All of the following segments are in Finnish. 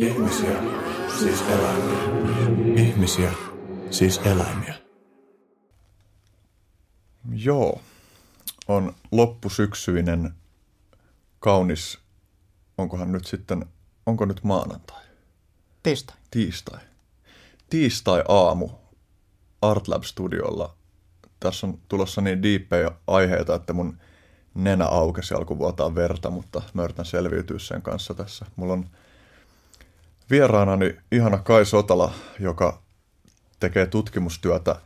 Ihmisiä, siis eläimiä. Ihmisiä, siis eläimiä. Joo, on loppusyksyinen kaunis, onkohan nyt sitten, onko nyt maanantai? Tiistai. Tiistai. Tiistai aamu Artlab Studiolla. Tässä on tulossa niin diippejä aiheita, että mun nenä aukesi vuotaa verta, mutta mä yritän selviytyä sen kanssa tässä. Mulla on vieraanani ihana Kai Sotala, joka tekee tutkimustyötä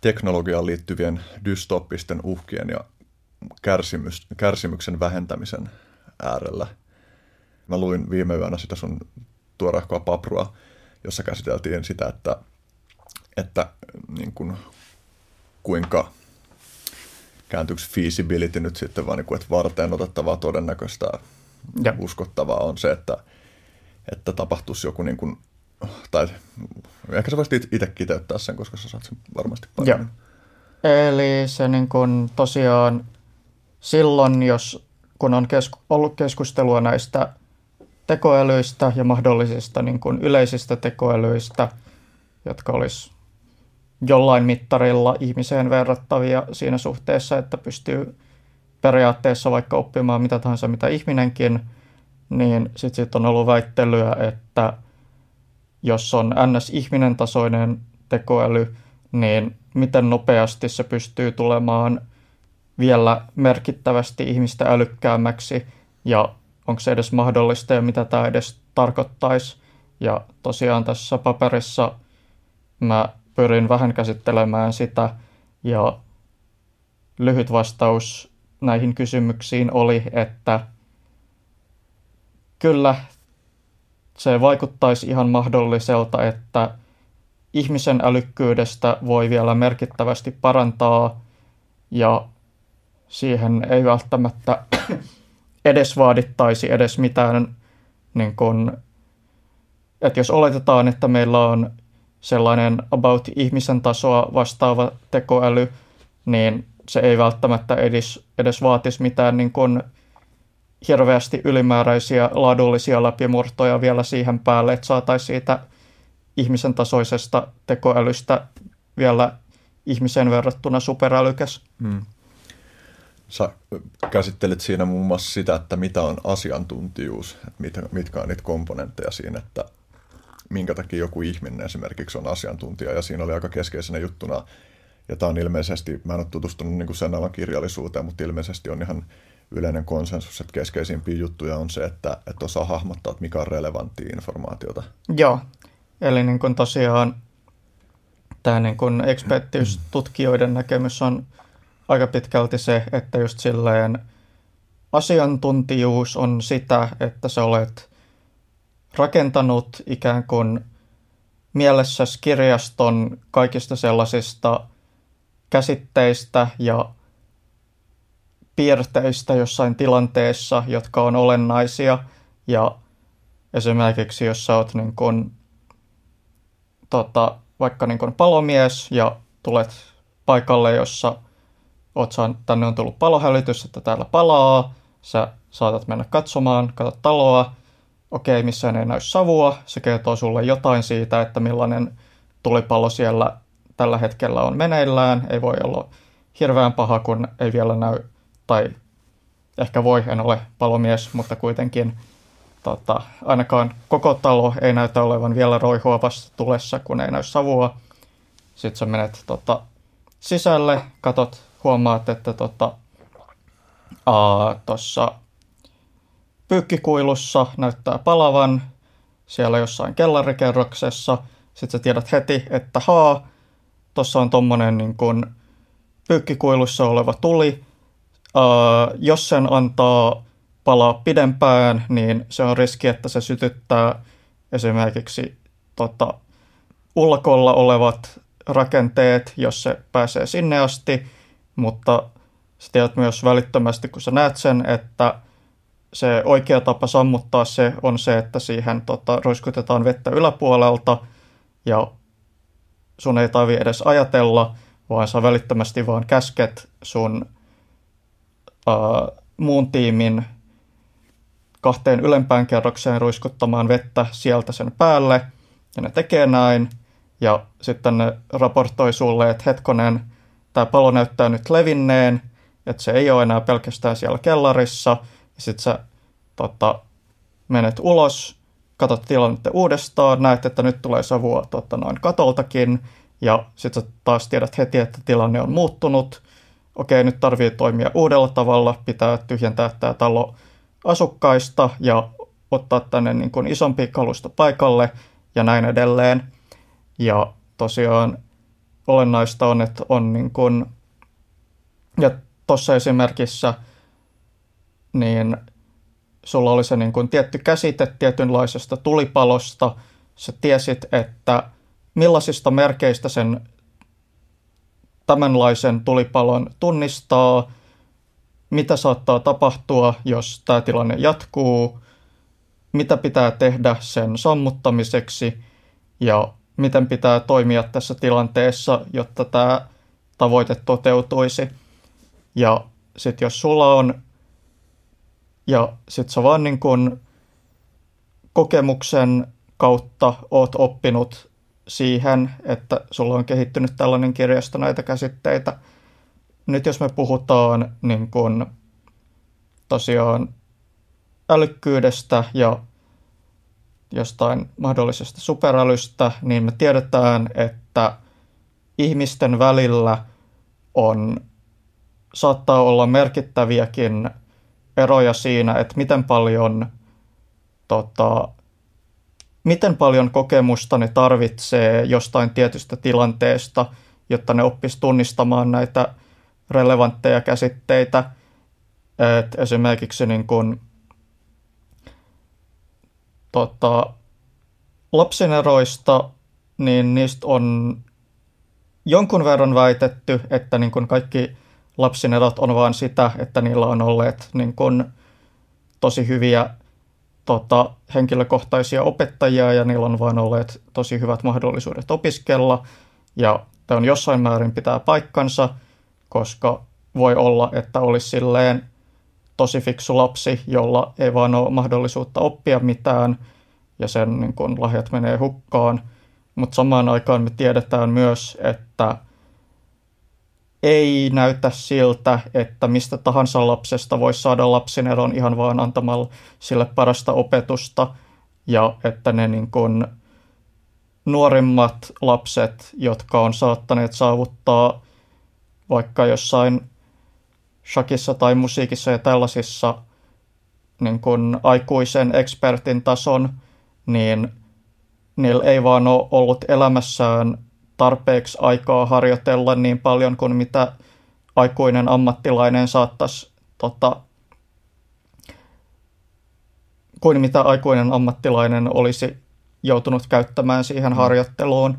teknologiaan liittyvien dystoppisten uhkien ja kärsimys, kärsimyksen vähentämisen äärellä. Mä luin viime yönä sitä sun tuorehkoa paprua, jossa käsiteltiin sitä, että, että niin kuin, kuinka kääntyykö feasibility nyt sitten vaan, niin kuin, että varten otettavaa todennäköistä ja. uskottavaa on se, että, että tapahtuisi joku niin kuin, tai ehkä sä voisit itse kiteyttää sen, koska sä saat sen varmasti paremmin. Eli se niin kuin tosiaan silloin, jos kun on kesku, ollut keskustelua näistä tekoälyistä ja mahdollisista niin kuin yleisistä tekoälyistä, jotka olisi jollain mittarilla ihmiseen verrattavia siinä suhteessa, että pystyy periaatteessa vaikka oppimaan mitä tahansa mitä ihminenkin, niin sitten sit on ollut väittelyä, että jos on ns-ihminen tasoinen tekoäly, niin miten nopeasti se pystyy tulemaan vielä merkittävästi ihmistä älykkäämmäksi ja onko se edes mahdollista ja mitä tämä edes tarkoittaisi. Ja tosiaan tässä paperissa mä pyrin vähän käsittelemään sitä ja lyhyt vastaus näihin kysymyksiin oli, että kyllä se vaikuttaisi ihan mahdolliselta, että ihmisen älykkyydestä voi vielä merkittävästi parantaa ja siihen ei välttämättä edes vaadittaisi edes mitään, niin kun, että jos oletetaan, että meillä on sellainen about ihmisen tasoa vastaava tekoäly, niin se ei välttämättä edes, edes vaatisi mitään niin kun hirveästi ylimääräisiä laadullisia läpimurtoja vielä siihen päälle, että saataisiin siitä ihmisen tasoisesta tekoälystä vielä ihmiseen verrattuna superälykäs. Hmm. Sä käsittelit siinä muun muassa sitä, että mitä on asiantuntijuus, että mitkä on niitä komponentteja siinä, että minkä takia joku ihminen esimerkiksi on asiantuntija, ja siinä oli aika keskeisenä juttuna, ja tämä on ilmeisesti, mä en ole tutustunut niin sen alan kirjallisuuteen, mutta ilmeisesti on ihan yleinen konsensus, että keskeisimpiä juttuja on se, että, että osaa hahmottaa, että mikä on relevanttia informaatiota. Joo, eli niin kuin tosiaan tämä niin kuin tutkijoiden näkemys on aika pitkälti se, että just silleen asiantuntijuus on sitä, että sä olet rakentanut ikään kuin mielessäsi kirjaston kaikista sellaisista käsitteistä ja piirteistä jossain tilanteessa, jotka on olennaisia. Ja esimerkiksi jos sä oot niin kun, tota, vaikka niin kun palomies ja tulet paikalle, jossa oot saan, tänne on tullut palohälytys, että täällä palaa, sä saatat mennä katsomaan, katsot taloa, okei, missään ei näy savua, se kertoo sulle jotain siitä, että millainen tulipalo siellä tällä hetkellä on meneillään, ei voi olla hirveän paha, kun ei vielä näy, tai ehkä voi, en ole palomies, mutta kuitenkin tota, ainakaan koko talo ei näytä olevan vielä roihuavassa tulessa, kun ei näy savua. Sitten sä menet tota, sisälle, katot huomaat, että tota, tuossa pyykkikuilussa näyttää palavan siellä jossain kellarikerroksessa. Sitten sä tiedät heti, että haa, tuossa on tommonen niin pyykkikuilussa oleva tuli. Jos sen antaa palaa pidempään, niin se on riski, että se sytyttää esimerkiksi tota, ulkolla olevat rakenteet, jos se pääsee sinne asti. Mutta sä tiedät myös välittömästi, kun sä näet sen, että se oikea tapa sammuttaa se on se, että siihen tota, roiskutetaan vettä yläpuolelta ja sun ei tarvi edes ajatella, vaan sä välittömästi vaan käsket sun ää, muun tiimin kahteen ylempään kerrokseen ruiskuttamaan vettä sieltä sen päälle, ja ne tekee näin, ja sitten ne raportoi sulle, että hetkonen, tämä palo näyttää nyt levinneen, että se ei ole enää pelkästään siellä kellarissa, ja sitten sä tota, menet ulos, katsot tilannetta uudestaan, näet, että nyt tulee savua tota, noin katoltakin, ja sitten sä taas tiedät heti, että tilanne on muuttunut. Okei, nyt tarvii toimia uudella tavalla, pitää tyhjentää tämä talo asukkaista ja ottaa tänne niin kuin isompi kalusto paikalle ja näin edelleen. Ja tosiaan olennaista on, että on niin kuin, ja tuossa esimerkissä niin sulla oli se niin kuin tietty käsite tietynlaisesta tulipalosta, sä tiesit, että millaisista merkeistä sen tämänlaisen tulipalon tunnistaa, mitä saattaa tapahtua, jos tämä tilanne jatkuu, mitä pitää tehdä sen sammuttamiseksi? Ja miten pitää toimia tässä tilanteessa, jotta tämä tavoite toteutuisi. Ja sitten jos sulla on, ja sitten sä vaan niin kun kokemuksen kautta oot oppinut siihen, että sulla on kehittynyt tällainen kirjasto näitä käsitteitä. Nyt jos me puhutaan niin kun, tosiaan älykkyydestä ja jostain mahdollisesta superälystä, niin me tiedetään, että ihmisten välillä on, saattaa olla merkittäviäkin eroja siinä, että miten paljon, tota, miten paljon kokemusta ne tarvitsee jostain tietystä tilanteesta, jotta ne oppis tunnistamaan näitä relevantteja käsitteitä. Et esimerkiksi niin kun, tota, lapsineroista, niin niistä on jonkun verran väitetty, että niin kun kaikki lapsinerot on vain sitä, että niillä on olleet niin kun, tosi hyviä tota, henkilökohtaisia opettajia ja niillä on vain olleet tosi hyvät mahdollisuudet opiskella. Ja tämä on jossain määrin pitää paikkansa, koska voi olla, että olisi silleen tosi fiksu lapsi, jolla ei vaan ole mahdollisuutta oppia mitään ja sen niin kun, lahjat menee hukkaan. Mutta samaan aikaan me tiedetään myös, että ei näytä siltä, että mistä tahansa lapsesta voisi saada lapsineron ihan vaan antamalla sille parasta opetusta ja että ne niin kun, nuorimmat lapset, jotka on saattaneet saavuttaa vaikka jossain shakissa tai musiikissa ja tällaisissa niin kun aikuisen ekspertin tason, niin niillä ei vaan ole ollut elämässään tarpeeksi aikaa harjoitella niin paljon kuin mitä aikuinen ammattilainen saattaisi tota, kuin mitä aikuinen ammattilainen olisi joutunut käyttämään siihen mm. harjoitteluun.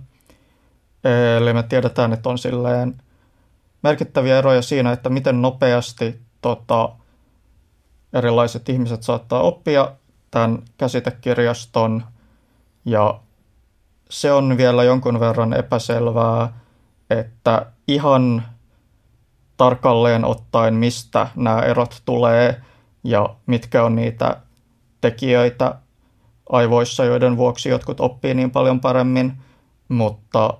Eli me tiedetään, että on silleen merkittäviä eroja siinä, että miten nopeasti tota, erilaiset ihmiset saattaa oppia tämän käsitekirjaston ja se on vielä jonkun verran epäselvää, että ihan tarkalleen ottaen, mistä nämä erot tulee ja mitkä on niitä tekijöitä aivoissa, joiden vuoksi jotkut oppii niin paljon paremmin, mutta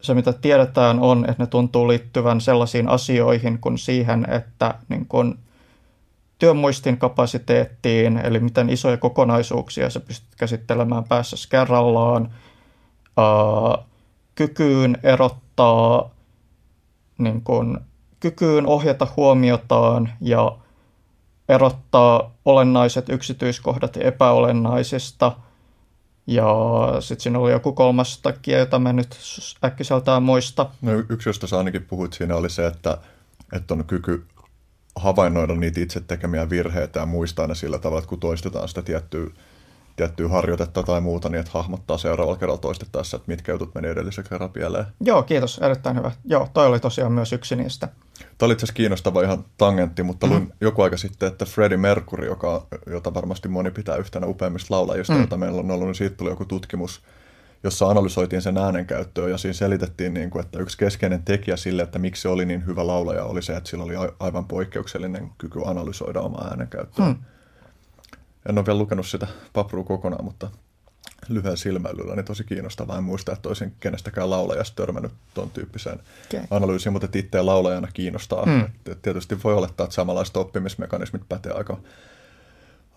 se mitä tiedetään on, että ne tuntuu liittyvän sellaisiin asioihin kuin siihen, että niin kun työmuistin kapasiteettiin, eli miten isoja kokonaisuuksia sä pystyt käsittelemään päässä kerrallaan, kykyyn erottaa, niin kun, kykyyn ohjata huomiotaan ja erottaa olennaiset yksityiskohdat epäolennaisista. Ja sitten siinä oli joku kolmas takia, jota mä nyt äkkiseltään muista. No, yksi, josta sä ainakin puhuit siinä, oli se, että, että on kyky havainnoida niitä itse tekemiä virheitä ja muistaa ne sillä tavalla, että kun toistetaan sitä tiettyä, tiettyä harjoitetta tai muuta, niin että hahmottaa seuraavalla kerralla toistettaessa, että mitkä jutut meni edellisen kerran pieleen. Joo, kiitos. Erittäin hyvä. Joo, toi oli tosiaan myös yksi niistä. Tämä oli itse asiassa kiinnostava ihan tangentti, mutta luin joku aika sitten, että Freddie Mercury, joka, jota varmasti moni pitää yhtenä upeimmista laulajista, mm. jota meillä on ollut, niin siitä tuli joku tutkimus, jossa analysoitiin sen äänenkäyttöä ja siinä selitettiin, niin kuin, että yksi keskeinen tekijä sille, että miksi se oli niin hyvä laulaja, oli se, että sillä oli aivan poikkeuksellinen kyky analysoida omaa äänenkäyttöä. Hmm. en ole vielä lukenut sitä paprua kokonaan, mutta lyhyen silmäilyllä, niin tosi kiinnostavaa. En muista, että olisin kenestäkään laulajasta törmännyt tuon tyyppiseen okay. analyysiin, mutta itse laulajana kiinnostaa. Mm. Et tietysti voi olettaa, että samanlaiset oppimismekanismit pätee aika,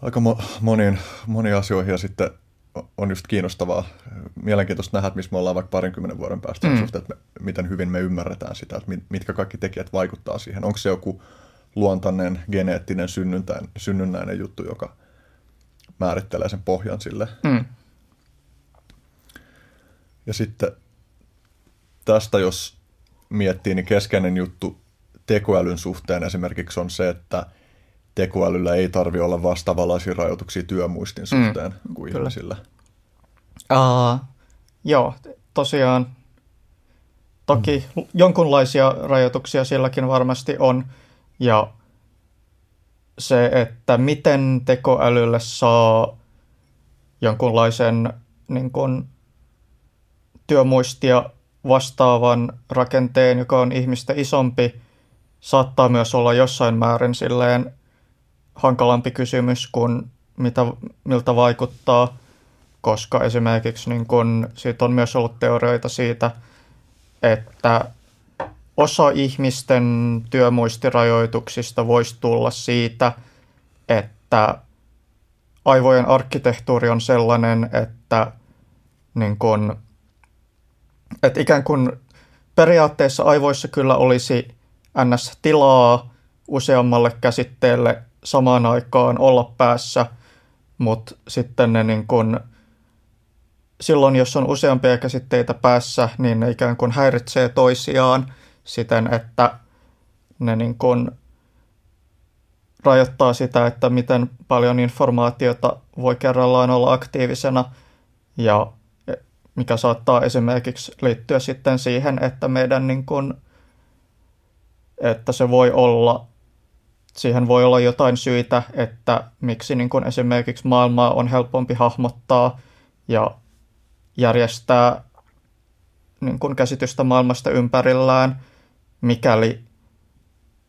aika mo, moniin, moniin asioihin ja sitten on just kiinnostavaa, mielenkiintoista nähdä, että missä me ollaan vaikka parinkymmenen vuoden päästä mm. suhteen, että me, miten hyvin me ymmärretään sitä, että mitkä kaikki tekijät vaikuttaa siihen. Onko se joku luontainen, geneettinen, synnynnäinen juttu, joka määrittelee sen pohjan sille. Mm. Ja sitten tästä, jos miettii, niin keskeinen juttu tekoälyn suhteen esimerkiksi on se, että tekoälyllä ei tarvi olla vastaavanlaisia rajoituksia työmuistin mm, suhteen mm, kuin kyllä. ihmisillä. Uh, joo, tosiaan toki mm. jonkunlaisia rajoituksia silläkin varmasti on, ja se, että miten tekoälylle saa jonkunlaisen niin kuin, työmuistia vastaavan rakenteen, joka on ihmistä isompi, saattaa myös olla jossain määrin silleen hankalampi kysymys kuin mitä, miltä vaikuttaa, koska esimerkiksi niin kun, siitä on myös ollut teorioita siitä, että osa ihmisten työmuistirajoituksista voisi tulla siitä, että aivojen arkkitehtuuri on sellainen, että, niin kun, että ikään kuin periaatteessa aivoissa kyllä olisi ns. tilaa useammalle käsitteelle samaan aikaan olla päässä, mutta sitten ne niin kun, silloin, jos on useampia käsitteitä päässä, niin ne ikään kuin häiritsee toisiaan siten, että ne niin kun rajoittaa sitä, että miten paljon informaatiota voi kerrallaan olla aktiivisena ja mikä saattaa esimerkiksi liittyä sitten siihen, että meidän niin kun, että se voi olla siihen voi olla jotain syitä, että miksi niin kuin esimerkiksi maailmaa on helpompi hahmottaa ja järjestää niin kuin käsitystä maailmasta ympärillään, mikäli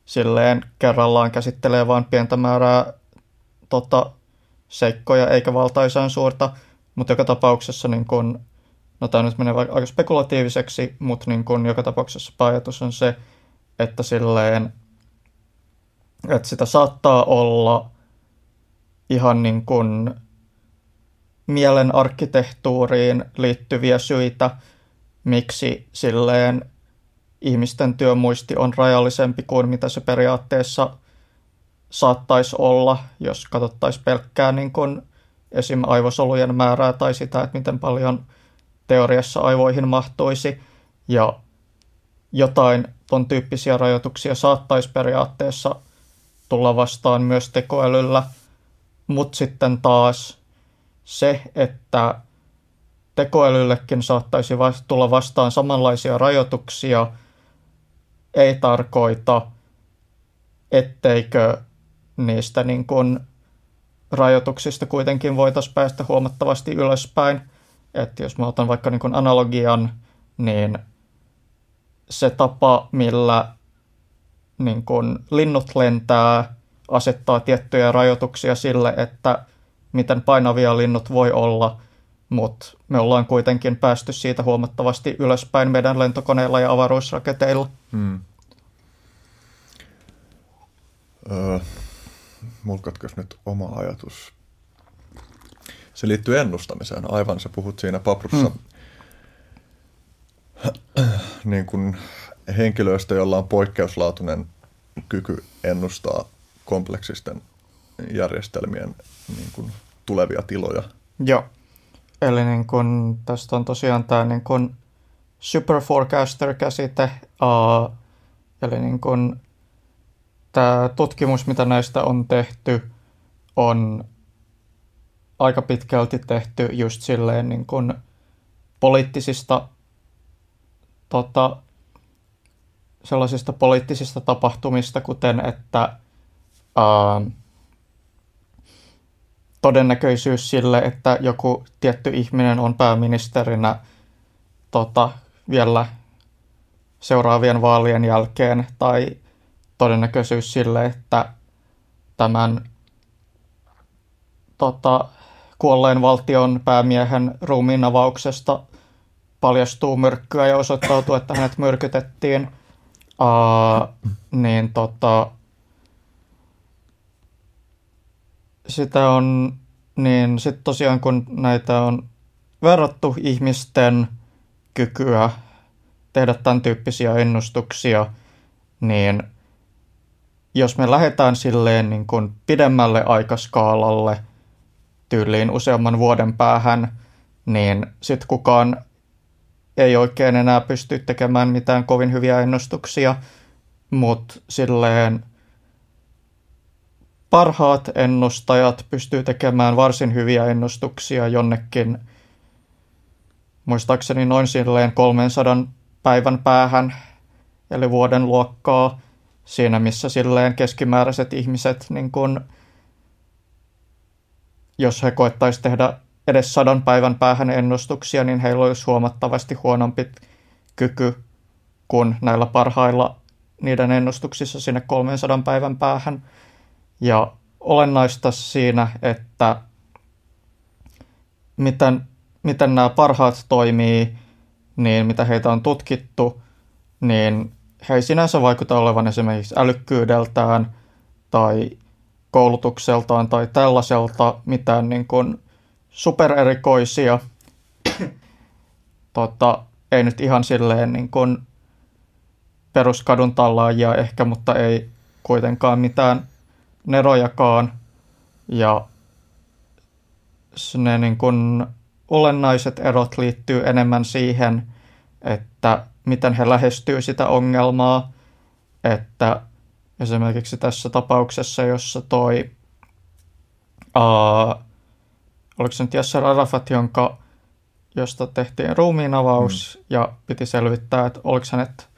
silleen kerrallaan käsittelee vain pientä määrää tota, seikkoja eikä valtaisaan suurta, mutta joka tapauksessa niin kun, no tämä nyt menee aika spekulatiiviseksi, mutta niin kun, joka tapauksessa ajatus on se, että silleen että sitä saattaa olla ihan niin kuin mielen arkkitehtuuriin liittyviä syitä, miksi silleen ihmisten työmuisti on rajallisempi kuin mitä se periaatteessa saattaisi olla, jos katsottaisiin pelkkää niin kuin esim. aivosolujen määrää tai sitä, että miten paljon teoriassa aivoihin mahtuisi. Ja jotain ton tyyppisiä rajoituksia saattaisi periaatteessa tulla vastaan myös tekoälyllä, mutta sitten taas se, että tekoälyllekin saattaisi tulla vastaan samanlaisia rajoituksia, ei tarkoita, etteikö niistä niin kuin rajoituksista kuitenkin voitaisiin päästä huomattavasti ylöspäin. Että jos mä otan vaikka niin kuin analogian, niin se tapa, millä niin kun linnut lentää, asettaa tiettyjä rajoituksia sille, että miten painavia linnut voi olla, mutta me ollaan kuitenkin päästy siitä huomattavasti ylöspäin meidän lentokoneilla ja avaruusraketeilla. Hmm. Öö, mulla nyt oma ajatus. Se liittyy ennustamiseen. Aivan, sä puhut siinä paprussa hmm. niin kun henkilöistä, jolla on poikkeuslaatuinen kyky ennustaa kompleksisten järjestelmien niin kuin, tulevia tiloja. Joo. Eli niin kun, tästä on tosiaan tämä niin kun super forecaster-käsite, uh, eli niin kun, tämä tutkimus, mitä näistä on tehty, on aika pitkälti tehty just silleen niin kun poliittisista tota, sellaisista poliittisista tapahtumista, kuten että ää, todennäköisyys sille, että joku tietty ihminen on pääministerinä tota, vielä seuraavien vaalien jälkeen, tai todennäköisyys sille, että tämän tota, kuolleen valtion päämiehen ruumiin avauksesta paljastuu myrkkyä ja osoittautuu, että hänet myrkytettiin, uh, niin tota, sitä on, niin sitten tosiaan kun näitä on verrattu ihmisten kykyä tehdä tämän tyyppisiä ennustuksia, niin jos me lähdetään silleen niin kuin pidemmälle aikaskaalalle, tyyliin useamman vuoden päähän, niin sitten kukaan ei oikein enää pysty tekemään mitään kovin hyviä ennustuksia, mutta silleen parhaat ennustajat pystyy tekemään varsin hyviä ennustuksia jonnekin, muistaakseni noin silleen 300 päivän päähän, eli vuoden luokkaa, siinä missä silleen keskimääräiset ihmiset, niin kun, jos he koettaisiin tehdä edes sadan päivän päähän ennustuksia, niin heillä olisi huomattavasti huonompi kyky kuin näillä parhailla niiden ennustuksissa sinne 300 päivän päähän. Ja olennaista siinä, että miten, miten nämä parhaat toimii, niin mitä heitä on tutkittu, niin he ei sinänsä vaikuta olevan esimerkiksi älykkyydeltään tai koulutukseltaan tai tällaiselta mitään niin kuin supererikoisia. tota, ei nyt ihan silleen niin kuin peruskadun tallaajia ehkä, mutta ei kuitenkaan mitään nerojakaan. Ja ne niin kuin olennaiset erot liittyy enemmän siihen, että miten he lähestyy sitä ongelmaa, että esimerkiksi tässä tapauksessa, jossa toi, uh, oliko se nyt Yasser Arafat, jonka, josta tehtiin ruumiinavaus mm. ja piti selvittää, että oliko hänet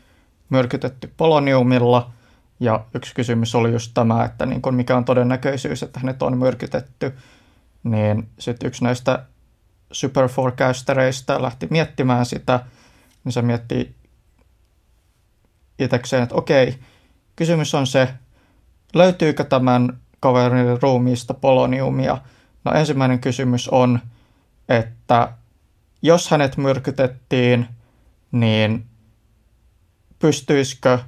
myrkytetty poloniumilla, ja yksi kysymys oli just tämä, että niin kun mikä on todennäköisyys, että hänet on myrkytetty, niin sitten yksi näistä superforecastereista lähti miettimään sitä, niin se miettii itsekseen, että okei, kysymys on se, löytyykö tämän kaverin ruumiista poloniumia? No ensimmäinen kysymys on, että jos hänet myrkytettiin, niin pystyisikö,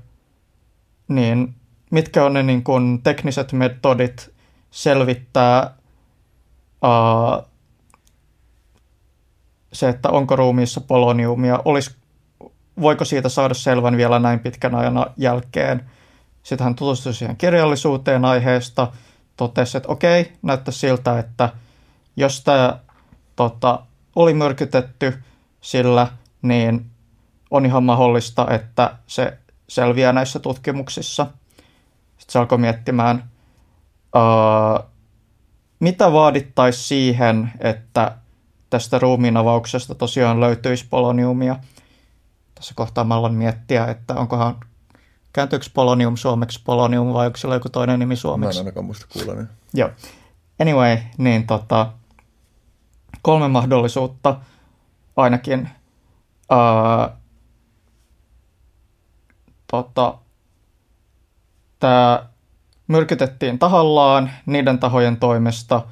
niin mitkä on ne niin kuin tekniset metodit selvittää uh, se, että onko ruumiissa poloniumia, olisi, voiko siitä saada selvän vielä näin pitkän ajan jälkeen. Sitten hän tutustui siihen kirjallisuuteen aiheesta, totesi, että okei, näyttää siltä, että jos tämä tota, oli myrkytetty sillä, niin on ihan mahdollista, että se selviää näissä tutkimuksissa. Sitten se alkoi miettimään, uh, mitä vaadittaisi siihen, että tästä ruumiinavauksesta tosiaan löytyisi poloniumia. Tässä kohtaa mä aloin miettiä, että onkohan kääntyykö polonium suomeksi polonium vai onko sillä joku toinen nimi suomeksi? Mä en ainakaan muista kuulla. Joo. Anyway, niin tota, kolme mahdollisuutta ainakin. Uh, tota, tämä myrkytettiin tahallaan niiden tahojen toimesta,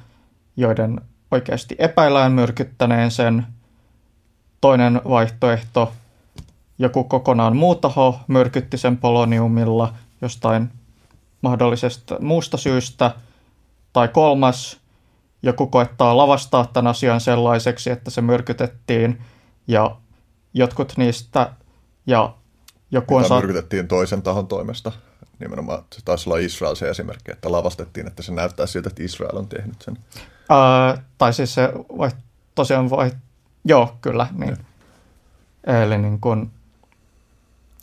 joiden oikeasti epäillään myrkyttäneen sen. Toinen vaihtoehto, joku kokonaan muu taho myrkytti sen poloniumilla jostain mahdollisesta muusta syystä. Tai kolmas, joku koettaa lavastaa tämän asian sellaiseksi, että se myrkytettiin ja jotkut niistä ja joku on saat... myrkytettiin toisen tahon toimesta. Nimenomaan se taisi olla Israel se esimerkki, että lavastettiin, että se näyttää siltä, että Israel on tehnyt sen. Uh, tai siis se vai, tosiaan vai, joo, kyllä. Niin. Eli niin kun,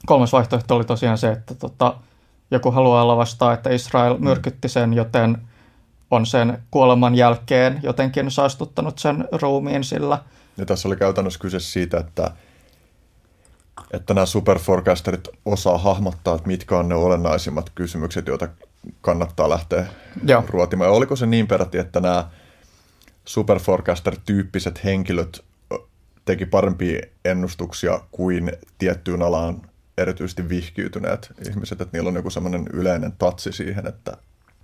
kolmas vaihtoehto oli tosiaan se, että tota, joku haluaa lavastaa, että Israel mm. myrkytti sen, joten on sen kuoleman jälkeen jotenkin saastuttanut sen ruumiin sillä. Ja tässä oli käytännössä kyse siitä, että, että nämä superforecasterit osaa hahmottaa, että mitkä on ne olennaisimmat kysymykset, joita kannattaa lähteä Joo. ruotimaan. Ja oliko se niin peräti, että nämä superforecaster-tyyppiset henkilöt teki parempia ennustuksia kuin tiettyyn alaan erityisesti vihkiytyneet ihmiset, että niillä on joku semmoinen yleinen tatsi siihen, että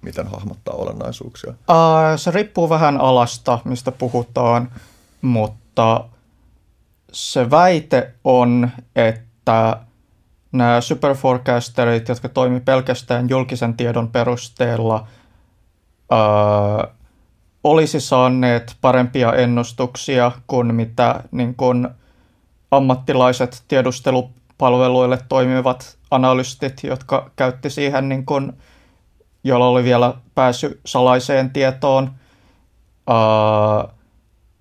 miten hahmottaa olennaisuuksia? Uh, se riippuu vähän alasta, mistä puhutaan, mutta se väite on, että nämä superforecasterit, jotka toimii pelkästään julkisen tiedon perusteella, uh, olisi saaneet parempia ennustuksia kuin mitä niin kuin ammattilaiset tiedustelupalveluille toimivat analystit, jotka käytti siihen, niin kuin, jolla oli vielä pääsy salaiseen tietoon. Uh,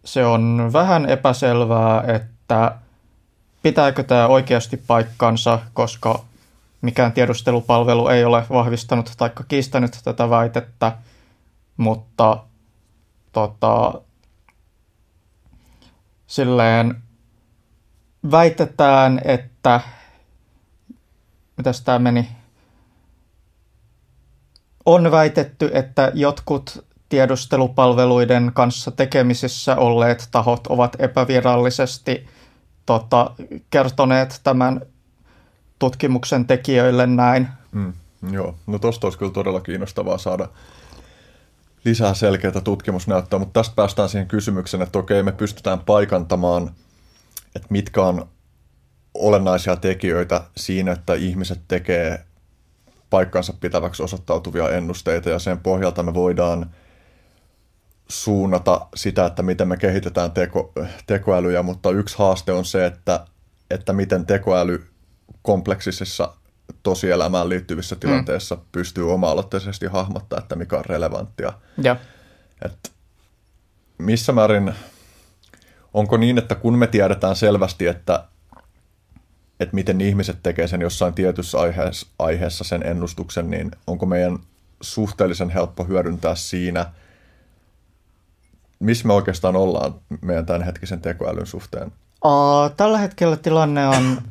se on vähän epäselvää, että pitääkö tämä oikeasti paikkansa, koska mikään tiedustelupalvelu ei ole vahvistanut tai kiistänyt tätä väitettä, mutta tota, silleen väitetään, että mitäs tämä meni? On väitetty, että jotkut tiedustelupalveluiden kanssa tekemisissä olleet tahot ovat epävirallisesti tota, kertoneet tämän tutkimuksen tekijöille näin. Mm, joo, no tosta olisi kyllä todella kiinnostavaa saada lisää selkeää tutkimusnäyttöä, mutta tästä päästään siihen kysymykseen, että okei, me pystytään paikantamaan, että mitkä on olennaisia tekijöitä siinä, että ihmiset tekee paikkansa pitäväksi osoittautuvia ennusteita ja sen pohjalta me voidaan suunnata sitä, että miten me kehitetään teko, tekoälyjä, mutta yksi haaste on se, että, että miten tekoäly kompleksisissa tosielämään liittyvissä tilanteissa mm. pystyy oma-aloitteisesti hahmottaa, että mikä on relevanttia. Ja. Et missä määrin, onko niin, että kun me tiedetään selvästi, että, että miten ihmiset tekee sen jossain tietyssä aiheessa, aiheessa sen ennustuksen, niin onko meidän suhteellisen helppo hyödyntää siinä, missä me oikeastaan ollaan meidän tämänhetkisen tekoälyn suhteen? Uh, tällä hetkellä tilanne on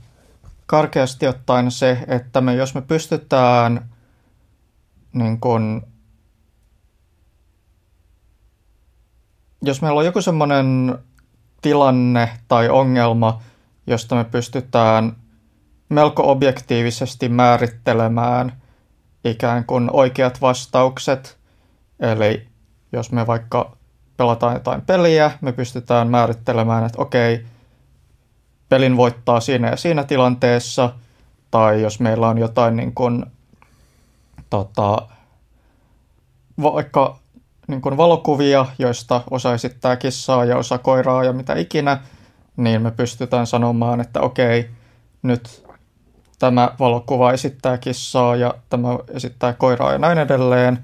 karkeasti ottaen se, että me, jos me pystytään niin kun, jos meillä on joku semmoinen tilanne tai ongelma, josta me pystytään melko objektiivisesti määrittelemään ikään kuin oikeat vastaukset. Eli jos me vaikka pelataan jotain peliä, me pystytään määrittelemään, että okei, pelin voittaa siinä ja siinä tilanteessa, tai jos meillä on jotain niin kuin, tota, vaikka niin kuin valokuvia, joista osa esittää kissaa ja osa koiraa ja mitä ikinä, niin me pystytään sanomaan, että okei, nyt tämä valokuva esittää kissaa ja tämä esittää koiraa ja näin edelleen.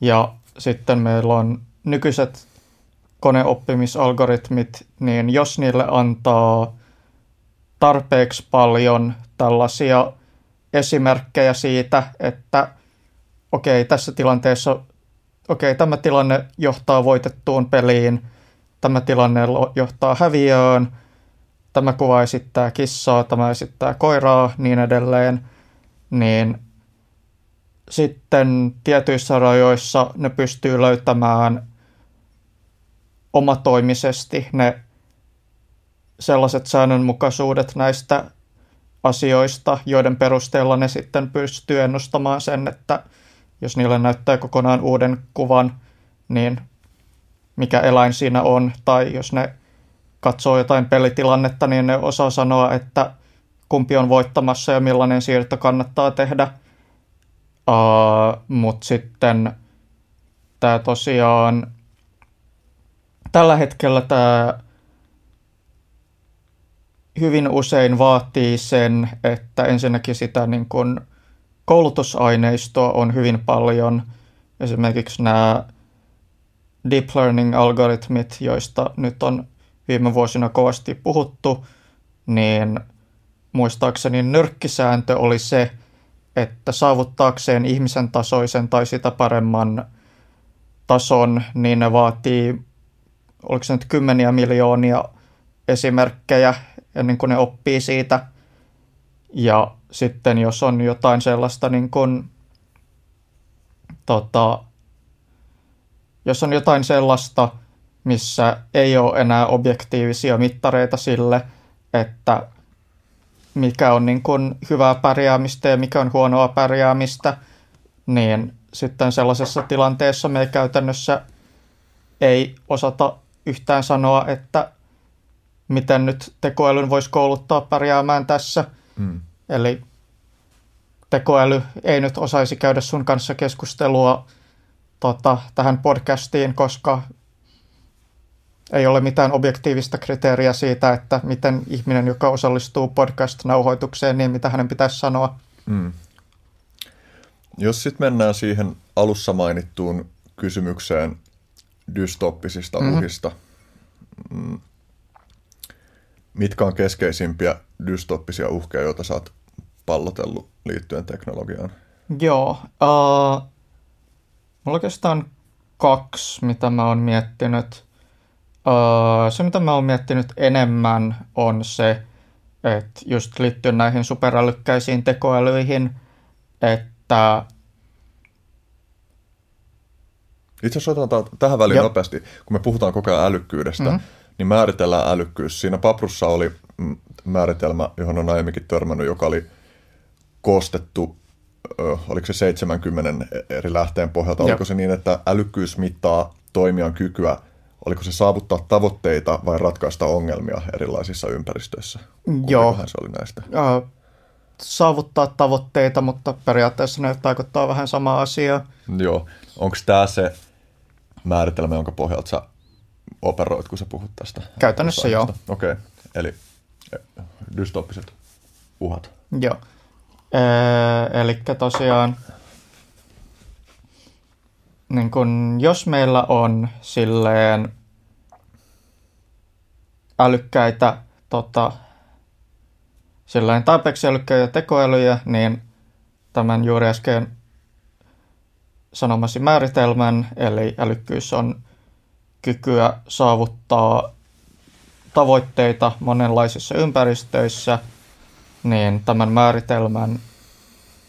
Ja sitten meillä on nykyiset koneoppimisalgoritmit, niin jos niille antaa tarpeeksi paljon tällaisia esimerkkejä siitä, että okei, tässä tilanteessa, okei, okay, tämä tilanne johtaa voitettuun peliin, tämä tilanne johtaa häviöön, tämä kuva esittää kissaa, tämä esittää koiraa, niin edelleen, niin sitten tietyissä rajoissa ne pystyy löytämään omatoimisesti ne sellaiset säännönmukaisuudet näistä asioista, joiden perusteella ne sitten pystyy ennustamaan sen, että jos niille näyttää kokonaan uuden kuvan, niin mikä eläin siinä on, tai jos ne katsoo jotain pelitilannetta, niin ne osaa sanoa, että kumpi on voittamassa ja millainen siirto kannattaa tehdä. Uh, Mutta sitten tämä tosiaan, tällä hetkellä tämä hyvin usein vaatii sen, että ensinnäkin sitä niin kuin koulutusaineistoa on hyvin paljon. Esimerkiksi nämä deep learning-algoritmit, joista nyt on viime vuosina kovasti puhuttu, niin muistaakseni nyrkkisääntö oli se, että saavuttaakseen ihmisen tasoisen tai sitä paremman tason, niin ne vaatii, oliko se nyt kymmeniä miljoonia esimerkkejä ennen kuin ne oppii siitä. Ja sitten jos on jotain sellaista niin kuin, tota, jos on jotain sellaista, missä ei ole enää objektiivisia mittareita sille, että mikä on niin kuin hyvää pärjäämistä ja mikä on huonoa pärjäämistä, niin sitten sellaisessa tilanteessa me käytännössä ei osata yhtään sanoa, että miten nyt tekoälyn voisi kouluttaa pärjäämään tässä. Mm. Eli tekoäly ei nyt osaisi käydä sun kanssa keskustelua tota, tähän podcastiin, koska ei ole mitään objektiivista kriteeriä siitä, että miten ihminen, joka osallistuu podcast-nauhoitukseen, niin mitä hänen pitäisi sanoa. Mm. Jos sitten mennään siihen alussa mainittuun kysymykseen dystoppisista mm-hmm. uhista, mm, mitkä on keskeisimpiä dystoppisia uhkeja, joita sä oot pallotellut liittyen teknologiaan? Joo, uh, mulla oikeastaan kaksi, mitä mä oon miettinyt. Uh, se, mitä mä oon miettinyt enemmän, on se, että just liittyen näihin superälykkäisiin tekoälyihin, että itse asiassa otetaan tähän väliin Jop. nopeasti, kun me puhutaan koko ajan älykkyydestä, mm-hmm. Niin määritellään älykkyys. Siinä paprussa oli määritelmä, johon on aiemminkin törmännyt, joka oli koostettu, oliko se 70 eri lähteen pohjalta, oliko se niin, että älykkyys mittaa toimijan kykyä, oliko se saavuttaa tavoitteita vai ratkaista ongelmia erilaisissa ympäristöissä? Joo. se oli näistä? Uh, saavuttaa tavoitteita, mutta periaatteessa ne tarkoittaa vähän samaa asiaa. Joo. Onko tämä se määritelmä, jonka pohjalta sä operoit, kun sä puhut tästä? Käytännössä joo. Okei, okay. eli eh, dystoppiset uhat. Joo. Ee, eli tosiaan, niin kun, jos meillä on silleen älykkäitä, tota, silleen tarpeeksi älykkäitä tekoälyjä, niin tämän juuri äsken sanomasi määritelmän, eli älykkyys on kykyä saavuttaa tavoitteita monenlaisissa ympäristöissä, niin tämän määritelmän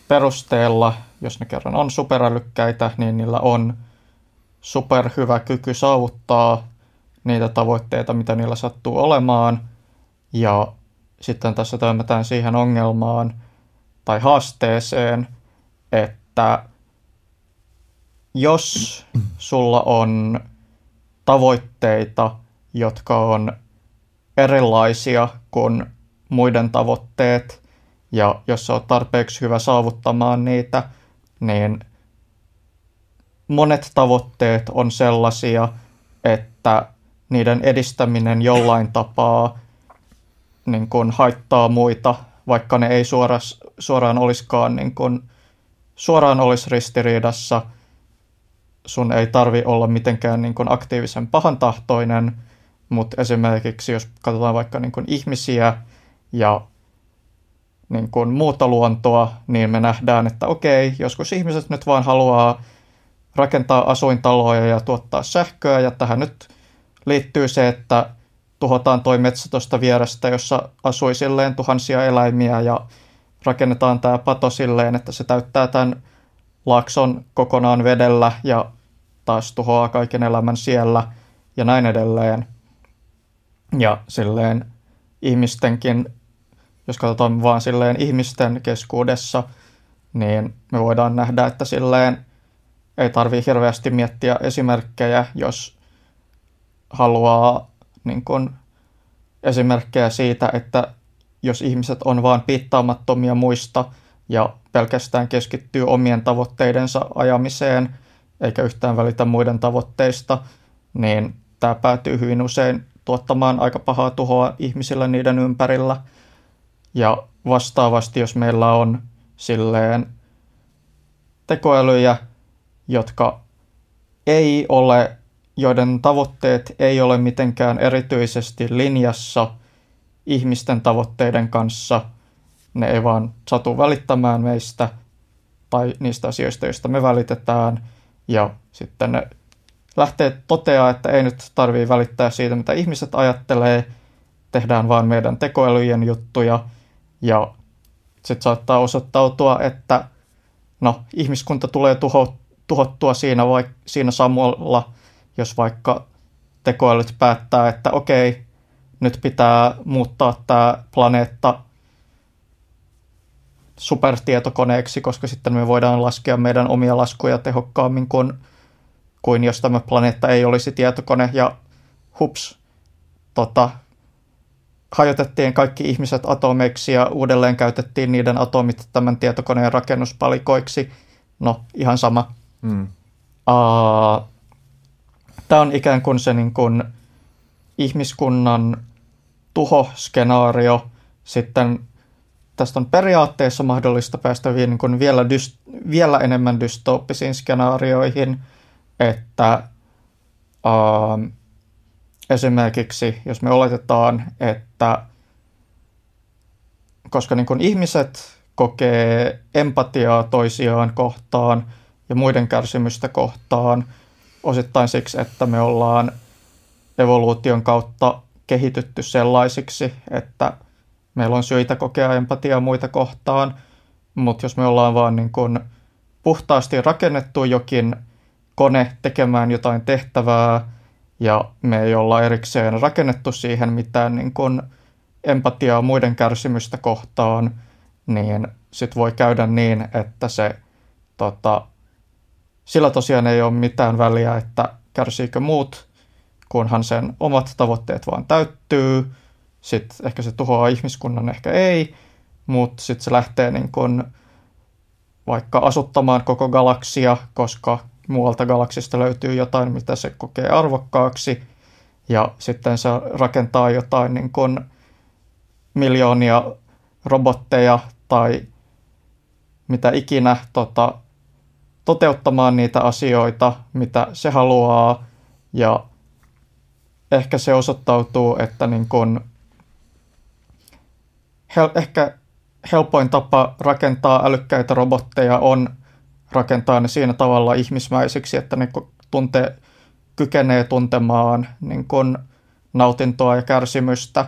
perusteella, jos ne kerran on superälykkäitä, niin niillä on superhyvä kyky saavuttaa niitä tavoitteita, mitä niillä sattuu olemaan. Ja sitten tässä törmätään siihen ongelmaan tai haasteeseen, että jos sulla on tavoitteita, jotka on erilaisia kuin muiden tavoitteet, ja jos oot tarpeeksi hyvä saavuttamaan niitä, niin monet tavoitteet on sellaisia, että niiden edistäminen jollain tapaa niin kuin haittaa muita, vaikka ne ei suoras, suoraan olisikaan niin kuin, suoraan olisi ristiriidassa – sun ei tarvi olla mitenkään niin kuin aktiivisen pahantahtoinen, mutta esimerkiksi jos katsotaan vaikka niin kuin ihmisiä ja niin kuin muuta luontoa, niin me nähdään, että okei, joskus ihmiset nyt vaan haluaa rakentaa asuintaloja ja tuottaa sähköä, ja tähän nyt liittyy se, että tuhotaan toi metsä tuosta vierestä, jossa asui silleen tuhansia eläimiä, ja rakennetaan tämä pato silleen, että se täyttää tämän laakson kokonaan vedellä, ja taas tuhoaa kaiken elämän siellä ja näin edelleen. Ja silleen ihmistenkin, jos katsotaan vaan silleen ihmisten keskuudessa, niin me voidaan nähdä, että silleen ei tarvi hirveästi miettiä esimerkkejä, jos haluaa niin kun, esimerkkejä siitä, että jos ihmiset on vaan piittaamattomia muista ja pelkästään keskittyy omien tavoitteidensa ajamiseen – eikä yhtään välitä muiden tavoitteista, niin tämä päätyy hyvin usein tuottamaan aika pahaa tuhoa ihmisillä niiden ympärillä. Ja vastaavasti, jos meillä on silleen tekoälyjä, jotka ei ole, joiden tavoitteet ei ole mitenkään erityisesti linjassa ihmisten tavoitteiden kanssa, ne ei vaan satu välittämään meistä tai niistä asioista, joista me välitetään – ja sitten ne lähtee toteaa, että ei nyt tarvii välittää siitä, mitä ihmiset ajattelee, tehdään vaan meidän tekoälyjen juttuja, ja sitten saattaa osoittautua, että no, ihmiskunta tulee tuho, tuhottua siinä, vai, siinä samalla, jos vaikka tekoälyt päättää, että okei, nyt pitää muuttaa tämä planeetta supertietokoneeksi, koska sitten me voidaan laskea meidän omia laskuja tehokkaammin kuin, kuin jos tämä planeetta ei olisi tietokone ja hups, tota, hajotettiin kaikki ihmiset atomeiksi ja uudelleen käytettiin niiden atomit tämän tietokoneen rakennuspalikoiksi. No, ihan sama. Mm. Uh, Tämä on ikään kuin se niin kuin ihmiskunnan tuhoskenaario. Sitten tästä on periaatteessa mahdollista päästä niin kuin vielä, dyst- vielä enemmän dystooppisiin skenaarioihin, että uh, esimerkiksi jos me oletetaan, että koska niin kuin ihmiset kokee empatiaa toisiaan kohtaan ja muiden kärsimystä kohtaan osittain siksi, että me ollaan evoluution kautta kehitytty sellaisiksi, että meillä on syitä kokea empatiaa muita kohtaan, mutta jos me ollaan vaan niin kuin puhtaasti rakennettu jokin kone tekemään jotain tehtävää, ja me ei olla erikseen rakennettu siihen mitään niin kuin empatiaa muiden kärsimystä kohtaan, niin sitten voi käydä niin, että se tota, sillä tosiaan ei ole mitään väliä, että kärsiikö muut, kunhan sen omat tavoitteet vaan täyttyy. Sitten ehkä se tuhoaa ihmiskunnan, ehkä ei, mutta sitten se lähtee niin kun vaikka asuttamaan koko galaksia, koska muualta galaksista löytyy jotain, mitä se kokee arvokkaaksi, ja sitten se rakentaa jotain niin kun miljoonia robotteja tai mitä ikinä tota, toteuttamaan niitä asioita, mitä se haluaa, ja ehkä se osoittautuu, että niin kun, hel- ehkä helpoin tapa rakentaa älykkäitä robotteja on rakentaa ne siinä tavalla ihmismäisiksi, että ne tuntee, kykenee tuntemaan niin kun nautintoa ja kärsimystä,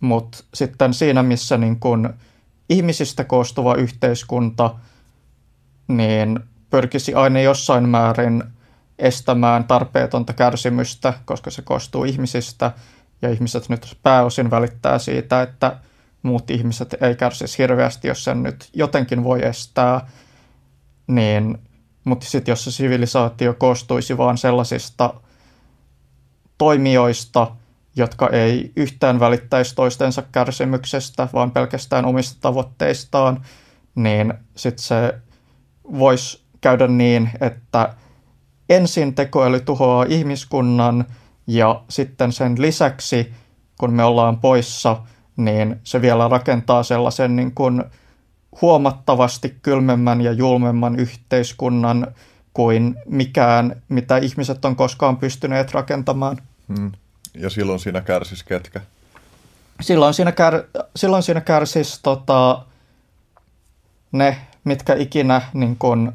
mutta sitten siinä, missä niin kun ihmisistä koostuva yhteiskunta, niin pyrkisi aina jossain määrin estämään tarpeetonta kärsimystä, koska se koostuu ihmisistä, ja ihmiset nyt pääosin välittää siitä, että muut ihmiset ei kärsisi hirveästi, jos sen nyt jotenkin voi estää, niin, mutta sitten jos se sivilisaatio koostuisi vain sellaisista toimijoista, jotka ei yhtään välittäisi toistensa kärsimyksestä, vaan pelkästään omista tavoitteistaan, niin sitten se voisi käydä niin, että ensin tekoäly tuhoaa ihmiskunnan ja sitten sen lisäksi, kun me ollaan poissa, niin se vielä rakentaa sellaisen niin kuin huomattavasti kylmemmän ja julmemman yhteiskunnan kuin mikään, mitä ihmiset on koskaan pystyneet rakentamaan. Hmm. Ja silloin siinä kärsis ketkä? Silloin siinä, kär, silloin siinä kärsis tota, ne, mitkä ikinä niin kun,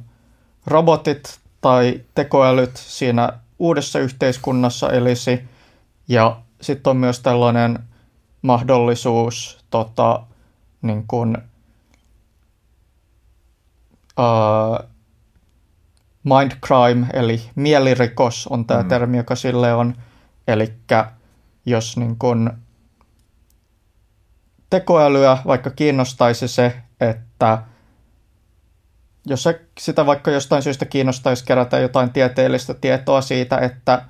robotit tai tekoälyt siinä uudessa yhteiskunnassa elisi. Ja sitten on myös tällainen mahdollisuus tota, niin kuin, uh, mind crime, eli mielirikos on tämä mm. termi, joka sille on. Eli jos niin kuin, tekoälyä vaikka kiinnostaisi se, että jos se, sitä vaikka jostain syystä kiinnostaisi kerätä jotain tieteellistä tietoa siitä, että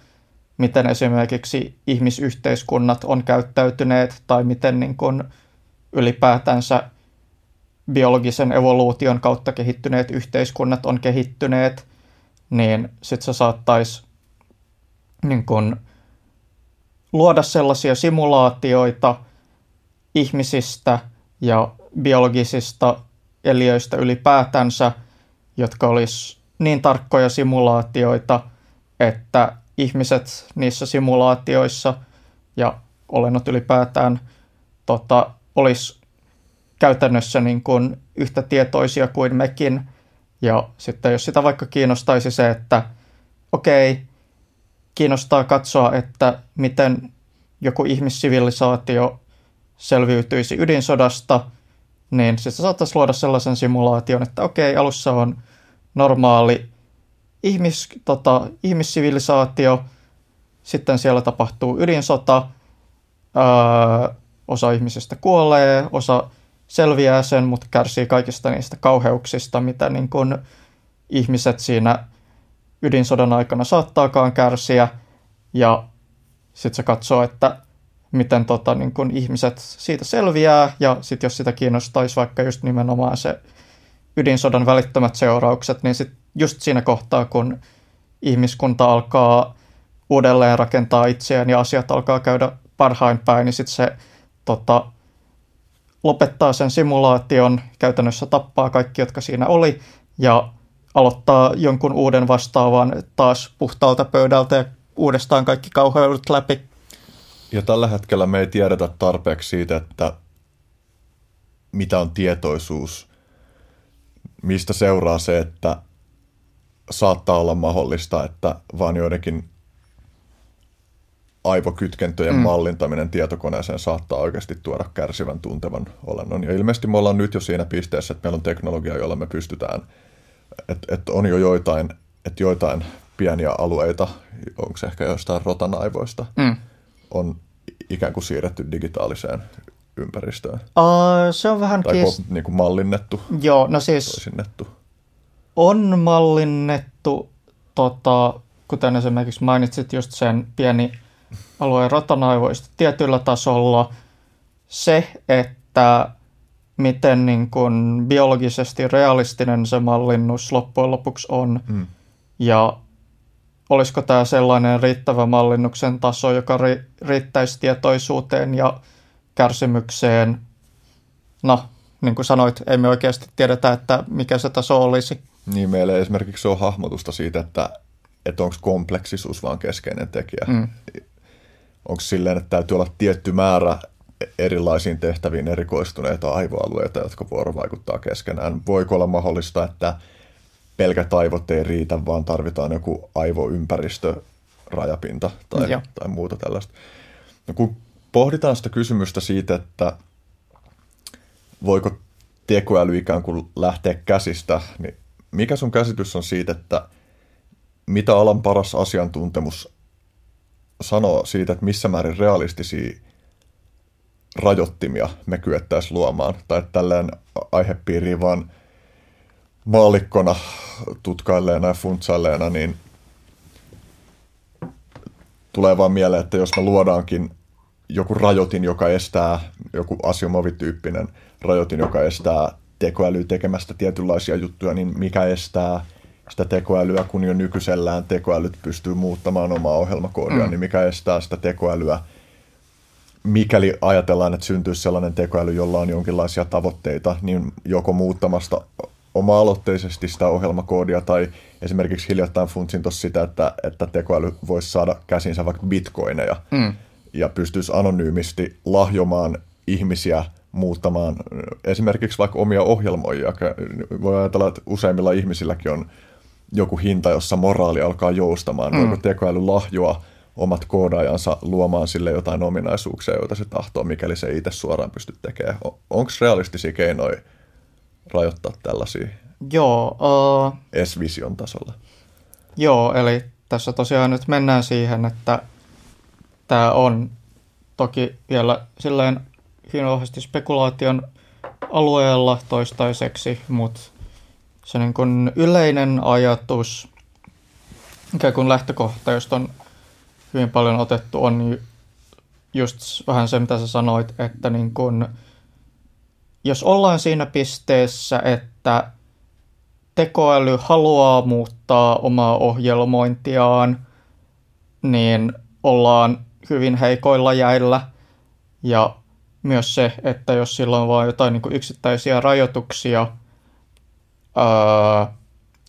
miten esimerkiksi ihmisyhteiskunnat on käyttäytyneet tai miten niin kuin ylipäätänsä biologisen evoluution kautta kehittyneet yhteiskunnat on kehittyneet, niin sitten se saattaisi niin kuin luoda sellaisia simulaatioita ihmisistä ja biologisista eliöistä ylipäätänsä, jotka olisi niin tarkkoja simulaatioita, että ihmiset niissä simulaatioissa ja olennot ylipäätään tota, olisi käytännössä niin kuin yhtä tietoisia kuin mekin. Ja sitten jos sitä vaikka kiinnostaisi se, että okei, kiinnostaa katsoa, että miten joku ihmissivilisaatio selviytyisi ydinsodasta – niin sitten saattaisi luoda sellaisen simulaation, että okei, alussa on normaali ihmis, tota, ihmissivilisaatio, sitten siellä tapahtuu ydinsota, öö, osa ihmisistä kuolee, osa selviää sen, mutta kärsii kaikista niistä kauheuksista, mitä niin kuin ihmiset siinä ydinsodan aikana saattaakaan kärsiä. Ja sitten se katsoo, että miten tota, niin kun ihmiset siitä selviää, ja sitten jos sitä kiinnostaisi vaikka just nimenomaan se ydinsodan välittömät seuraukset, niin sitten just siinä kohtaa, kun ihmiskunta alkaa uudelleen rakentaa itseään ja asiat alkaa käydä parhain päin, niin sitten se tota, lopettaa sen simulaation, käytännössä tappaa kaikki, jotka siinä oli, ja aloittaa jonkun uuden vastaavan taas puhtaalta pöydältä ja uudestaan kaikki kauheudet läpi. Ja tällä hetkellä me ei tiedetä tarpeeksi siitä, että mitä on tietoisuus, mistä seuraa se, että saattaa olla mahdollista, että vaan joidenkin aivokytkentöjen mm. mallintaminen tietokoneeseen saattaa oikeasti tuoda kärsivän tuntevan olennon. Ja ilmeisesti me ollaan nyt jo siinä pisteessä, että meillä on teknologia, jolla me pystytään, että, että on jo joitain, että joitain pieniä alueita, onko se ehkä jostain rotanaivoista, mm. on ikään kuin siirretty digitaaliseen ympäristöön. Uh, se on vähän tai kiist... niin kuin mallinnettu. Joo, no siis toisinnettu. On mallinnettu, tota, kuten esimerkiksi mainitsit just sen pieni alueen rotanaivoista tietyllä tasolla. Se, että miten niin kuin biologisesti realistinen se mallinnus loppujen lopuksi on, mm. ja olisiko tämä sellainen riittävä mallinnuksen taso, joka ri- riittäisi tietoisuuteen ja kärsimykseen. No, niin kuin sanoit, emme oikeasti tiedetä, että mikä se taso olisi. Niin, meillä esimerkiksi on hahmotusta siitä, että, että onko kompleksisuus vaan keskeinen tekijä. Mm. Onko silleen, että täytyy olla tietty määrä erilaisiin tehtäviin erikoistuneita aivoalueita, jotka vuorovaikuttaa keskenään. Voiko olla mahdollista, että pelkät aivot ei riitä, vaan tarvitaan joku aivoympäristö, rajapinta tai, tai muuta tällaista. No, kun pohditaan sitä kysymystä siitä, että voiko tekoäly ikään kuin lähteä käsistä, niin mikä sun käsitys on siitä, että mitä alan paras asiantuntemus sanoo siitä, että missä määrin realistisia rajoittimia me kyettäisiin luomaan, tai että tälleen aihepiiriin vaan maalikkona tutkailleena ja funtsailleena, niin tulee vaan mieleen, että jos me luodaankin joku rajoitin, joka estää, joku Asimov-tyyppinen rajoitin, joka estää tekoälyä tekemästä tietynlaisia juttuja, niin mikä estää sitä tekoälyä, kun jo nykyisellään tekoälyt pystyy muuttamaan omaa ohjelmakoodia, mm. niin mikä estää sitä tekoälyä, mikäli ajatellaan, että syntyisi sellainen tekoäly, jolla on jonkinlaisia tavoitteita, niin joko muuttamasta oma-aloitteisesti sitä ohjelmakoodia tai esimerkiksi hiljattain funtsin tuossa sitä, että, että tekoäly voisi saada käsinsä vaikka bitcoineja mm. ja pystyisi anonyymisti lahjomaan ihmisiä muuttamaan esimerkiksi vaikka omia ohjelmoijia. Voi ajatella, että useimmilla ihmisilläkin on joku hinta, jossa moraali alkaa joustamaan. Mm. Voiko tekoäly lahjoa omat koodaajansa luomaan sille jotain ominaisuuksia, joita se tahtoo, mikäli se itse suoraan pysty tekemään. Onko realistisia keinoja rajoittaa tällaisia Joo, uh, S-vision tasolla? Joo, eli tässä tosiaan nyt mennään siihen, että tämä on toki vielä silleen hyvin spekulaation alueella toistaiseksi, mutta se niin kuin yleinen ajatus, ikään kuin lähtökohta, josta on hyvin paljon otettu, on just vähän se, mitä sä sanoit, että niin kuin, jos ollaan siinä pisteessä, että tekoäly haluaa muuttaa omaa ohjelmointiaan, niin ollaan hyvin heikoilla jäillä. Ja myös se, että jos sillä on vain jotain niin kuin yksittäisiä rajoituksia, ää,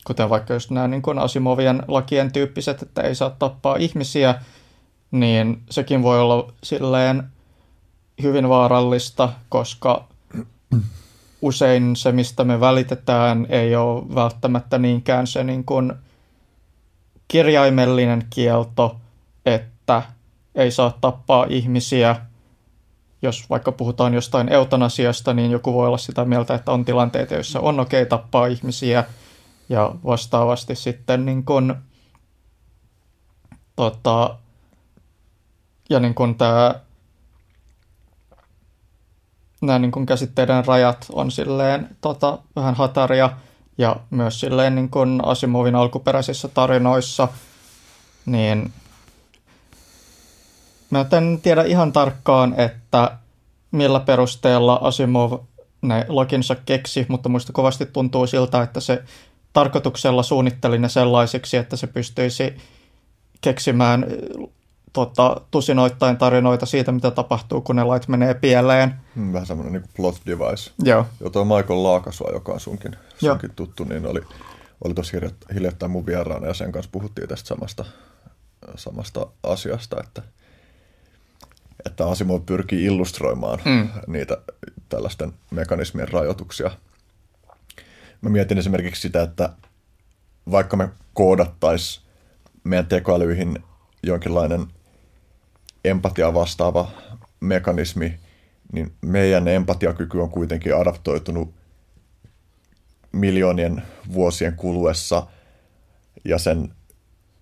kuten vaikka just nämä niin kuin Asimovien lakien tyyppiset, että ei saa tappaa ihmisiä, niin sekin voi olla silleen hyvin vaarallista, koska usein se, mistä me välitetään, ei ole välttämättä niinkään se niin kuin kirjaimellinen kielto, että ei saa tappaa ihmisiä. Jos vaikka puhutaan jostain eutanasiasta, niin joku voi olla sitä mieltä, että on tilanteita, joissa on okei okay tappaa ihmisiä, ja vastaavasti sitten niin kuin, tota, ja niin kuin tämä nämä niin kuin käsitteiden rajat on silleen tota, vähän hataria ja myös silleen niin kuin Asimovin alkuperäisissä tarinoissa, niin mä en tiedä ihan tarkkaan, että millä perusteella Asimov ne loginsa keksi, mutta muista kovasti tuntuu siltä, että se tarkoituksella suunnitteli ne sellaisiksi, että se pystyisi keksimään tota, tusinoittain tarinoita siitä, mitä tapahtuu, kun ne lait menee pieleen. Hmm, vähän semmoinen niin plot device. Joo. Tuo Michael Laakasua, joka on sunkin, sunkin tuttu, niin oli, oli tosi hiljattain mun vieraana ja sen kanssa puhuttiin tästä samasta, samasta asiasta, että, että Asimov pyrkii illustroimaan mm. niitä tällaisten mekanismien rajoituksia. Mä mietin esimerkiksi sitä, että vaikka me koodattaisiin meidän tekoälyihin jonkinlainen empatia vastaava mekanismi, niin meidän empatiakyky on kuitenkin adaptoitunut miljoonien vuosien kuluessa ja sen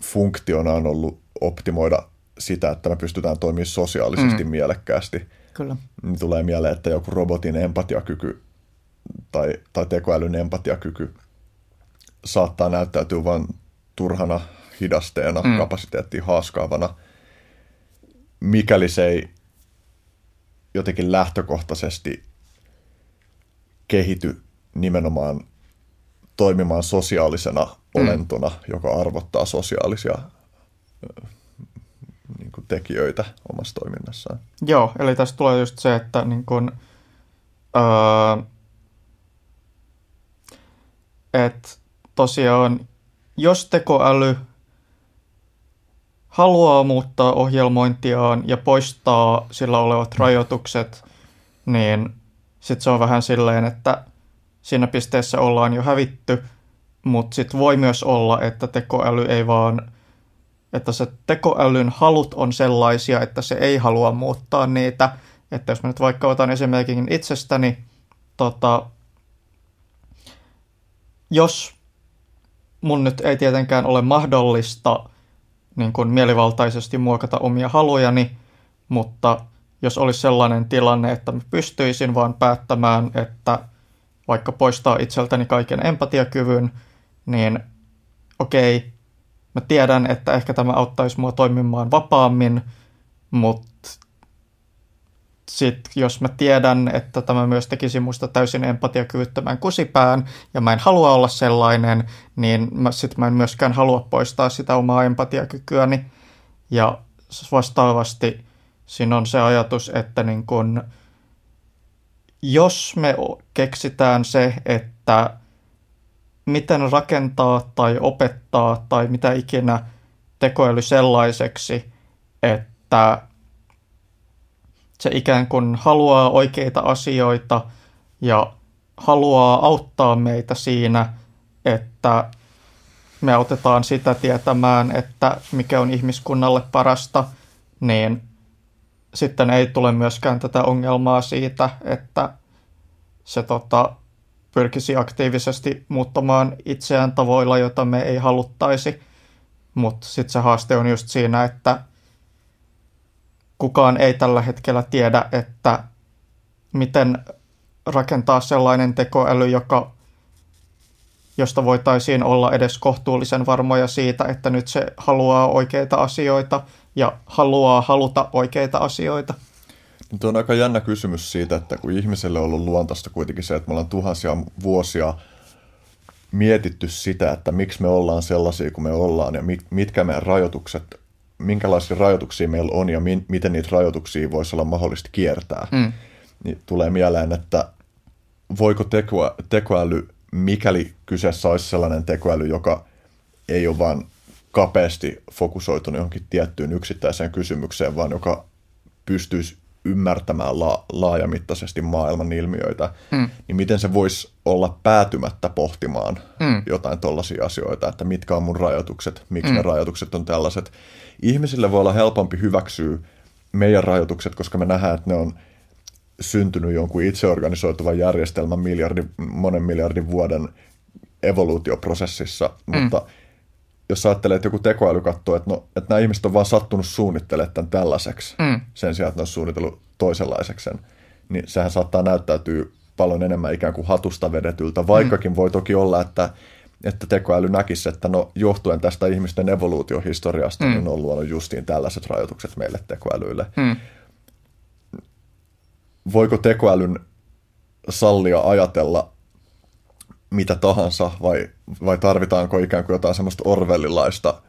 funktiona on ollut optimoida sitä, että me pystytään toimimaan sosiaalisesti mm. mielekkäästi. Kyllä. Niin tulee mieleen, että joku robotin empatiakyky tai, tai tekoälyn empatiakyky saattaa näyttäytyä vain turhana hidasteena, mm. kapasiteettiin haaskaavana, mikäli se ei jotenkin lähtökohtaisesti kehity nimenomaan toimimaan sosiaalisena mm. olentona, joka arvottaa sosiaalisia tekijöitä omassa toiminnassaan. Joo, eli tästä tulee just se, että niin kuin, öö, et tosiaan, jos tekoäly haluaa muuttaa ohjelmointiaan ja poistaa sillä olevat rajoitukset, niin sitten se on vähän silleen, että siinä pisteessä ollaan jo hävitty, mutta sitten voi myös olla, että tekoäly ei vaan, että se tekoälyn halut on sellaisia, että se ei halua muuttaa niitä. Että jos mä nyt vaikka otan esimerkin itsestäni, tota, jos mun nyt ei tietenkään ole mahdollista niin kuin mielivaltaisesti muokata omia halujani, mutta jos olisi sellainen tilanne, että mä pystyisin vaan päättämään, että vaikka poistaa itseltäni kaiken empatiakyvyn, niin okei, mä tiedän, että ehkä tämä auttaisi mua toimimaan vapaammin, mutta sit, jos mä tiedän, että tämä myös tekisi musta täysin empatiakyvyttömän kusipään, ja mä en halua olla sellainen, niin mä, sit mä en myöskään halua poistaa sitä omaa empatiakykyäni. Ja vastaavasti siinä on se ajatus, että niin kun, jos me keksitään se, että miten rakentaa tai opettaa tai mitä ikinä tekoäly sellaiseksi, että se ikään kuin haluaa oikeita asioita ja haluaa auttaa meitä siinä, että me autetaan sitä tietämään, että mikä on ihmiskunnalle parasta, niin sitten ei tule myöskään tätä ongelmaa siitä, että se tota, pyrkisi aktiivisesti muuttamaan itseään tavoilla, joita me ei haluttaisi. Mutta sitten se haaste on just siinä, että kukaan ei tällä hetkellä tiedä, että miten rakentaa sellainen tekoäly, joka, josta voitaisiin olla edes kohtuullisen varmoja siitä, että nyt se haluaa oikeita asioita ja haluaa haluta oikeita asioita. Nyt on aika jännä kysymys siitä, että kun ihmiselle on ollut luontaista kuitenkin se, että me ollaan tuhansia vuosia mietitty sitä, että miksi me ollaan sellaisia kuin me ollaan ja mitkä meidän rajoitukset minkälaisia rajoituksia meillä on ja mi- miten niitä rajoituksia voisi olla mahdollista kiertää, mm. niin tulee mieleen, että voiko teko- tekoäly, mikäli kyseessä olisi sellainen tekoäly, joka ei ole vain kapeasti fokusoitunut johonkin tiettyyn yksittäiseen kysymykseen, vaan joka pystyisi ymmärtämään la- laajamittaisesti maailman ilmiöitä, mm. niin miten se voisi olla päätymättä pohtimaan mm. jotain tollaisia asioita, että mitkä on mun rajoitukset, miksi mm. ne rajoitukset on tällaiset. Ihmisille voi olla helpompi hyväksyä meidän rajoitukset, koska me nähdään, että ne on syntynyt jonkun itseorganisoituvan järjestelmän miljardin, monen miljardin vuoden evoluutioprosessissa, mm. mutta jos ajattelee, että joku tekoäly katsoo, että, no, että nämä ihmiset on vaan sattunut suunnittelemaan tämän tällaiseksi, mm. sen sijaan, että ne on suunnitellut toisenlaiseksi sen, niin sehän saattaa näyttäytyä paljon enemmän ikään kuin hatusta vedetyltä, vaikkakin mm. voi toki olla, että, että tekoäly näkisi, että no johtuen tästä ihmisten evoluutiohistoriasta, mm. niin on luonut justiin tällaiset rajoitukset meille tekoälyille. Mm. Voiko tekoälyn sallia ajatella mitä tahansa vai, vai tarvitaanko ikään kuin jotain semmoista orvellilaista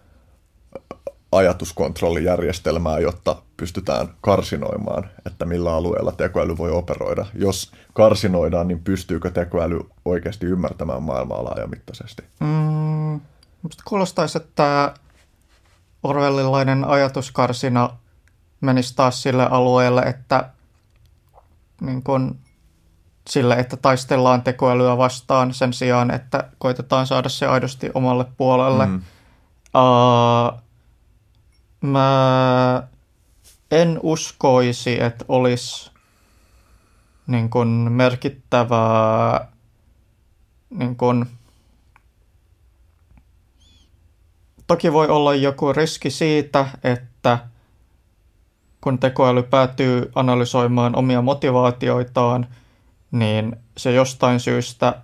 ajatuskontrollijärjestelmää, jotta pystytään karsinoimaan, että millä alueella tekoäly voi operoida. Jos karsinoidaan, niin pystyykö tekoäly oikeasti ymmärtämään maailmaa laajamittaisesti? Mm, kuulostaisi, että orwellilainen ajatuskarsina menisi taas sille alueelle, että niin kun, sille, että taistellaan tekoälyä vastaan sen sijaan, että koitetaan saada se aidosti omalle puolelle. Mm. Uh, mä en uskoisi, että olisi niin kuin merkittävää niin kuin, toki voi olla joku riski siitä, että kun tekoäly päätyy analysoimaan omia motivaatioitaan, niin se jostain syystä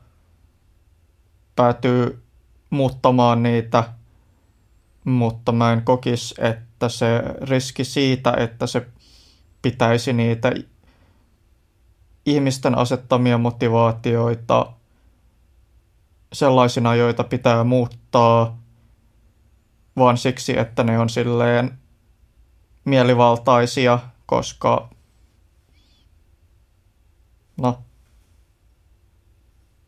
päätyy muuttamaan niitä, mutta mä en kokisi, että se riski siitä, että se pitäisi niitä ihmisten asettamia motivaatioita sellaisina, joita pitää muuttaa, vaan siksi, että ne on silleen mielivaltaisia, koska no,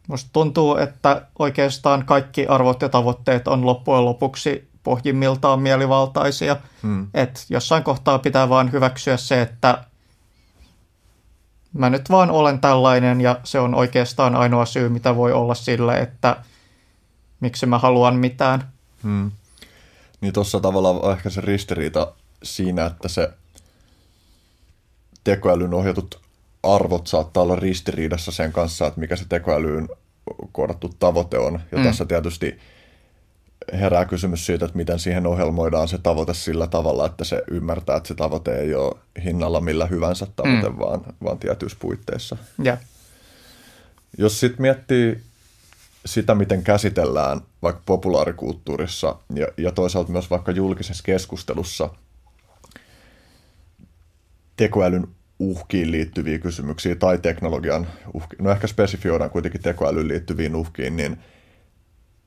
musta tuntuu, että oikeastaan kaikki arvot ja tavoitteet on loppujen lopuksi pohjimmiltaan mielivaltaisia. Hmm. Että jossain kohtaa pitää vaan hyväksyä se, että mä nyt vaan olen tällainen ja se on oikeastaan ainoa syy, mitä voi olla sille, että miksi mä haluan mitään. Hmm. Niin tuossa tavallaan on ehkä se ristiriita siinä, että se tekoälyn ohjatut arvot saattaa olla ristiriidassa sen kanssa, että mikä se tekoälyyn koodattu tavoite on. Ja mm. tässä tietysti herää kysymys siitä, että miten siihen ohjelmoidaan se tavoite sillä tavalla, että se ymmärtää, että se tavoite ei ole hinnalla millä hyvänsä tavoite, mm. vaan, vaan tietyissä puitteissa. Yeah. Jos sitten miettii sitä, miten käsitellään vaikka populaarikulttuurissa ja, ja toisaalta myös vaikka julkisessa keskustelussa tekoälyn uhkiin liittyviä kysymyksiä tai teknologian uhkiin, no ehkä spesifioidaan kuitenkin tekoälyyn liittyviin uhkiin, niin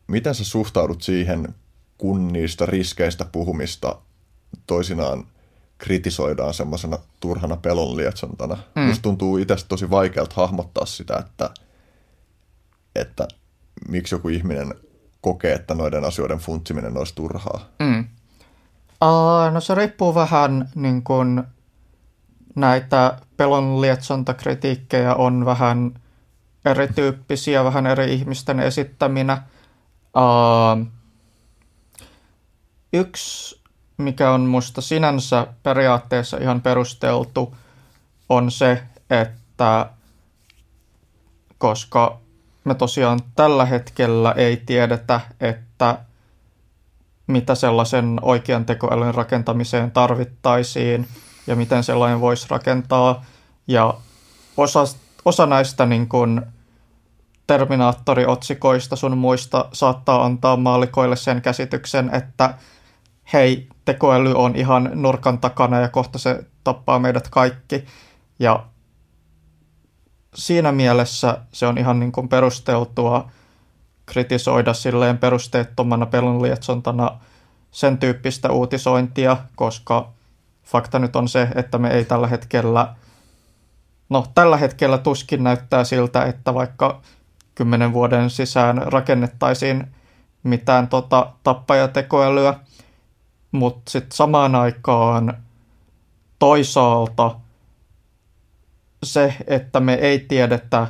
miten sä suhtaudut siihen, kun niistä riskeistä puhumista toisinaan kritisoidaan semmoisena turhana pelon lietsontana. Mm. Musta tuntuu itse tosi vaikealta hahmottaa sitä, että, että miksi joku ihminen kokee, että noiden asioiden funtsiminen olisi turhaa. Mm. Uh, no se riippuu vähän niin kuin näitä pelon lietsontakritiikkejä on vähän erityyppisiä, vähän eri ihmisten esittäminä. Uh, yksi, mikä on musta sinänsä periaatteessa ihan perusteltu, on se, että koska me tosiaan tällä hetkellä ei tiedetä, että mitä sellaisen oikean tekoälyn rakentamiseen tarvittaisiin – ja miten sellainen voisi rakentaa. Ja osa, osa näistä niin kuin Terminaattori-otsikoista sun muista saattaa antaa maalikoille sen käsityksen, että hei, tekoäly on ihan nurkan takana ja kohta se tappaa meidät kaikki. Ja siinä mielessä se on ihan niin kuin perusteltua kritisoida silleen perusteettomana pelonlietsontana sen tyyppistä uutisointia, koska fakta nyt on se, että me ei tällä hetkellä, no tällä hetkellä tuskin näyttää siltä, että vaikka kymmenen vuoden sisään rakennettaisiin mitään tota tappajatekoälyä, mutta sitten samaan aikaan toisaalta se, että me ei tiedetä,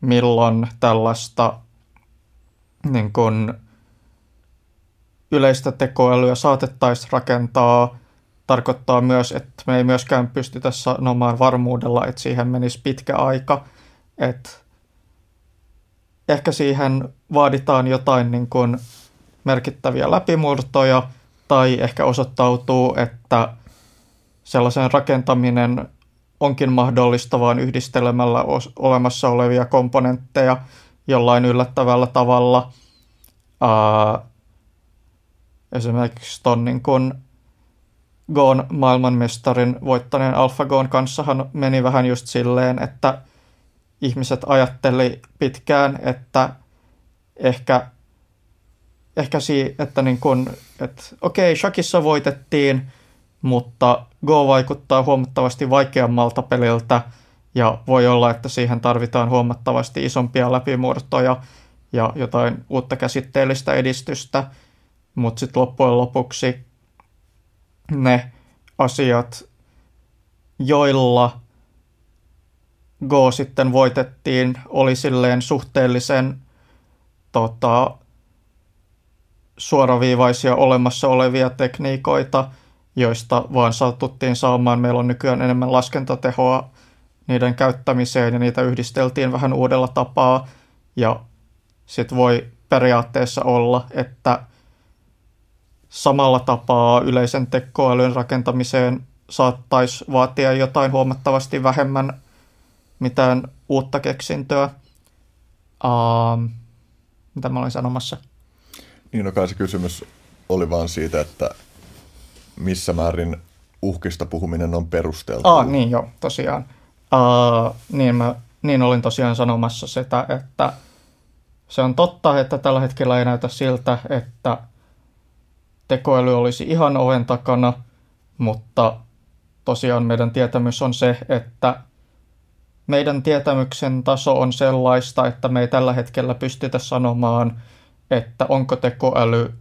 milloin tällaista niin kun, yleistä tekoälyä saatettaisiin rakentaa tarkoittaa myös, että me ei myöskään pystytä sanomaan varmuudella, että siihen menisi pitkä aika. Että ehkä siihen vaaditaan jotain niin kuin merkittäviä läpimurtoja, tai ehkä osoittautuu, että sellaisen rakentaminen onkin mahdollista vain yhdistelemällä olemassa olevia komponentteja jollain yllättävällä tavalla. Ää, esimerkiksi ton niin Goon maailmanmestarin voittaneen AlphaGoon kanssahan meni vähän just silleen, että ihmiset ajatteli pitkään, että ehkä, ehkä si, että niin kun, että okei, Shakissa voitettiin, mutta Go vaikuttaa huomattavasti vaikeammalta peliltä ja voi olla, että siihen tarvitaan huomattavasti isompia läpimurtoja ja jotain uutta käsitteellistä edistystä, mutta sitten loppujen lopuksi ne asiat, joilla Go sitten voitettiin, oli silleen suhteellisen tota, suoraviivaisia olemassa olevia tekniikoita, joista vaan saatuttiin saamaan. Meillä on nykyään enemmän laskentatehoa niiden käyttämiseen ja niitä yhdisteltiin vähän uudella tapaa. Ja sitten voi periaatteessa olla, että samalla tapaa yleisen tekoälyn rakentamiseen saattaisi vaatia jotain huomattavasti vähemmän mitään uutta keksintöä. Uh, mitä mä olin sanomassa? Niin, no kai se kysymys oli vaan siitä, että missä määrin uhkista puhuminen on perusteltua. Ah, niin joo, tosiaan. Uh, niin, mä, niin olin tosiaan sanomassa sitä, että se on totta, että tällä hetkellä ei näytä siltä, että tekoäly olisi ihan oven takana, mutta tosiaan meidän tietämys on se, että meidän tietämyksen taso on sellaista, että me ei tällä hetkellä pystytä sanomaan, että onko tekoäly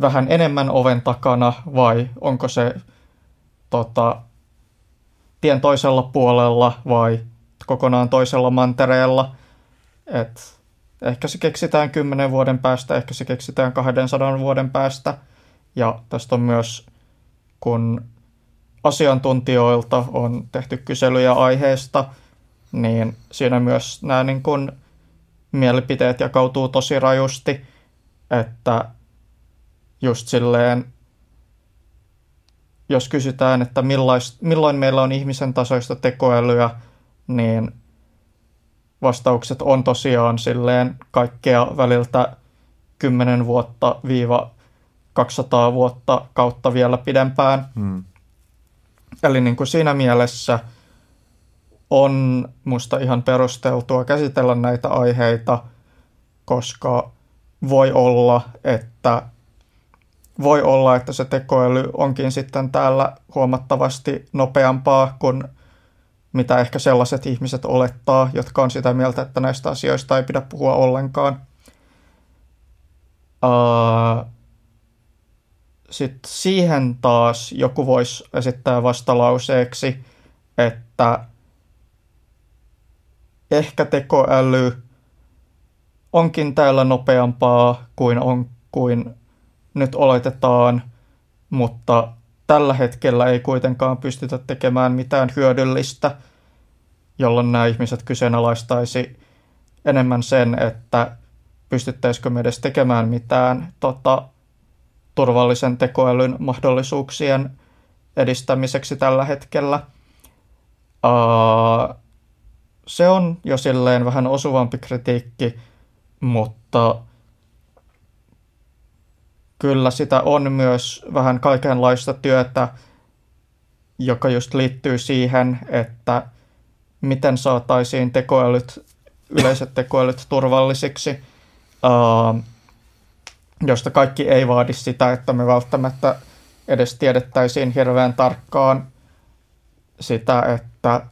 vähän enemmän oven takana vai onko se tota, tien toisella puolella vai kokonaan toisella mantereella. Et ehkä se keksitään kymmenen vuoden päästä, ehkä se keksitään 200 vuoden päästä. Ja tästä on myös, kun asiantuntijoilta on tehty kyselyjä aiheesta, niin siinä myös nämä niin kun mielipiteet jakautuu tosi rajusti, että just silleen, jos kysytään, että millais, milloin meillä on ihmisen tasoista tekoälyä, niin vastaukset on tosiaan silleen kaikkea väliltä 10 vuotta viiva 200 vuotta kautta vielä pidempään. Hmm. Eli niin kuin siinä mielessä on musta ihan perusteltua käsitellä näitä aiheita, koska voi olla, että voi olla, että se tekoäly onkin sitten täällä huomattavasti nopeampaa kuin mitä ehkä sellaiset ihmiset olettaa, jotka on sitä mieltä, että näistä asioista ei pidä puhua ollenkaan. Uh, Sitten siihen taas joku voisi esittää vastalauseeksi, että ehkä tekoäly onkin täällä nopeampaa kuin, on, kuin nyt oletetaan, mutta tällä hetkellä ei kuitenkaan pystytä tekemään mitään hyödyllistä, jolloin nämä ihmiset kyseenalaistaisi enemmän sen, että pystyttäisikö me edes tekemään mitään tota, turvallisen tekoälyn mahdollisuuksien edistämiseksi tällä hetkellä. Uh, se on jo silleen vähän osuvampi kritiikki, mutta kyllä sitä on myös vähän kaikenlaista työtä, joka just liittyy siihen, että miten saataisiin tekoälyt, yleiset tekoälyt turvallisiksi, uh, josta kaikki ei vaadi sitä, että me välttämättä edes tiedettäisiin hirveän tarkkaan sitä, että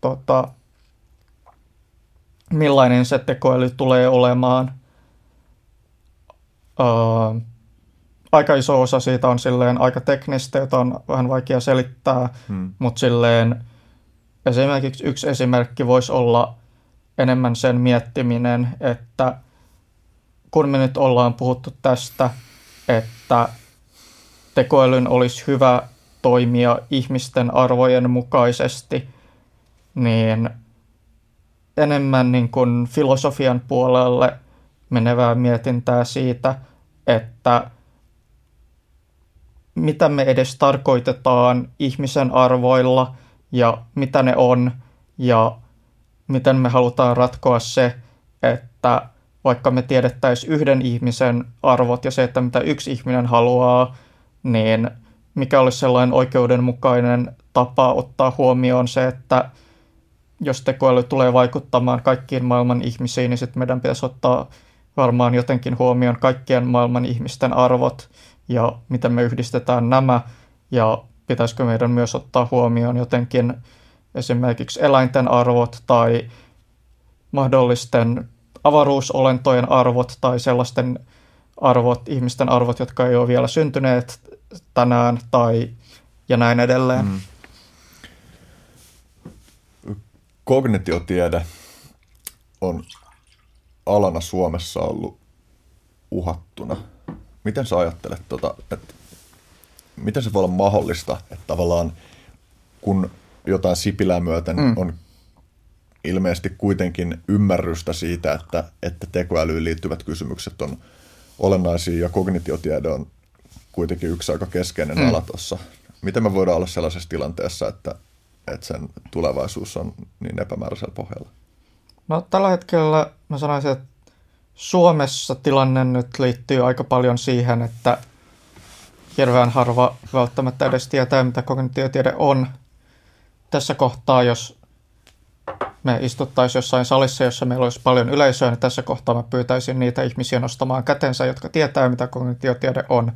tota, millainen se tekoäly tulee olemaan. Uh, aika iso osa siitä on silleen aika teknistä, jota on vähän vaikea selittää, hmm. mutta silleen esimerkiksi yksi esimerkki voisi olla enemmän sen miettiminen, että kun me nyt ollaan puhuttu tästä, että tekoälyn olisi hyvä toimia ihmisten arvojen mukaisesti, niin enemmän niin kuin filosofian puolelle menevää mietintää siitä, että mitä me edes tarkoitetaan ihmisen arvoilla, ja mitä ne on ja miten me halutaan ratkoa se, että vaikka me tiedettäisiin yhden ihmisen arvot ja se, että mitä yksi ihminen haluaa, niin mikä olisi sellainen oikeudenmukainen tapa ottaa huomioon se, että jos tekoäly tulee vaikuttamaan kaikkiin maailman ihmisiin, niin sitten meidän pitäisi ottaa varmaan jotenkin huomioon kaikkien maailman ihmisten arvot ja miten me yhdistetään nämä ja pitäisikö meidän myös ottaa huomioon jotenkin esimerkiksi eläinten arvot tai mahdollisten avaruusolentojen arvot tai sellaisten arvot, ihmisten arvot, jotka ei ole vielä syntyneet tänään tai ja näin edelleen. Mm. Kognitiotiede on alana Suomessa ollut uhattuna. Miten sä ajattelet, tota, että miten se voi olla mahdollista, että tavallaan kun jotain Sipilää myöten mm. on ilmeisesti kuitenkin ymmärrystä siitä, että, että tekoälyyn liittyvät kysymykset on olennaisia ja kognitiotiede on kuitenkin yksi aika keskeinen mm. ala tuossa. Miten me voidaan olla sellaisessa tilanteessa, että, että sen tulevaisuus on niin epämääräisellä pohjalla? No tällä hetkellä mä sanoisin, että Suomessa tilanne nyt liittyy aika paljon siihen, että hirveän harva välttämättä edes tietää, mitä kognitiotiede on. Tässä kohtaa, jos me istuttaisiin jossain salissa, jossa meillä olisi paljon yleisöä, niin tässä kohtaa mä pyytäisin niitä ihmisiä nostamaan kätensä, jotka tietää, mitä kognitiotiede on.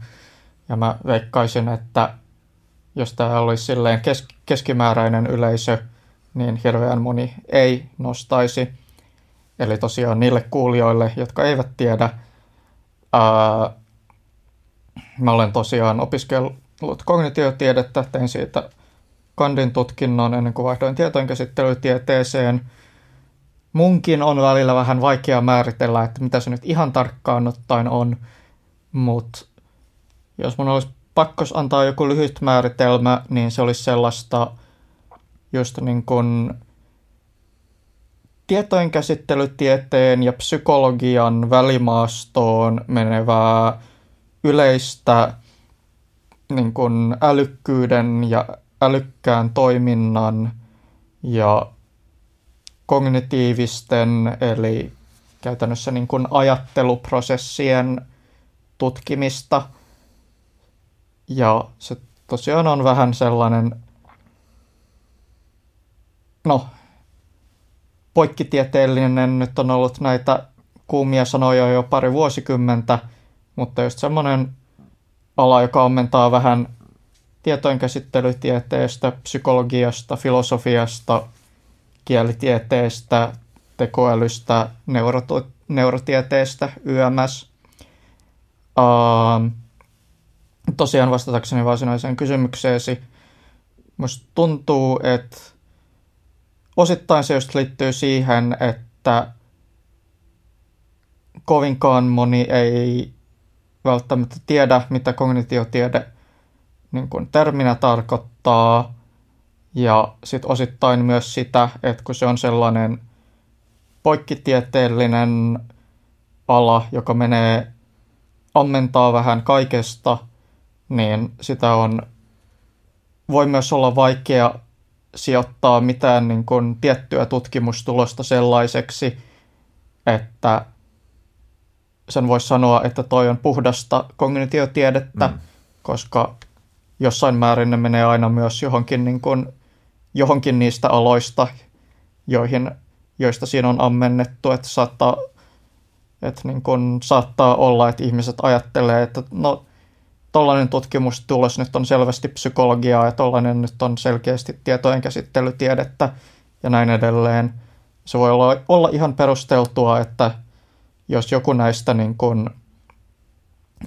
Ja mä veikkaisin, että jos tämä olisi silleen kes- keskimääräinen yleisö, niin hirveän moni ei nostaisi. Eli tosiaan niille kuulijoille, jotka eivät tiedä, ää, mä olen tosiaan opiskellut kognitiotiedettä, tein siitä kandin tutkinnon ennen kuin vaihdoin tietojenkäsittelytieteeseen. Munkin on välillä vähän vaikea määritellä, että mitä se nyt ihan tarkkaan ottaen on, mutta jos mun olisi pakko antaa joku lyhyt määritelmä, niin se olisi sellaista just niin kuin tietojenkäsittelytieteen ja psykologian välimaastoon menevää yleistä niin kuin älykkyyden ja älykkään toiminnan ja kognitiivisten eli käytännössä niin kuin ajatteluprosessien tutkimista. Ja se tosiaan on vähän sellainen, no, poikkitieteellinen nyt on ollut näitä kuumia sanoja jo pari vuosikymmentä, mutta just semmoinen ala, joka ammentaa vähän tietojenkäsittelytieteestä, psykologiasta, filosofiasta, kielitieteestä, tekoälystä, neurotu- neurotieteestä, YMS. Uh, tosiaan vastatakseni varsinaiseen kysymykseesi, musta tuntuu, että osittain se just liittyy siihen, että kovinkaan moni ei välttämättä tiedä, mitä kognitiotiede niin kuin terminä tarkoittaa. Ja sitten osittain myös sitä, että kun se on sellainen poikkitieteellinen ala, joka menee, ammentaa vähän kaikesta, niin sitä on, voi myös olla vaikea sijoittaa mitään niin kuin tiettyä tutkimustulosta sellaiseksi, että sen voisi sanoa, että toi on puhdasta kognitiotiedettä, mm. koska jossain määrin ne menee aina myös johonkin, niin kuin, johonkin niistä aloista, joihin, joista siinä on ammennettu, että saattaa, että niin kuin, saattaa olla, että ihmiset ajattelee, että no tollainen tutkimustulos nyt on selvästi psykologiaa ja tollainen nyt on selkeästi tietojen käsittelytiedettä ja näin edelleen. Se voi olla, olla ihan perusteltua, että jos joku näistä niin kuin,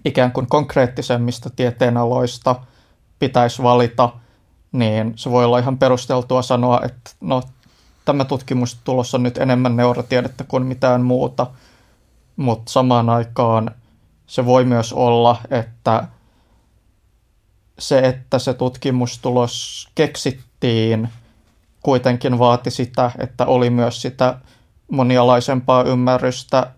ikään kuin konkreettisemmista tieteenaloista pitäisi valita, niin se voi olla ihan perusteltua sanoa, että no, tämä tutkimustulos on nyt enemmän neurotiedettä kuin mitään muuta, mutta samaan aikaan se voi myös olla, että se, että se tutkimustulos keksittiin, kuitenkin vaati sitä, että oli myös sitä monialaisempaa ymmärrystä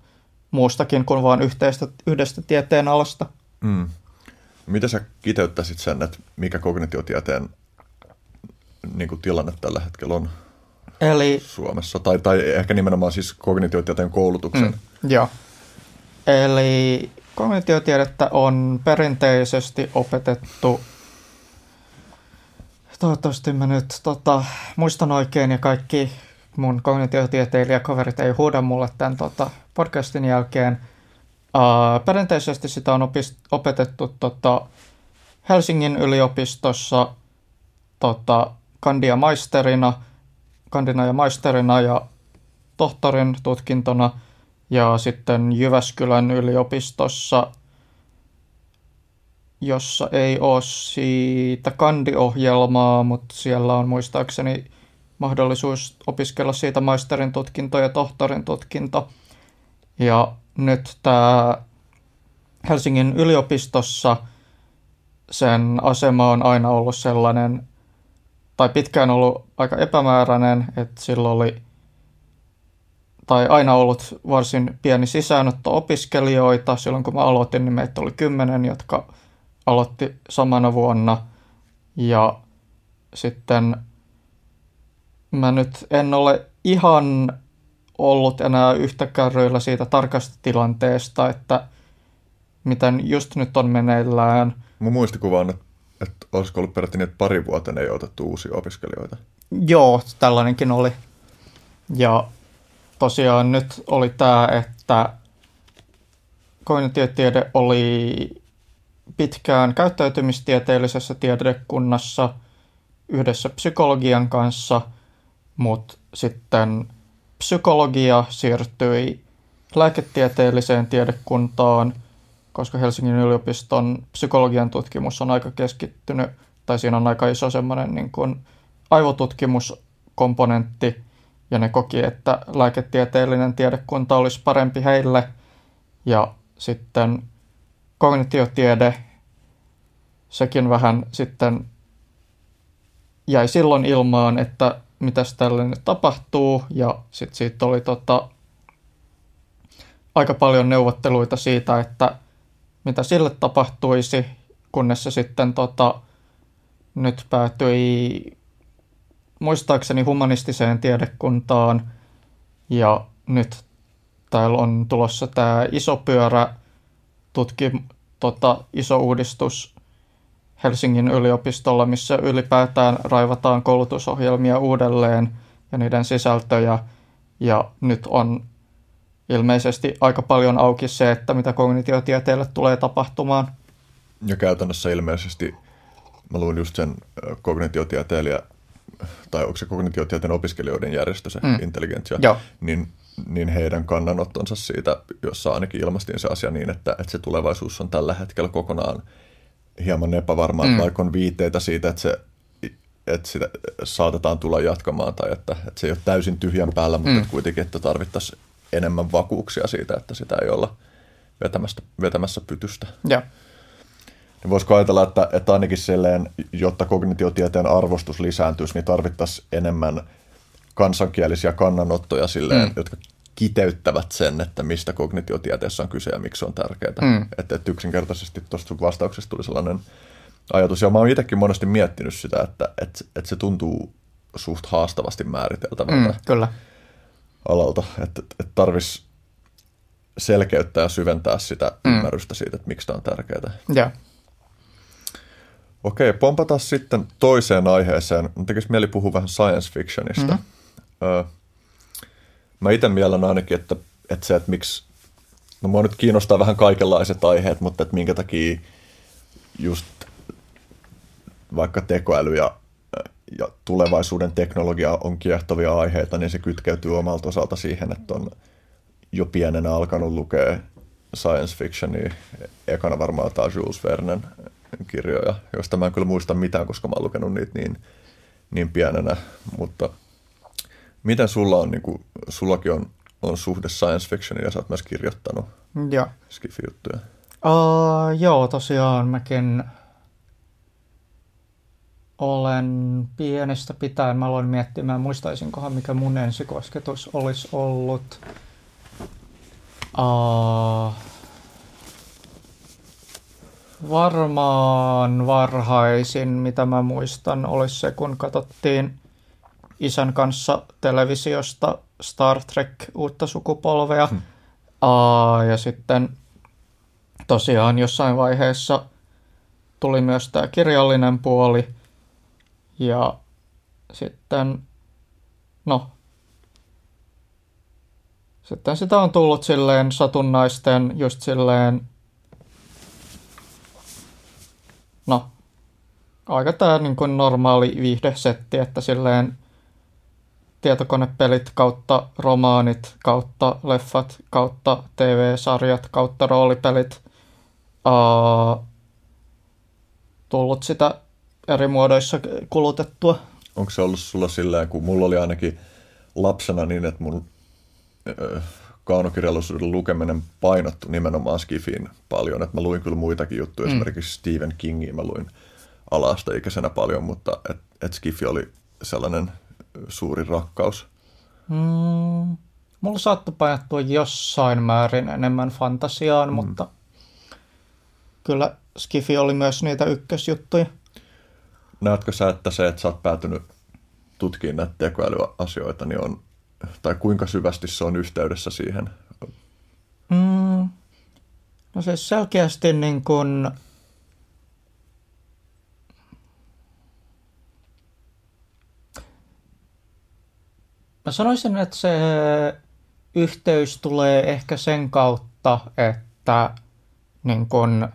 muustakin kuin vain yhteistä, yhdestä tieteenalasta. Mm. Miten sä kiteyttäisit sen, että mikä kognitiotieteen niin kuin tilanne tällä hetkellä on Eli Suomessa? Tai, tai ehkä nimenomaan siis kognitiotieteen koulutuksen. Mm, joo. Eli kognitiotiedettä on perinteisesti opetettu, toivottavasti mä nyt tota, muistan oikein ja kaikki mun kognitiotieteilijäkaverit ei huuda mulle tämän tota, podcastin jälkeen. Uh, perinteisesti sitä on opist- opetettu tota, Helsingin yliopistossa tota, kandia maisterina, kandina ja maisterina ja tohtorin tutkintona ja sitten Jyväskylän yliopistossa, jossa ei ole siitä kandiohjelmaa, mutta siellä on muistaakseni mahdollisuus opiskella siitä maisterin tutkinto ja tohtorin tutkinto. Ja nyt tämä Helsingin yliopistossa sen asema on aina ollut sellainen, tai pitkään ollut aika epämääräinen, että sillä oli tai aina ollut varsin pieni sisäänotto opiskelijoita. Silloin kun mä aloitin, niin meitä oli kymmenen, jotka aloitti samana vuonna. Ja sitten mä nyt en ole ihan ollut enää yhtä kärryillä siitä tarkasta tilanteesta, että miten just nyt on meneillään. Mun muistikuva on, että, olisiko ollut peräti niin, että pari vuotta ei otettu uusia opiskelijoita. Joo, tällainenkin oli. Ja tosiaan nyt oli tämä, että kognitiotiede oli pitkään käyttäytymistieteellisessä tiedekunnassa yhdessä psykologian kanssa, mutta sitten psykologia siirtyi lääketieteelliseen tiedekuntaan, koska Helsingin yliopiston psykologian tutkimus on aika keskittynyt, tai siinä on aika iso semmoinen niin aivotutkimuskomponentti, ja ne koki, että lääketieteellinen tiedekunta olisi parempi heille. Ja sitten kognitiotiede, sekin vähän sitten jäi silloin ilmaan, että mitäs tälle nyt tapahtuu, ja sitten siitä oli tota, aika paljon neuvotteluita siitä, että mitä sille tapahtuisi, kunnes se sitten tota, nyt päätyi muistaakseni humanistiseen tiedekuntaan ja nyt täällä on tulossa tämä iso pyörä tutki, tota, iso uudistus Helsingin yliopistolla, missä ylipäätään raivataan koulutusohjelmia uudelleen ja niiden sisältöjä. Ja nyt on ilmeisesti aika paljon auki se, että mitä kognitiotieteelle tulee tapahtumaan. Ja käytännössä ilmeisesti, mä luin just sen kognitiotieteilijä tai onko se kognitiotieteen opiskelijoiden järjestö se mm. intelligentsia, Joo. niin, niin heidän kannanottonsa siitä, jossa ainakin ilmastiin se asia niin, että, että se tulevaisuus on tällä hetkellä kokonaan hieman epävarmaa, mm. vaikka on viitteitä siitä, että se että sitä saatetaan tulla jatkamaan tai että, että se ei ole täysin tyhjän päällä, mutta mm. että kuitenkin, että tarvittaisiin enemmän vakuuksia siitä, että sitä ei olla vetämässä, vetämässä pytystä. Ja. Niin voisiko ajatella, että, että ainakin silleen, jotta kognitiotieteen arvostus lisääntyisi, niin tarvittaisiin enemmän kansankielisiä kannanottoja silleen, mm. jotka kiteyttävät sen, että mistä kognitiotieteessä on kyse ja miksi se on tärkeää. Mm. Että, että yksinkertaisesti tuosta vastauksesta tuli sellainen ajatus. Ja mä oon itsekin monesti miettinyt sitä, että, että, että se tuntuu suht haastavasti määriteltävältä mm, kyllä. alalta. Että, että tarvitsisi selkeyttää ja syventää sitä mm. ymmärrystä siitä, että miksi tämä on tärkeää. Yeah. Okei, pompataan sitten toiseen aiheeseen. Mun tekisi mieli puhua vähän science fictionista. Mm-hmm. Öö, mä itse mielen ainakin, että, että se, että miksi, no mua nyt kiinnostaa vähän kaikenlaiset aiheet, mutta että minkä takia just vaikka tekoäly ja, ja tulevaisuuden teknologia on kiehtovia aiheita, niin se kytkeytyy omalta osalta siihen, että on jo pienenä alkanut lukea science fictionia. Ekana varmaan tämä Jules Vernen kirjoja, joista mä en kyllä muista mitään, koska mä oon lukenut niitä niin, niin pienenä, mutta miten sulla on, niin kuin, sullakin on, on suhde science fictioniin ja sä oot myös kirjoittanut Joo. skifi-juttuja? Uh, joo, tosiaan mäkin olen pienestä pitäen, mä aloin miettimään, muistaisinkohan mikä mun ensikosketus olisi ollut. Uh, Varmaan varhaisin, mitä mä muistan, olisi se, kun katsottiin isän kanssa televisiosta Star Trek uutta sukupolvea. Hmm. Aa, ja sitten tosiaan jossain vaiheessa tuli myös tämä kirjallinen puoli. Ja sitten, no, sitten sitä on tullut silleen satunnaisten, just silleen, no, aika tämä niin kuin normaali viihdesetti, että silleen tietokonepelit kautta romaanit kautta leffat kautta TV-sarjat kautta roolipelit uh, tullut sitä eri muodoissa kulutettua. Onko se ollut sulla silleen, kun mulla oli ainakin lapsena niin, että mun kaunokirjallisuuden lukeminen painottu nimenomaan Skifiin paljon. Että mä luin kyllä muitakin juttuja, mm. esimerkiksi Stephen Kingia mä luin alasta ikäisenä paljon, mutta et, et Skifi oli sellainen suuri rakkaus. Mm, mulla saattoi painottua jossain määrin enemmän fantasiaan, mm. mutta kyllä Skifi oli myös niitä ykkösjuttuja. Näetkö sä, että se, että sä oot päätynyt tutkimaan näitä tekoälyasioita, niin on tai kuinka syvästi se on yhteydessä siihen? Mm, no se selkeästi niin kuin, Mä sanoisin, että se yhteys tulee ehkä sen kautta, että niin kun,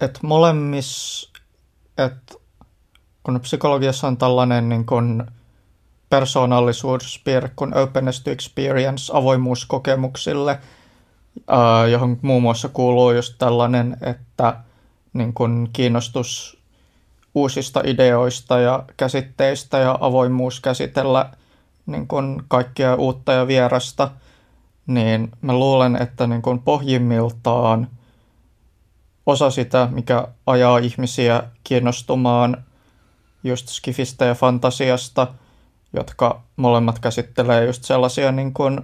että molemmissa, että kun psykologiassa on tällainen niin kuin persoonallisuuspiirre kuin openness to experience, avoimuus kokemuksille, johon muun muassa kuuluu just tällainen, että niin kuin kiinnostus uusista ideoista ja käsitteistä ja avoimuus käsitellä niin kuin kaikkea uutta ja vierasta, niin mä luulen, että niin kuin pohjimmiltaan osa sitä, mikä ajaa ihmisiä kiinnostumaan just skifistä ja fantasiasta, jotka molemmat käsittelee just sellaisia niin kuin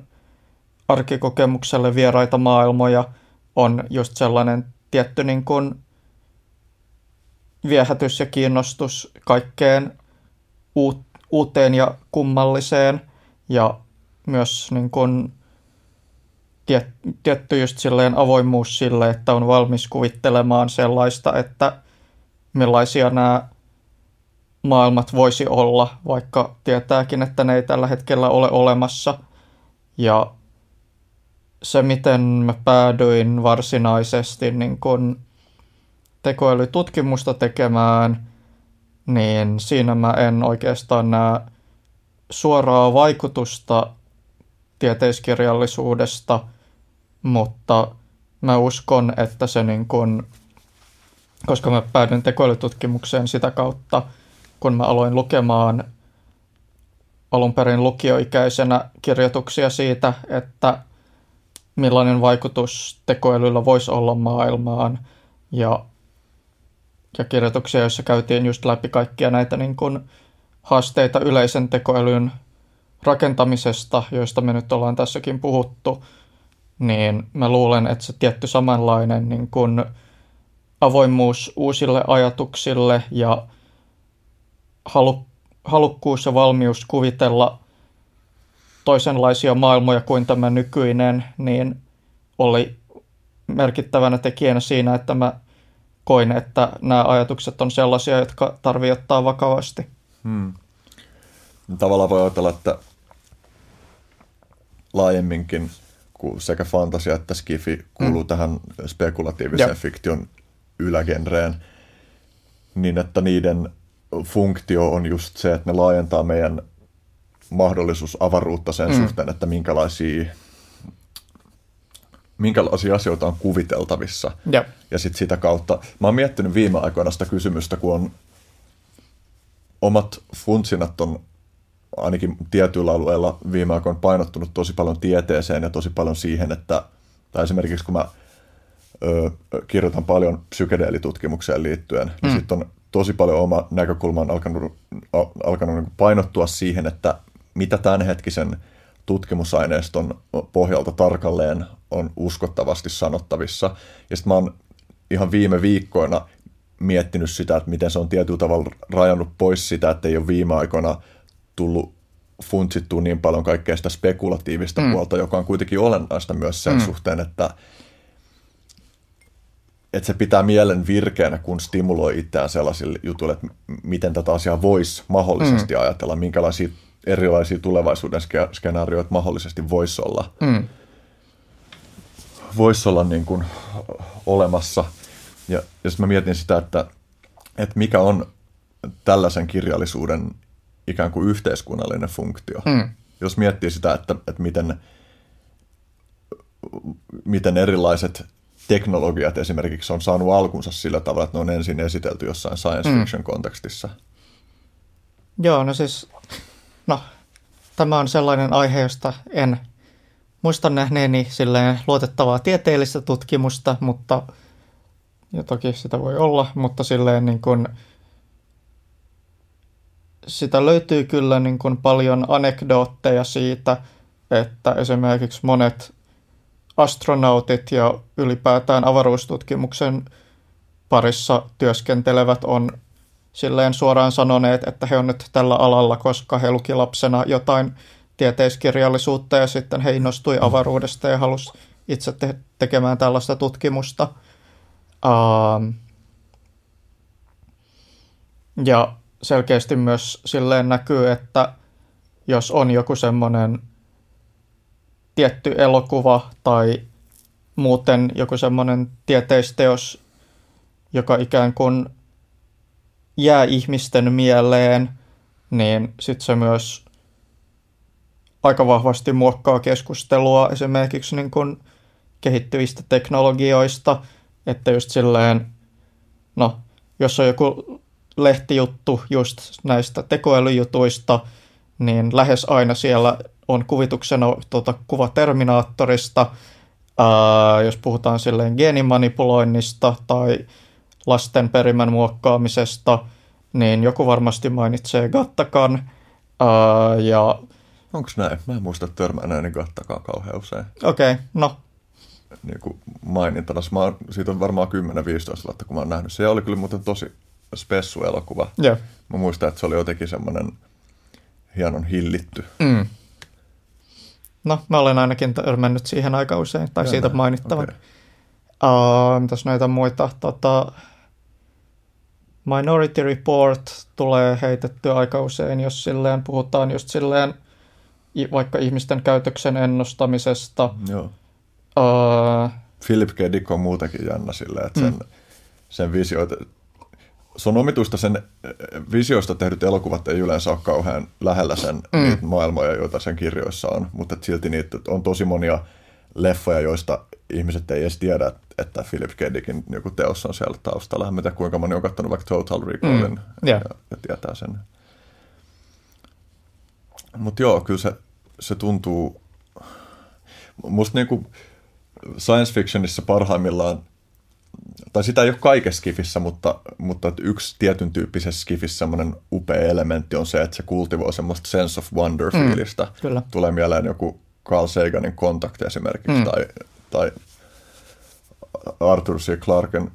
arkikokemukselle vieraita maailmoja, on just sellainen tietty niin kuin viehätys ja kiinnostus kaikkeen uuteen ja kummalliseen ja myös niin kuin tiet, tietty just silleen avoimuus sille, että on valmis kuvittelemaan sellaista, että millaisia nämä maailmat voisi olla, vaikka tietääkin, että ne ei tällä hetkellä ole olemassa. Ja se, miten mä päädyin varsinaisesti niin kun tekoälytutkimusta tekemään, niin siinä mä en oikeastaan näe suoraa vaikutusta tieteiskirjallisuudesta, mutta mä uskon, että se niin kun, koska mä päädyin tekoälytutkimukseen sitä kautta, kun mä aloin lukemaan alun perin lukioikäisenä kirjoituksia siitä, että millainen vaikutus tekoälyllä voisi olla maailmaan. Ja, ja kirjoituksia, joissa käytiin just läpi kaikkia näitä niin kuin haasteita yleisen tekoälyn rakentamisesta, joista me nyt ollaan tässäkin puhuttu, niin mä luulen, että se tietty samanlainen niin kuin avoimuus uusille ajatuksille ja halu, halukkuus ja valmius kuvitella toisenlaisia maailmoja kuin tämä nykyinen, niin oli merkittävänä tekijänä siinä, että mä koin, että nämä ajatukset on sellaisia, jotka tarvii ottaa vakavasti. Hmm. Tavallaan voi ajatella, että laajemminkin sekä fantasia että skifi kuuluu hmm. tähän spekulatiivisen Jep. fiktion ylägenreen, niin että niiden funktio on just se, että ne laajentaa meidän mahdollisuus avaruutta sen mm. suhteen, että minkälaisia, minkälaisia asioita on kuviteltavissa. Ja, ja sitten sitä kautta, mä oon miettinyt viime aikoina sitä kysymystä, kun on omat funtsinat on ainakin tietyillä alueilla viime aikoina painottunut tosi paljon tieteeseen ja tosi paljon siihen, että tai esimerkiksi kun mä ö, kirjoitan paljon psykedeelitutkimukseen liittyen, niin mm. niin sitten on tosi paljon oma näkökulma on alkanut, alkanut niin painottua siihen, että mitä tämänhetkisen tutkimusaineiston pohjalta tarkalleen on uskottavasti sanottavissa. Ja sitten mä oon ihan viime viikkoina miettinyt sitä, että miten se on tietyllä tavalla rajannut pois sitä, että ei ole viime aikoina tullut funtsittua niin paljon kaikkea sitä spekulatiivista mm. puolta, joka on kuitenkin olennaista myös sen mm. suhteen, että, että se pitää mielen virkeänä, kun stimuloi itseään sellaisille jutuille, että miten tätä asiaa voisi mahdollisesti mm. ajatella, minkälaisia erilaisia tulevaisuuden skenaarioita mahdollisesti voisi olla, mm. voisi olla niin kuin olemassa. Ja jos mä mietin sitä, että, että mikä on tällaisen kirjallisuuden ikään kuin yhteiskunnallinen funktio. Mm. Jos miettii sitä, että, että miten, miten erilaiset teknologiat esimerkiksi on saanut alkunsa sillä tavalla, että ne on ensin esitelty jossain science mm. fiction kontekstissa. Joo, no siis, no, tämä on sellainen aihe, josta en muista nähneeni silleen luotettavaa tieteellistä tutkimusta, mutta, ja toki sitä voi olla, mutta silleen niin kuin, sitä löytyy kyllä niin kuin paljon anekdootteja siitä, että esimerkiksi monet astronautit ja ylipäätään avaruustutkimuksen parissa työskentelevät on silleen suoraan sanoneet, että he on nyt tällä alalla, koska he luki lapsena jotain tieteiskirjallisuutta ja sitten he innostui avaruudesta ja halusi itse te- tekemään tällaista tutkimusta. Um, ja selkeästi myös silleen näkyy, että jos on joku semmoinen tietty elokuva tai muuten joku semmoinen tieteisteos, joka ikään kuin jää ihmisten mieleen, niin sitten se myös aika vahvasti muokkaa keskustelua esimerkiksi niin kuin kehittyvistä teknologioista, että just silleen, no, jos on joku lehtijuttu just näistä tekoälyjutuista, niin lähes aina siellä on kuvituksena tuota, kuva Terminaattorista, ää, jos puhutaan silleen geenimanipuloinnista tai lasten perimän muokkaamisesta, niin joku varmasti mainitsee Gattakan. Ää, ja... Onko näin? Mä en muista törmänneeni Gattakaan kauhean usein. Okei, okay, no. Niin kuin mainintana. Mä oon, siitä on varmaan 10-15 vuotta, kun mä oon nähnyt. Se oli kyllä muuten tosi spessu-elokuva. Yeah. Mä muistan, että se oli jotenkin semmoinen hienon hillitty. Mm. No, mä olen ainakin törmännyt siihen aika usein, tai ja siitä mainittavan. Okay. Uh, mitäs näitä muita? Tota, Minority Report tulee heitetty aika usein, jos silleen puhutaan just silleen vaikka ihmisten käytöksen ennustamisesta. Joo. Uh, Philip K. Dick on muutenkin jännä silleen, että sen, mm. sen visioita, se on omituista, sen visioista tehdyt elokuvat ei yleensä ole kauhean lähellä sen mm. niitä maailmoja, joita sen kirjoissa on, mutta silti niitä on tosi monia leffoja, joista ihmiset ei edes tiedä, että Philip K. Dickin joku teos on siellä taustalla. En tiedä, kuinka moni on katsonut vaikka Total Recallin mm. yeah. ja, ja tietää sen. Mutta joo, kyllä se, se tuntuu... Musta niinku science fictionissa parhaimmillaan tai sitä ei ole kaikessa skifissä, mutta, mutta yksi tietyn tyyppisessä skifissä semmoinen upea elementti on se, että se kultivoi semmoista sense of wonder-fiilistä. Mm, kyllä. Tulee mieleen joku Carl Saganin kontakti esimerkiksi, mm. tai, tai Arthur C. Clarken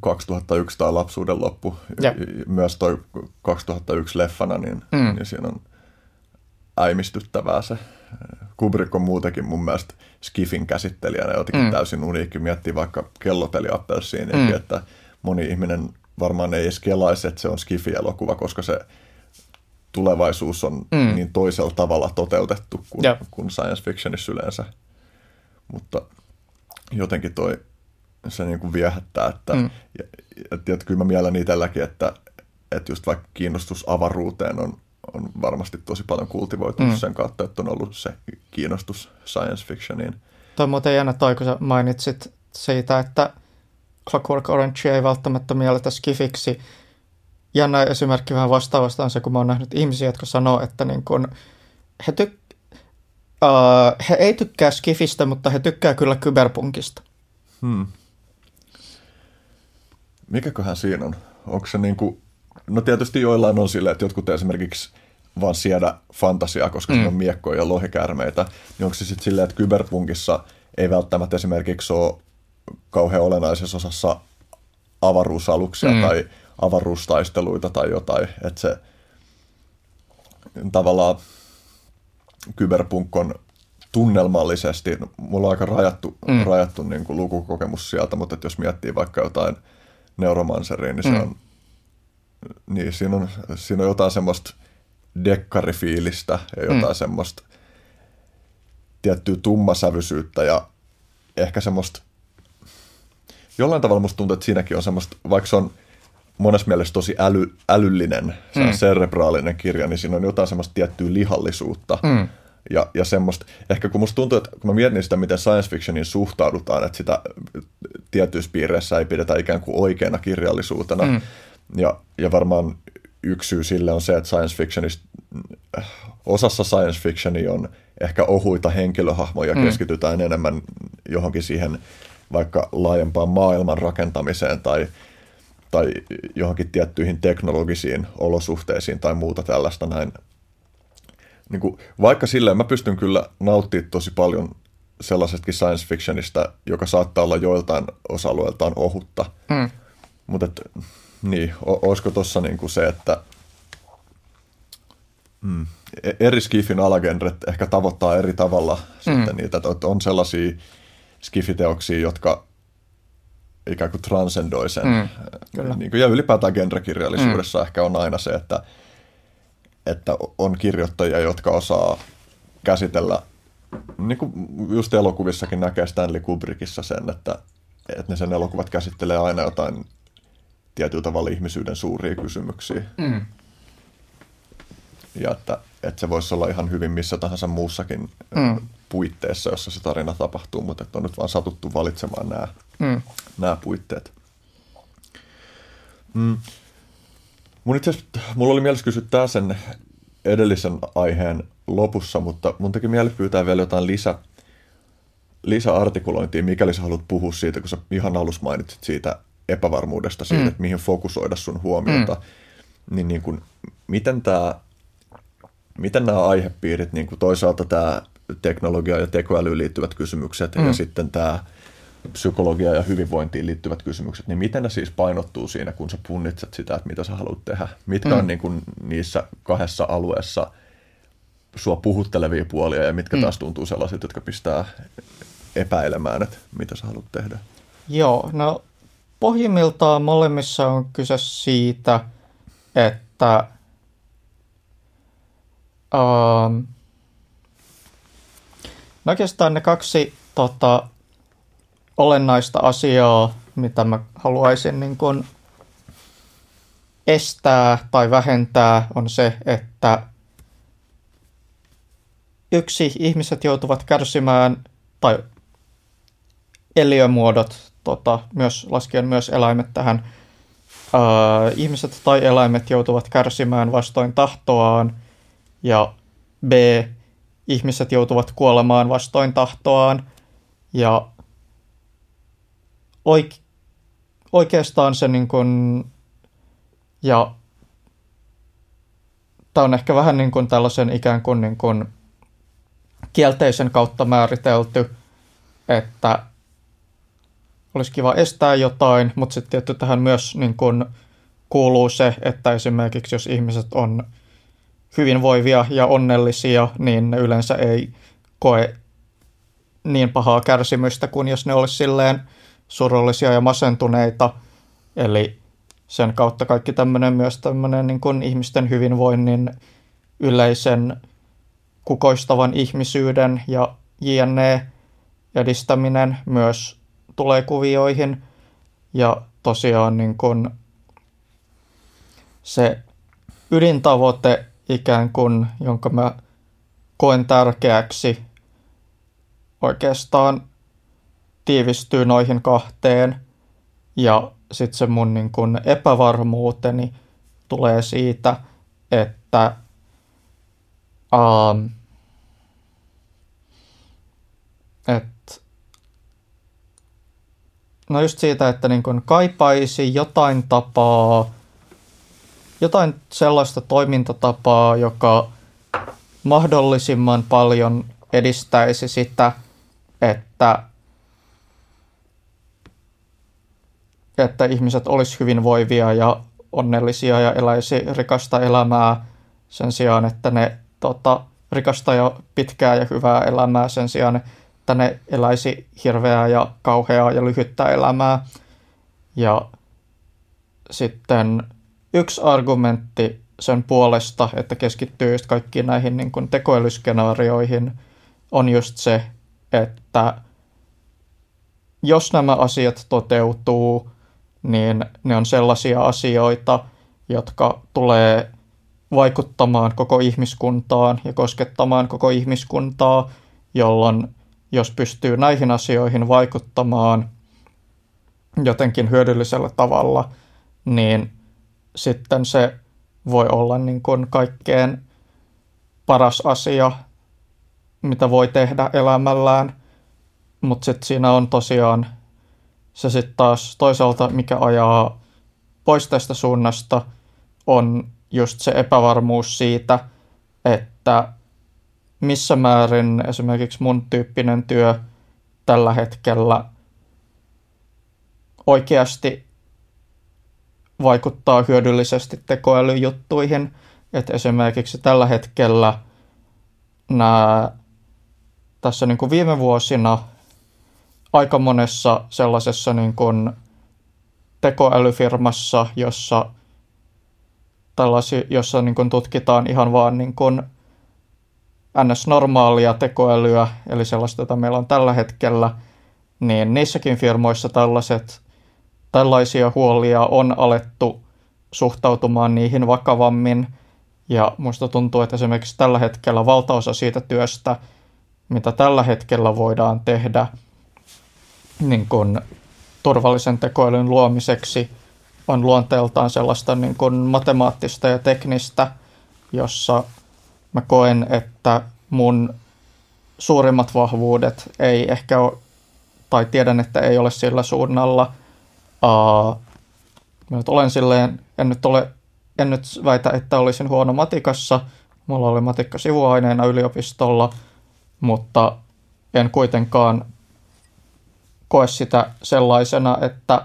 2001 tai Lapsuuden loppu, ja. myös toi 2001 leffana, niin, mm. niin siinä on äimistyttävää se. Kubrick on muutenkin mun mielestä Skiffin käsittelijänä jotenkin mm. täysin uniikki. Miettii vaikka kellopeliappelsiiniakin, mm. että moni ihminen varmaan ei edes kelaisi, että se on Skiffi-elokuva, koska se tulevaisuus on mm. niin toisella tavalla toteutettu kuin, yeah. kuin science fictionissa yleensä. Mutta jotenkin toi, se niin kuin viehättää, että mm. ja, ja, ja, kyllä mä mielen itselläkin, että, että just vaikka kiinnostus avaruuteen on on varmasti tosi paljon kultivoitunut mm. sen kautta, että on ollut se kiinnostus science fictioniin. Toi muuten jännä toi, kun sä mainitsit siitä, että Clockwork Orange ei välttämättä mielletä skifiksi. Jännä esimerkki vähän vastaavasta on se, kun mä oon nähnyt ihmisiä, jotka sanoo, että niin kun he, tyk- uh, he ei tykkää skifistä, mutta he tykkää kyllä kyberpunkista. Hmm. Mikäköhän siinä on? Onko se niin kuin No tietysti joillain on silleen, että jotkut esimerkiksi vaan siedä fantasiaa, koska mm. siinä on miekkoja ja lohikäärmeitä, niin onko se sitten silleen, että kyberpunkissa ei välttämättä esimerkiksi ole kauhean olennaisessa osassa avaruusaluksia mm. tai avaruustaisteluita tai jotain, että se tavallaan kyberpunk on tunnelmallisesti, mulla on aika rajattu, mm. rajattu niin kuin lukukokemus sieltä, mutta että jos miettii vaikka jotain Neuromanceria, niin se mm. on, niin siinä on, siinä on jotain semmoista dekkarifiilistä ja jotain mm. semmoista tiettyä tummasävyisyyttä ja ehkä semmoista, jollain tavalla musta tuntuu, että siinäkin on semmoista, vaikka se on monessa mielessä tosi äly, älyllinen, se mm. serebraalinen kirja, niin siinä on jotain semmoista tiettyä lihallisuutta. Mm. Ja, ja semmoista, ehkä kun musta tuntuu, että kun mä mietin sitä, miten science fictioniin suhtaudutaan, että sitä tietyissä piireissä ei pidetä ikään kuin oikeana kirjallisuutena. Mm. Ja, ja varmaan yksi syy sille on se, että science fictionista, osassa science fictionia on ehkä ohuita henkilöhahmoja, mm. keskitytään enemmän johonkin siihen vaikka laajempaan maailman rakentamiseen tai tai johonkin tiettyihin teknologisiin olosuhteisiin tai muuta tällaista näin. Niin kuin, vaikka silleen mä pystyn kyllä nauttimaan tosi paljon sellaisestakin science fictionista, joka saattaa olla joiltain osa-alueiltaan ohutta. Mm. Mutta niin, o, olisiko tuossa niinku se, että mm, e-, eri skifin alagenret ehkä tavoittaa eri tavalla mm. sitten niitä, että on sellaisia skifiteoksia, jotka ikään kuin transcendoi sen. Mm, kyllä. Niin kuin, ja ylipäätään genrekirjallisuudessa mm. ehkä on aina se, että, että on kirjoittajia, jotka osaa käsitellä, niin kuin just elokuvissakin näkee Stanley Kubrickissa sen, että, että ne sen elokuvat käsittelee aina jotain tietyllä tavalla ihmisyyden suuria kysymyksiä. Mm. Ja että, että se voisi olla ihan hyvin missä tahansa muussakin mm. puitteissa, jossa se tarina tapahtuu, mutta että on nyt vaan satuttu valitsemaan nämä mm. nämä puitteet. Mm. Mun itse mulla oli mielessä kysyä tämä sen edellisen aiheen lopussa, mutta mun teki mieli pyytää vielä jotain lisä, lisäartikulointia, mikäli sä haluat puhua siitä, kun sä ihan alussa mainitsit siitä epävarmuudesta siitä, mm. että mihin fokusoida sun huomiota, mm. niin, niin kuin, miten, tää, miten nämä aihepiirit, niin kuin toisaalta tämä teknologia ja tekoälyyn liittyvät kysymykset mm. ja sitten tämä psykologiaan ja hyvinvointiin liittyvät kysymykset, niin miten ne siis painottuu siinä, kun sä punnitset sitä, että mitä sä haluat tehdä? Mitkä mm. on niin kuin niissä kahdessa alueessa sua puhuttelevia puolia ja mitkä mm. taas tuntuu sellaiset, jotka pistää epäilemään, että mitä sä haluat tehdä? Joo, no pohjimmiltaan molemmissa on kyse siitä, että um, no oikeastaan ne kaksi tota, olennaista asiaa, mitä mä haluaisin niin kuin estää tai vähentää, on se, että yksi, ihmiset joutuvat kärsimään, tai eliömuodot, tota, myös laskien myös eläimet tähän, ää, ihmiset tai eläimet joutuvat kärsimään vastoin tahtoaan, ja B, ihmiset joutuvat kuolemaan vastoin tahtoaan, ja oike- oikeastaan se niin kuin, ja tämä on ehkä vähän niin kuin tällaisen ikään kuin, niin kuin kielteisen kautta määritelty, että olisi kiva estää jotain, mutta sitten tietty tähän myös niin kuin kuuluu se, että esimerkiksi jos ihmiset on hyvinvoivia ja onnellisia, niin ne yleensä ei koe niin pahaa kärsimystä kuin jos ne olisi silleen surullisia ja masentuneita. Eli sen kautta kaikki tämmöinen myös tämmöinen niin kuin ihmisten hyvinvoinnin yleisen kukoistavan ihmisyyden ja jne. edistäminen myös tulee kuvioihin. Ja tosiaan niin kuin se ydintavoite ikään kuin, jonka mä koen tärkeäksi oikeastaan tiivistyy noihin kahteen. Ja sitten se mun niin kun epävarmuuteni tulee siitä, että um, et, no just siitä, että niin kun kaipaisi jotain tapaa jotain sellaista toimintatapaa, joka mahdollisimman paljon edistäisi sitä, että, että ihmiset olisi hyvinvoivia ja onnellisia ja eläisi rikasta elämää sen sijaan, että ne tota, rikasta ja pitkää ja hyvää elämää sen sijaan, että ne eläisi hirveää ja kauheaa ja lyhyttä elämää. Ja sitten yksi argumentti sen puolesta, että keskittyy just kaikkiin näihin niin kuin tekoälyskenaarioihin, on just se, että jos nämä asiat toteutuu, niin ne on sellaisia asioita, jotka tulee vaikuttamaan koko ihmiskuntaan ja koskettamaan koko ihmiskuntaa, jolloin jos pystyy näihin asioihin vaikuttamaan jotenkin hyödyllisellä tavalla, niin sitten se voi olla niin kuin kaikkein paras asia, mitä voi tehdä elämällään. Mutta sitten siinä on tosiaan se sitten taas toisaalta, mikä ajaa pois tästä suunnasta, on just se epävarmuus siitä, että missä määrin esimerkiksi mun tyyppinen työ tällä hetkellä oikeasti vaikuttaa hyödyllisesti tekoälyjuttuihin. Että esimerkiksi tällä hetkellä nämä, tässä niin kuin viime vuosina aika monessa sellaisessa niin kuin tekoälyfirmassa, jossa, tällaisi, jossa niin kuin tutkitaan ihan vaan niin kuin ns-normaalia tekoälyä, eli sellaista, jota meillä on tällä hetkellä, niin niissäkin firmoissa tällaiset tällaisia huolia on alettu suhtautumaan niihin vakavammin. Ja musta tuntuu, että esimerkiksi tällä hetkellä valtaosa siitä työstä, mitä tällä hetkellä voidaan tehdä niin kun turvallisen tekoälyn luomiseksi, on luonteeltaan sellaista niin kun matemaattista ja teknistä, jossa mä koen, että mun suurimmat vahvuudet ei ehkä ole, tai tiedän, että ei ole sillä suunnalla – Uh, mä nyt olen silleen, en nyt, ole, en nyt väitä, että olisin huono matikassa. Mulla oli matikka sivuaineena yliopistolla, mutta en kuitenkaan koe sitä sellaisena, että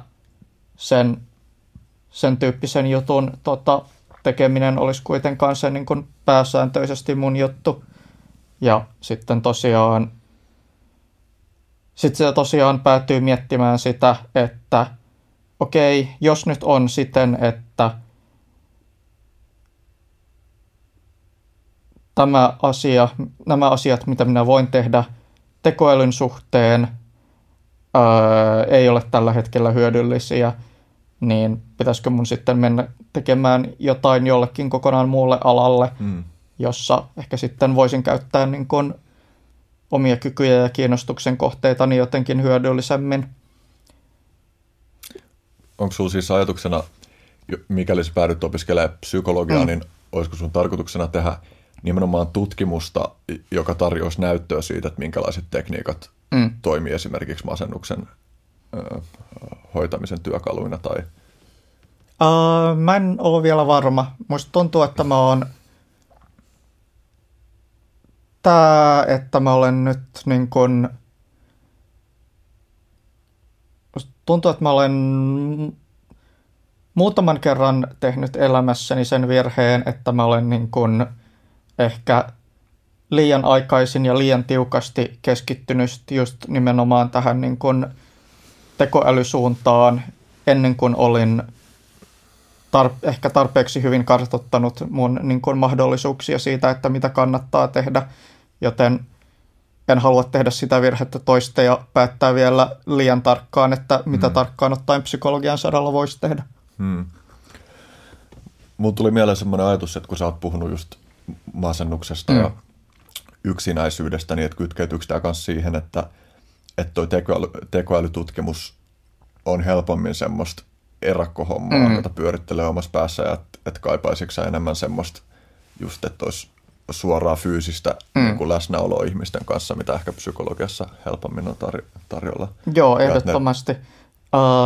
sen, sen tyyppisen jutun tota, tekeminen olisi kuitenkaan se niin kuin pääsääntöisesti mun juttu. Ja sitten tosiaan, sitten se tosiaan päätyy miettimään sitä, että okei, jos nyt on siten, että tämä asia, nämä asiat, mitä minä voin tehdä tekoälyn suhteen, ää, ei ole tällä hetkellä hyödyllisiä, niin pitäisikö mun sitten mennä tekemään jotain jollekin kokonaan muulle alalle, mm. jossa ehkä sitten voisin käyttää niin kun omia kykyjä ja kiinnostuksen kohteitani jotenkin hyödyllisemmin onko sinulla siis ajatuksena, mikäli sä päädyt opiskelemaan psykologiaa, mm. niin olisiko sun tarkoituksena tehdä nimenomaan tutkimusta, joka tarjoaisi näyttöä siitä, että minkälaiset tekniikat mm. toimii esimerkiksi masennuksen hoitamisen työkaluina tai Uh, mä en ole vielä varma. Musta tuntuu, että mä oon tää, että mä olen nyt niin kun tuntuu, että mä olen muutaman kerran tehnyt elämässäni sen virheen, että mä olen niin kuin ehkä liian aikaisin ja liian tiukasti keskittynyt just nimenomaan tähän niin kuin tekoälysuuntaan ennen kuin olin tar- ehkä tarpeeksi hyvin kartoittanut mun niin kuin mahdollisuuksia siitä, että mitä kannattaa tehdä, joten en halua tehdä sitä virhettä toista ja päättää vielä liian tarkkaan, että mitä hmm. tarkkaan ottaen psykologian saralla voisi tehdä. Hmm. Mulla tuli mieleen semmoinen ajatus, että kun sä oot puhunut just masennuksesta hmm. ja yksinäisyydestä, niin että kytkeytyykö tämä myös siihen, että, että toi tekoäly, tekoälytutkimus on helpommin semmoista erakkohommaa, hmm. jota pyörittelee omassa päässä ja että, että kaipaisitko enemmän semmoista just, että olisi suoraa fyysistä mm. niin läsnäoloa ihmisten kanssa, mitä ehkä psykologiassa helpommin on tar- tarjolla. Joo, ehdottomasti. Uh,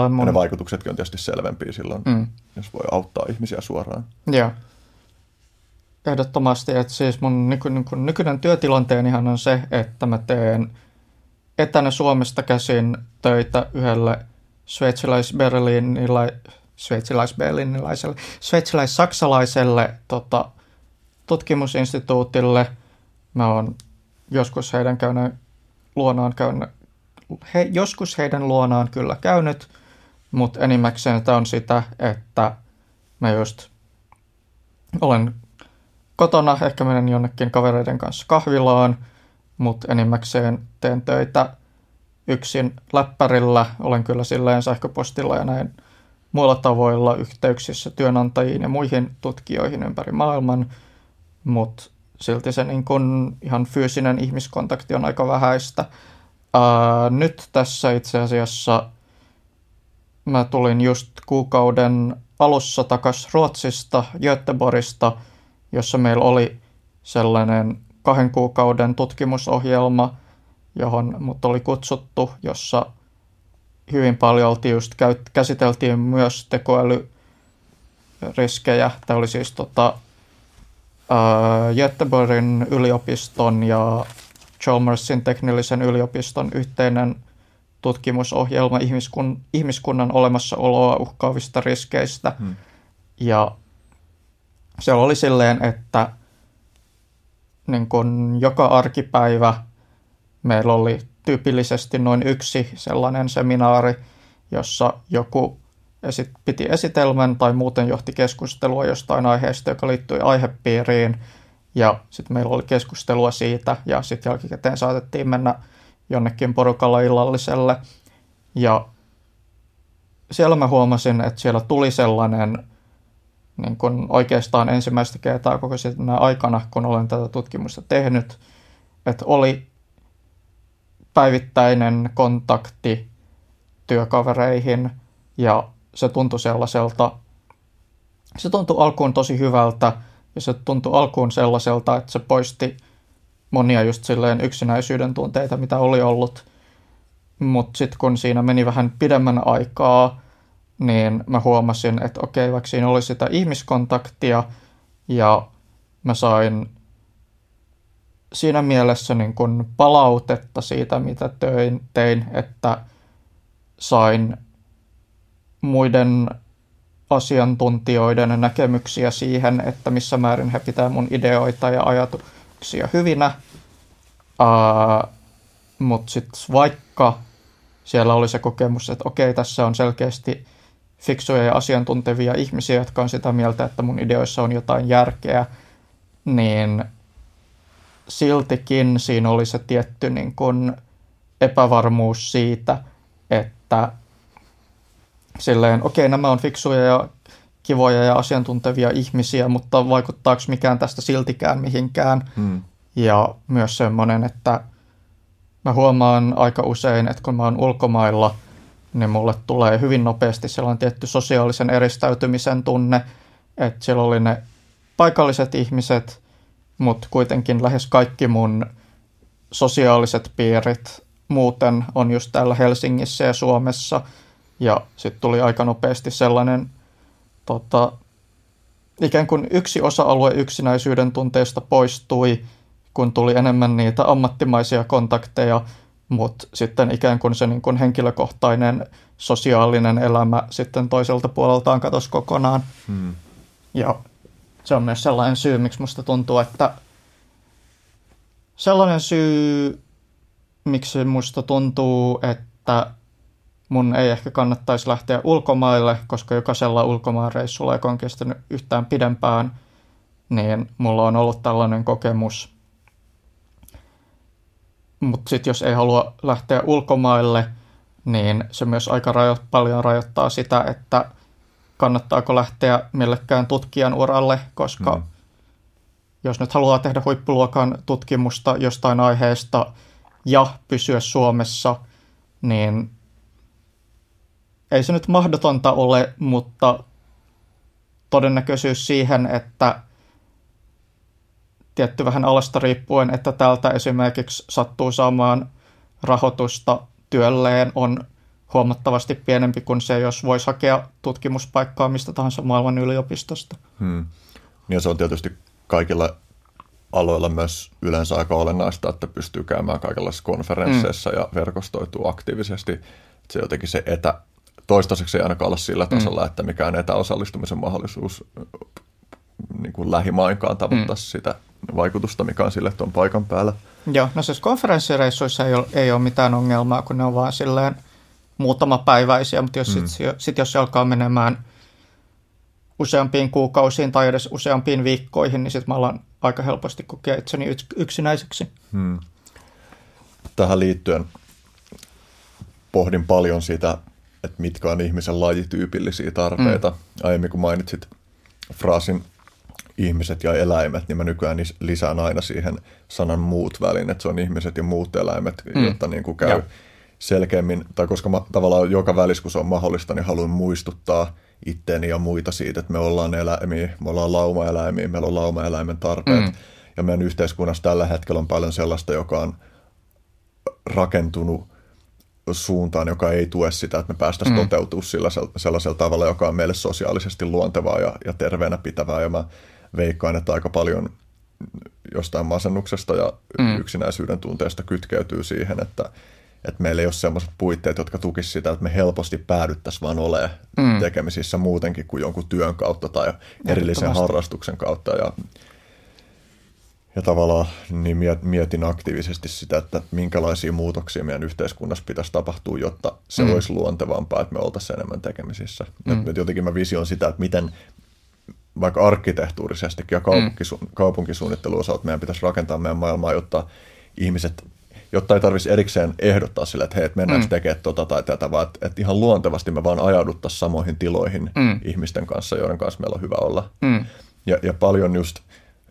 Ja mun, ne vaikutuksetkin on tietysti selvempiä silloin, mm, jos voi auttaa ihmisiä suoraan. joo. Ehdottomasti, että siis mun nyky, nyky, nykyinen työtilanteenihan on se, että mä teen etänä Suomesta käsin töitä yhdelle sveitsiläis-berliinilai, sveitsiläis-berliinilaiselle, sveitsiläis-saksalaiselle tota, tutkimusinstituutille. Mä oon joskus heidän käynyt luonaan käynyt, he, joskus heidän luonaan kyllä käynyt, mutta enimmäkseen tämä on sitä, että mä just olen kotona, ehkä menen jonnekin kavereiden kanssa kahvilaan, mutta enimmäkseen teen töitä yksin läppärillä. Olen kyllä silleen sähköpostilla ja näin muilla tavoilla yhteyksissä työnantajiin ja muihin tutkijoihin ympäri maailman, mutta silti se niin kun ihan fyysinen ihmiskontakti on aika vähäistä. Ää, nyt tässä itse asiassa mä tulin just kuukauden alussa takas Ruotsista, Göteborgista, jossa meillä oli sellainen kahden kuukauden tutkimusohjelma, johon mut oli kutsuttu, jossa hyvin paljon just käsiteltiin myös tekoälyriskejä. Tämä oli siis tota, ää, Göteborgin yliopiston ja Chalmersin teknillisen yliopiston yhteinen tutkimusohjelma ihmiskun, ihmiskunnan olemassaoloa uhkaavista riskeistä. Hmm. Ja se oli silleen, että niin kun joka arkipäivä meillä oli tyypillisesti noin yksi sellainen seminaari, jossa joku esit- piti esitelmän tai muuten johti keskustelua jostain aiheesta, joka liittyi aihepiiriin. Ja sitten meillä oli keskustelua siitä ja sitten jälkikäteen saatettiin mennä jonnekin porukalla illalliselle. Ja siellä mä huomasin, että siellä tuli sellainen niin kun oikeastaan ensimmäistä kertaa koko siinä aikana, kun olen tätä tutkimusta tehnyt, että oli päivittäinen kontakti työkavereihin ja se tuntui sellaiselta, se tuntui alkuun tosi hyvältä ja se tuntui alkuun sellaiselta, että se poisti monia just silleen yksinäisyyden tunteita, mitä oli ollut. Mutta sitten kun siinä meni vähän pidemmän aikaa, niin mä huomasin, että okei, vaikka siinä oli sitä ihmiskontaktia ja mä sain siinä mielessä niin kun palautetta siitä, mitä töin, tein, että sain muiden asiantuntijoiden näkemyksiä siihen, että missä määrin he pitää mun ideoita ja ajatuksia hyvinä. Uh, Mutta sitten vaikka siellä oli se kokemus, että okei, tässä on selkeästi fiksuja ja asiantuntevia ihmisiä, jotka on sitä mieltä, että mun ideoissa on jotain järkeä, niin siltikin siinä oli se tietty niin kun epävarmuus siitä, että silleen, okei, okay, nämä on fiksuja ja kivoja ja asiantuntevia ihmisiä, mutta vaikuttaako mikään tästä siltikään mihinkään? Hmm. Ja myös semmoinen, että mä huomaan aika usein, että kun mä oon ulkomailla, niin mulle tulee hyvin nopeasti sellainen tietty sosiaalisen eristäytymisen tunne, että siellä oli ne paikalliset ihmiset, mutta kuitenkin lähes kaikki mun sosiaaliset piirit muuten on just täällä Helsingissä ja Suomessa. Ja sitten tuli aika nopeasti sellainen tota, ikään kuin yksi osa-alue yksinäisyyden tunteesta poistui, kun tuli enemmän niitä ammattimaisia kontakteja, mutta sitten ikään kuin se niin kuin henkilökohtainen sosiaalinen elämä sitten toiselta puoleltaan katosi kokonaan. Hmm. Ja se on myös sellainen syy, miksi musta tuntuu, että sellainen syy, miksi musta tuntuu, että mun ei ehkä kannattaisi lähteä ulkomaille, koska jokaisella ulkomaanreissulla, joka on kestänyt yhtään pidempään, niin mulla on ollut tällainen kokemus. Mutta sitten jos ei halua lähteä ulkomaille, niin se myös aika rajo- paljon rajoittaa sitä, että kannattaako lähteä millekään tutkijan uralle, koska mm. jos nyt haluaa tehdä huippuluokan tutkimusta jostain aiheesta ja pysyä Suomessa, niin ei se nyt mahdotonta ole, mutta todennäköisyys siihen, että tietty vähän alasta riippuen, että täältä esimerkiksi sattuu saamaan rahoitusta työlleen on huomattavasti pienempi kuin se, jos voisi hakea tutkimuspaikkaa mistä tahansa maailman yliopistosta. Hmm. Ja se on tietysti kaikilla aloilla myös yleensä aika olennaista, että pystyy käymään kaikenlaisissa konferensseissa mm. ja verkostoituu aktiivisesti. Se jotenkin se etä, toistaiseksi ei ainakaan olla sillä tasolla, mm. että mikään etäosallistumisen mahdollisuus niin kuin lähimainkaan tavoittaa mm. sitä vaikutusta, mikä on sille tuon paikan päällä. Joo, no siis konferenssireissuissa ei ole, ei ole mitään ongelmaa, kun ne on vaan silleen muutama päiväisiä, mutta jos mm. sitten sit jos se alkaa menemään useampiin kuukausiin tai edes useampiin viikkoihin, niin sitten mä alan aika helposti kokea itseni yksinäiseksi. Hmm. Tähän liittyen pohdin paljon sitä, että mitkä on ihmisen lajityypillisiä tarpeita. Hmm. Aiemmin kun mainitsit fraasin ihmiset ja eläimet, niin mä nykyään lisään aina siihen sanan muut väliin, että se on ihmiset ja muut eläimet, hmm. jotta niin kuin käy ja. selkeämmin, tai koska mä, tavallaan joka välissä, kun se on mahdollista, niin haluan muistuttaa itteeni ja muita siitä, että me ollaan eläimiä, me ollaan laumaeläimiä, meillä on laumaeläimen tarpeet, mm. ja meidän yhteiskunnassa tällä hetkellä on paljon sellaista, joka on rakentunut suuntaan, joka ei tue sitä, että me päästäisiin mm. toteutumaan sillä, sellaisella tavalla, joka on meille sosiaalisesti luontevaa ja, ja terveenä pitävää. Ja mä veikkaan, että aika paljon jostain masennuksesta ja mm. yksinäisyyden tunteesta kytkeytyy siihen, että, että meillä ei ole sellaiset puitteet, jotka tukisivat sitä, että me helposti päädyttäisiin vaan olemaan mm. tekemisissä muutenkin kuin jonkun työn kautta tai erillisen harrastuksen kautta. Ja ja tavallaan niin mietin aktiivisesti sitä, että minkälaisia muutoksia meidän yhteiskunnassa pitäisi tapahtua, jotta se mm. olisi luontevampaa, että me oltaisiin enemmän tekemisissä. Mm. Et jotenkin mä vision sitä, että miten vaikka arkkitehtuurisestikin ja kaupunkisu- mm. kaupunkisuunnittelun osalta meidän pitäisi rakentaa meidän maailmaa, jotta ihmiset, jotta ei tarvitsisi erikseen ehdottaa sille, että hei, että mennäänkö mm. tekemään tota tai tätä, vaan että, että ihan luontevasti me vaan ajauduttaisiin samoihin tiloihin mm. ihmisten kanssa, joiden kanssa meillä on hyvä olla. Mm. Ja, ja paljon just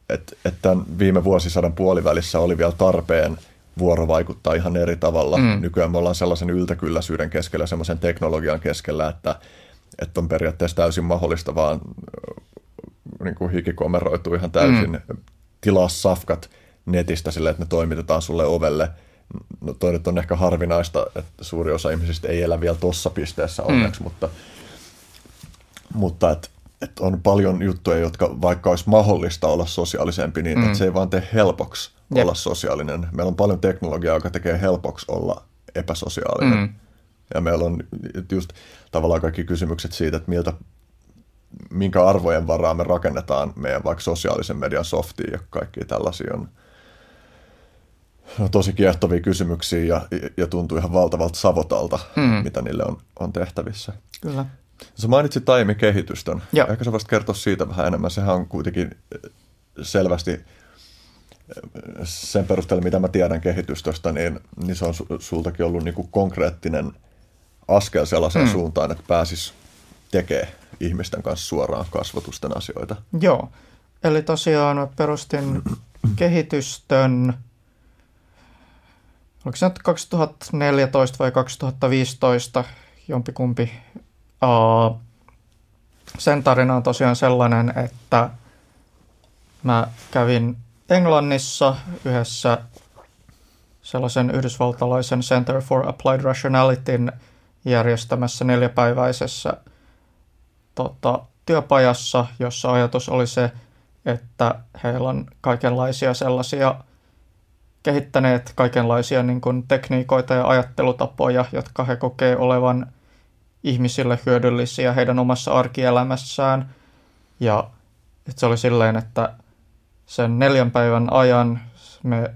että et tämän viime vuosisadan puolivälissä oli vielä tarpeen vuorovaikuttaa ihan eri tavalla. Mm. Nykyään me ollaan sellaisen yltäkylläisyyden keskellä, sellaisen teknologian keskellä, että, että on periaatteessa täysin mahdollista vaan niin kuin hikikomeroituu ihan täysin. Mm. Tilaa safkat netistä sille, että ne toimitetaan sulle ovelle. No toi nyt on ehkä harvinaista, että suuri osa ihmisistä ei elä vielä tuossa pisteessä onneksi, mm. mutta, mutta että että on paljon juttuja, jotka vaikka olisi mahdollista olla sosiaalisempi, niin mm. että se ei vaan tee helpoksi Jep. olla sosiaalinen. Meillä on paljon teknologiaa, joka tekee helpoksi olla epäsosiaalinen. Mm. Ja meillä on just tavallaan kaikki kysymykset siitä, että miltä, minkä arvojen varaa me rakennetaan meidän vaikka sosiaalisen median softiin ja kaikki tällaisia on tosi kiehtovia kysymyksiä ja, ja tuntuu ihan valtavalta savotalta, mm. mitä niille on, on tehtävissä. Kyllä. Sä mainitsit aiemmin kehitystön. Joo. Ehkä sä voisit kertoa siitä vähän enemmän. Sehän on kuitenkin eh, selvästi eh, sen perusteella, mitä mä tiedän kehitystöstä, niin, niin se on sultakin ollut niin kuin konkreettinen askel sellaiseen mm. suuntaan, että pääsis tekemään ihmisten kanssa suoraan kasvatusten asioita. Joo, eli tosiaan perustin kehitystön, oliko se nyt 2014 vai 2015, jompikumpi Uh, sen tarina on tosiaan sellainen, että mä kävin Englannissa yhdessä sellaisen yhdysvaltalaisen Center for Applied Rationalityn järjestämässä neljäpäiväisessä tota, työpajassa, jossa ajatus oli se, että heillä on kaikenlaisia sellaisia kehittäneet kaikenlaisia niin kuin, tekniikoita ja ajattelutapoja, jotka he kokee olevan – ihmisille hyödyllisiä heidän omassa arkielämässään. Ja se oli silleen, että sen neljän päivän ajan me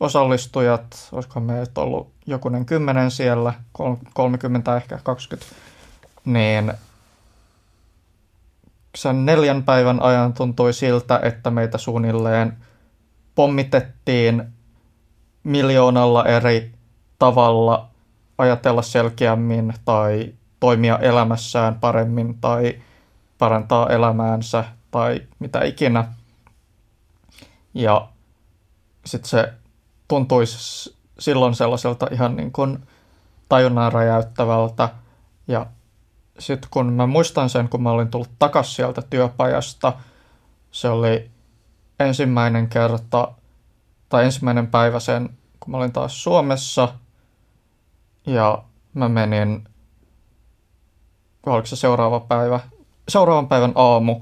osallistujat, olisiko me ollut jokunen kymmenen siellä, 30 ehkä 20, niin sen neljän päivän ajan tuntui siltä, että meitä suunnilleen pommitettiin miljoonalla eri tavalla ajatella selkeämmin tai toimia elämässään paremmin tai parantaa elämäänsä tai mitä ikinä. Ja sitten se tuntuisi silloin sellaiselta ihan niin kuin tajunnan räjäyttävältä. Ja sitten kun mä muistan sen, kun mä olin tullut takaisin sieltä työpajasta, se oli ensimmäinen kerta tai ensimmäinen päivä sen, kun mä olin taas Suomessa. Ja mä menin, oliko se seuraava päivä, seuraavan päivän aamu,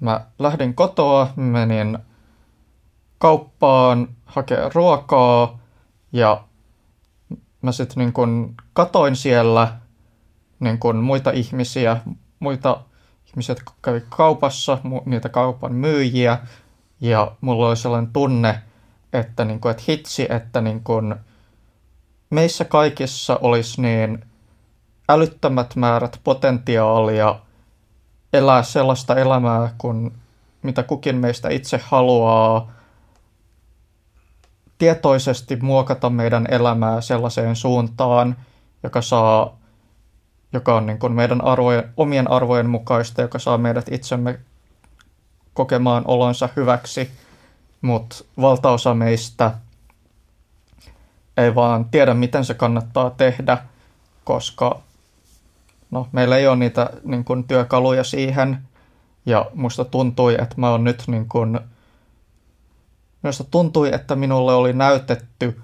mä lähdin kotoa, menin kauppaan hakea ruokaa ja mä sitten niin kun katoin siellä niin kun muita ihmisiä, muita ihmisiä, jotka kävi kaupassa, niitä kaupan myyjiä. Ja mulla oli sellainen tunne, että, niin kun, että hitsi, että niin kun meissä kaikissa olisi niin älyttömät määrät potentiaalia elää sellaista elämää, kun mitä kukin meistä itse haluaa, tietoisesti muokata meidän elämää sellaiseen suuntaan, joka saa joka on niin kuin meidän arvojen, omien arvojen mukaista, joka saa meidät itsemme kokemaan olonsa hyväksi, mutta valtaosa meistä ei vaan tiedä, miten se kannattaa tehdä, koska no, meillä ei ole niitä niin kuin, työkaluja siihen, ja musta tuntui, että mä oon nyt niin kuin, Minusta tuntui, että minulle oli näytetty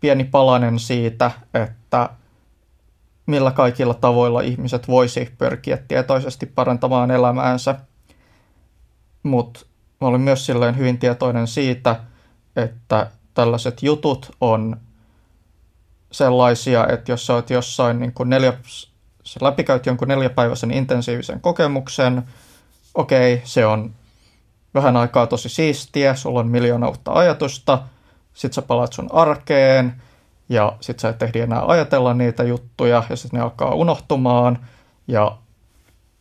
pieni palanen siitä, että millä kaikilla tavoilla ihmiset voisi pyrkiä tietoisesti parantamaan elämäänsä. Mutta mä olin myös silleen hyvin tietoinen siitä, että tällaiset jutut on sellaisia, että jos sä oot jossain niin kuin neljä, sä läpikäyt jonkun neljäpäiväisen intensiivisen kokemuksen, okei, okay, se on vähän aikaa tosi siistiä, sulla on miljoona uutta ajatusta, sit sä palaat sun arkeen, ja sit sä et ehdi enää ajatella niitä juttuja, ja sitten ne alkaa unohtumaan, ja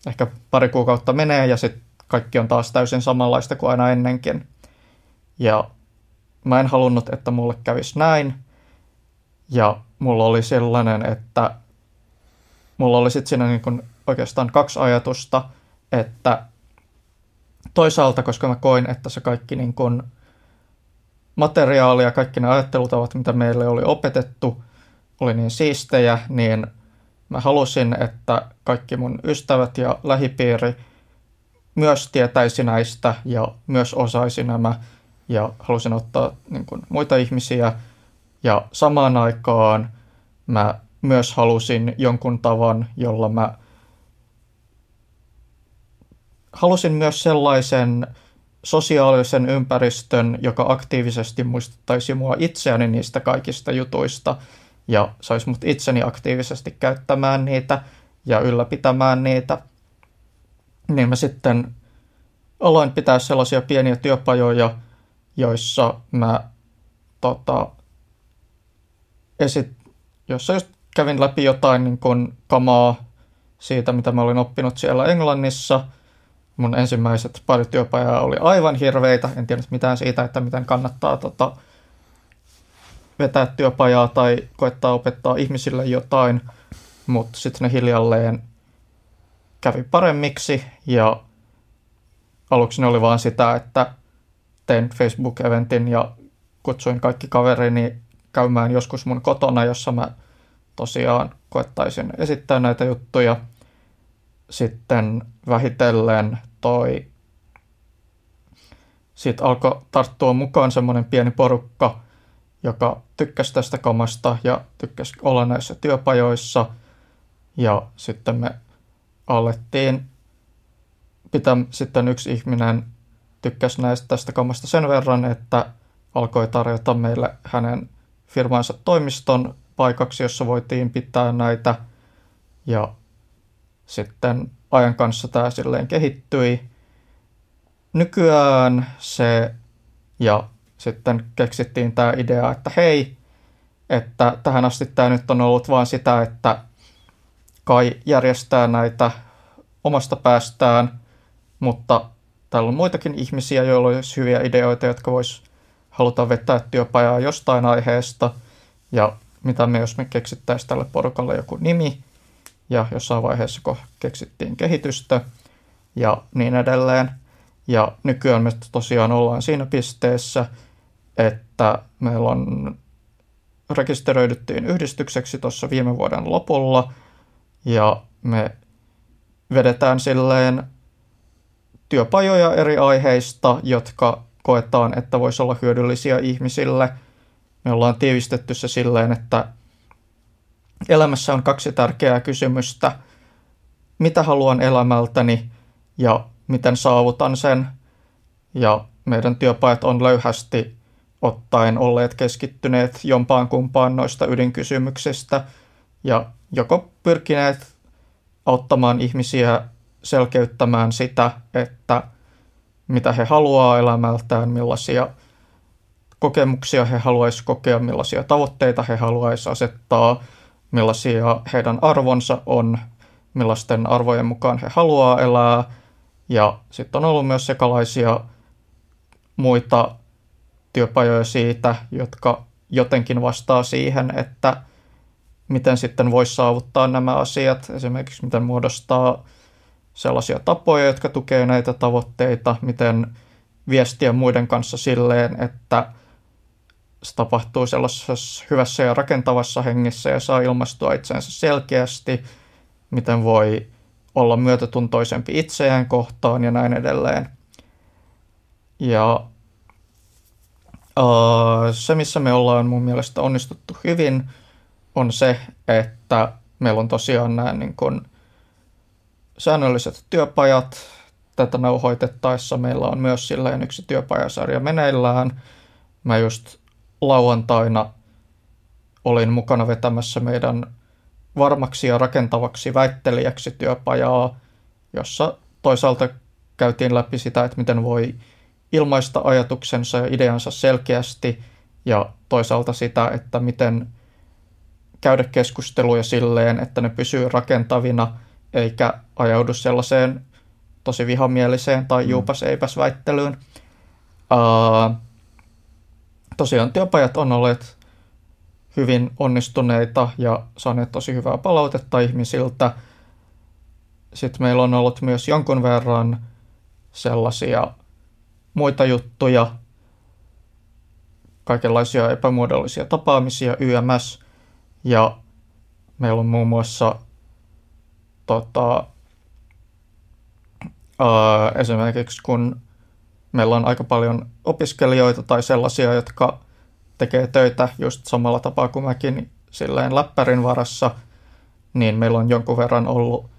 ehkä pari kuukautta menee, ja sitten kaikki on taas täysin samanlaista kuin aina ennenkin. Ja mä en halunnut, että mulle kävisi näin, ja mulla oli sellainen, että mulla oli sitten siinä niin oikeastaan kaksi ajatusta, että toisaalta, koska mä koin, että se kaikki niin kun materiaali ja kaikki ne ajattelutavat, mitä meille oli opetettu, oli niin siistejä, niin mä halusin, että kaikki mun ystävät ja lähipiiri myös tietäisi näistä ja myös osaisi nämä. Ja halusin ottaa niin kuin, muita ihmisiä. Ja samaan aikaan mä myös halusin jonkun tavan, jolla mä halusin myös sellaisen sosiaalisen ympäristön, joka aktiivisesti muistuttaisi mua itseäni niistä kaikista jutuista ja saisi mut itseni aktiivisesti käyttämään niitä ja ylläpitämään niitä. Niin mä sitten aloin pitää sellaisia pieniä työpajoja, joissa mä tota, esit, jossa just kävin läpi jotain niin kun, kamaa siitä, mitä mä olin oppinut siellä Englannissa – mun ensimmäiset pari työpajaa oli aivan hirveitä. En tiedä mitään siitä, että miten kannattaa tota, vetää työpajaa tai koettaa opettaa ihmisille jotain, mutta sitten ne hiljalleen kävi paremmiksi ja aluksi ne oli vaan sitä, että tein Facebook-eventin ja kutsuin kaikki kaverini käymään joskus mun kotona, jossa mä tosiaan koettaisin esittää näitä juttuja – sitten vähitellen toi sitten alkoi tarttua mukaan semmoinen pieni porukka, joka tykkäsi tästä kamasta ja tykkäsi olla näissä työpajoissa. Ja sitten me alettiin pitää, sitten yksi ihminen tykkäsi näistä tästä kamasta sen verran, että alkoi tarjota meille hänen firmansa toimiston paikaksi, jossa voitiin pitää näitä. Ja sitten ajan kanssa tämä silleen kehittyi. Nykyään se, ja sitten keksittiin tämä idea, että hei, että tähän asti tämä nyt on ollut vain sitä, että kai järjestää näitä omasta päästään, mutta täällä on muitakin ihmisiä, joilla olisi hyviä ideoita, jotka vois haluta vetää työpajaa jostain aiheesta, ja mitä me, jos me keksittäisiin tälle porukalle joku nimi, ja jossain vaiheessa kun keksittiin kehitystä ja niin edelleen. Ja nykyään me tosiaan ollaan siinä pisteessä, että meillä on rekisteröidyttiin yhdistykseksi tuossa viime vuoden lopulla ja me vedetään silleen työpajoja eri aiheista, jotka koetaan, että voisi olla hyödyllisiä ihmisille. Me ollaan tiivistetty se silleen, että elämässä on kaksi tärkeää kysymystä. Mitä haluan elämältäni ja miten saavutan sen. Ja meidän työpajat on löyhästi ottaen olleet keskittyneet jompaan kumpaan noista ydinkysymyksistä ja joko pyrkineet auttamaan ihmisiä selkeyttämään sitä, että mitä he haluaa elämältään, millaisia kokemuksia he haluaisi kokea, millaisia tavoitteita he haluaisi asettaa, millaisia heidän arvonsa on, millaisten arvojen mukaan he haluaa elää. Ja sitten on ollut myös sekalaisia muita työpajoja siitä, jotka jotenkin vastaa siihen, että miten sitten voisi saavuttaa nämä asiat, esimerkiksi miten muodostaa sellaisia tapoja, jotka tukee näitä tavoitteita, miten viestiä muiden kanssa silleen, että se tapahtuu sellaisessa hyvässä ja rakentavassa hengessä ja saa ilmastua itseensä selkeästi, miten voi olla myötätuntoisempi itseään kohtaan ja näin edelleen. Ja se, missä me ollaan mun mielestä onnistuttu hyvin, on se, että meillä on tosiaan nämä niin kuin säännölliset työpajat. Tätä nauhoitettaessa meillä on myös silleen yksi työpajasarja meneillään. Mä just lauantaina olin mukana vetämässä meidän varmaksi ja rakentavaksi väittelijäksi työpajaa, jossa toisaalta käytiin läpi sitä, että miten voi ilmaista ajatuksensa ja ideansa selkeästi ja toisaalta sitä, että miten käydä keskusteluja silleen, että ne pysyy rakentavina eikä ajaudu sellaiseen tosi vihamieliseen tai mm. juupas eipäs väittelyyn. Uh, tosiaan työpajat on olleet hyvin onnistuneita ja saaneet tosi hyvää palautetta ihmisiltä. Sitten meillä on ollut myös jonkun verran sellaisia muita juttuja, kaikenlaisia epämuodollisia tapaamisia YMS, ja meillä on muun muassa tota, ää, esimerkiksi kun meillä on aika paljon opiskelijoita tai sellaisia, jotka tekee töitä just samalla tapaa kuin mäkin silleen läppärin varassa, niin meillä on jonkun verran ollut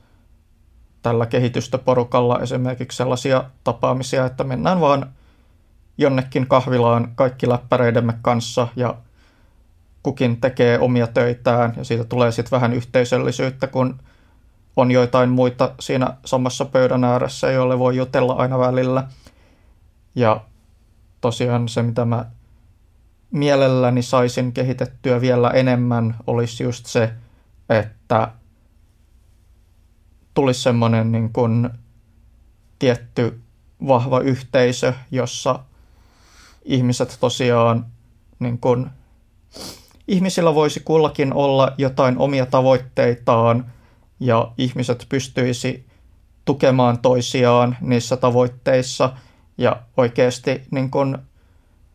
tällä kehitystöporukalla esimerkiksi sellaisia tapaamisia, että mennään vaan jonnekin kahvilaan kaikki läppäreidemme kanssa ja kukin tekee omia töitään ja siitä tulee sitten vähän yhteisöllisyyttä, kun on joitain muita siinä samassa pöydän ääressä, joille voi jutella aina välillä. Ja tosiaan se, mitä mä mielelläni saisin kehitettyä vielä enemmän, olisi just se, että tulisi semmoinen niin kuin tietty vahva yhteisö, jossa ihmiset tosiaan niin kuin, ihmisillä voisi kullakin olla jotain omia tavoitteitaan ja ihmiset pystyisi tukemaan toisiaan niissä tavoitteissa ja oikeasti niin kuin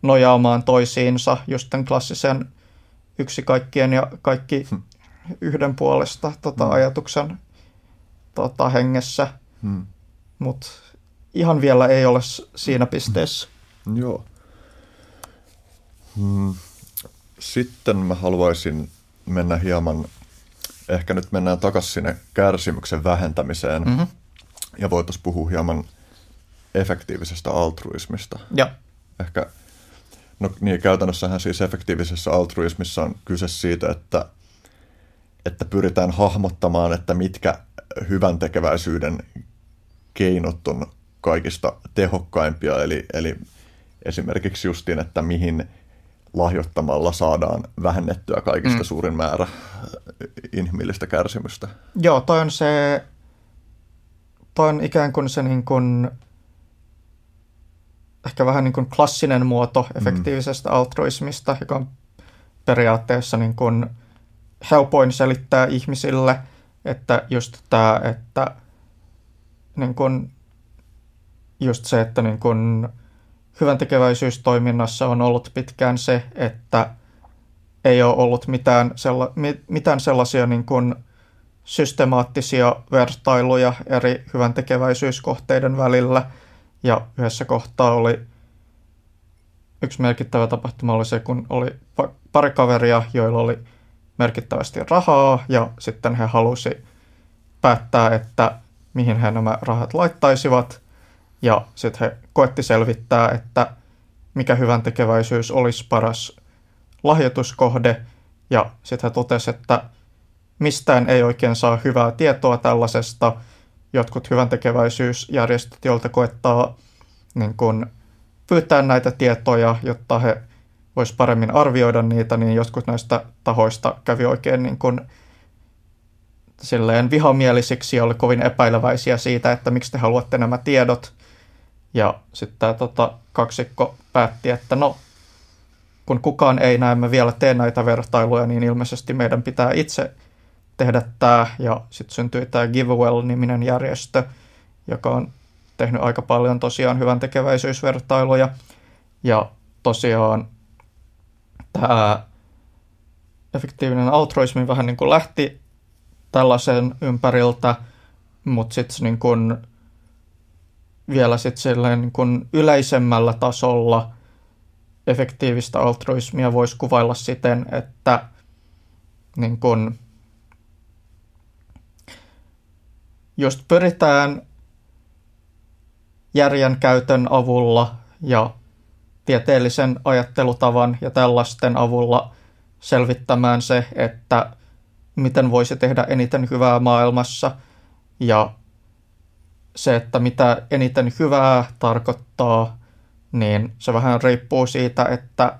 nojaamaan toisiinsa just tämän klassisen yksi kaikkien ja kaikki hmm. yhden puolesta tota, hmm. ajatuksen tota, hengessä. Hmm. Mutta ihan vielä ei ole siinä pisteessä. Hmm. Joo. Hmm. Sitten mä haluaisin mennä hieman, ehkä nyt mennään takaisin sinne kärsimyksen vähentämiseen. Mm-hmm. Ja voitaisiin puhua hieman efektiivisestä altruismista. Ja. Ehkä, no niin, käytännössähän siis efektiivisessä altruismissa on kyse siitä, että, että pyritään hahmottamaan, että mitkä hyvän tekeväisyyden keinot on kaikista tehokkaimpia, eli, eli esimerkiksi justiin, että mihin lahjoittamalla saadaan vähennettyä kaikista mm. suurin määrä inhimillistä kärsimystä. Joo, toi on se, toi on ikään kuin se niin kuin, ehkä vähän niin kuin klassinen muoto efektiivisestä mm. altruismista, joka on periaatteessa niin kuin helpoin selittää ihmisille, että just tämä, että niin kuin, just se, että niin kuin, hyvän tekeväisyystoiminnassa on ollut pitkään se, että ei ole ollut mitään, sella, mitään sellaisia niin kuin systemaattisia vertailuja eri hyvän tekeväisyyskohteiden välillä. Ja yhdessä kohtaa oli yksi merkittävä tapahtuma oli se, kun oli pari kaveria, joilla oli merkittävästi rahaa ja sitten he halusi päättää, että mihin he nämä rahat laittaisivat. Ja sitten he koetti selvittää, että mikä hyvän tekeväisyys olisi paras lahjoituskohde. Ja sitten he totesivat, että mistään ei oikein saa hyvää tietoa tällaisesta. Jotkut hyvän tekeväisyysjärjestöt, joilta koettaa niin kun, pyytää näitä tietoja, jotta he vois paremmin arvioida niitä, niin jotkut näistä tahoista kävi oikein niin kun, silleen vihamielisiksi ja oli kovin epäileväisiä siitä, että miksi te haluatte nämä tiedot. Ja sitten tämä tota, kaksikko päätti, että no, kun kukaan ei näemme vielä tee näitä vertailuja, niin ilmeisesti meidän pitää itse tehdä tämä. Ja sitten syntyi tämä Givewell-niminen järjestö, joka on tehnyt aika paljon tosiaan hyvän tekeväisyysvertailuja. Ja tosiaan tämä efektiivinen altruismi vähän niin kuin lähti tällaisen ympäriltä, mutta sitten niin kuin vielä sitten niin kuin yleisemmällä tasolla efektiivistä altruismia voisi kuvailla siten, että niin kuin just pyritään järjen käytön avulla ja tieteellisen ajattelutavan ja tällaisten avulla selvittämään se, että miten voisi tehdä eniten hyvää maailmassa ja se, että mitä eniten hyvää tarkoittaa, niin se vähän riippuu siitä, että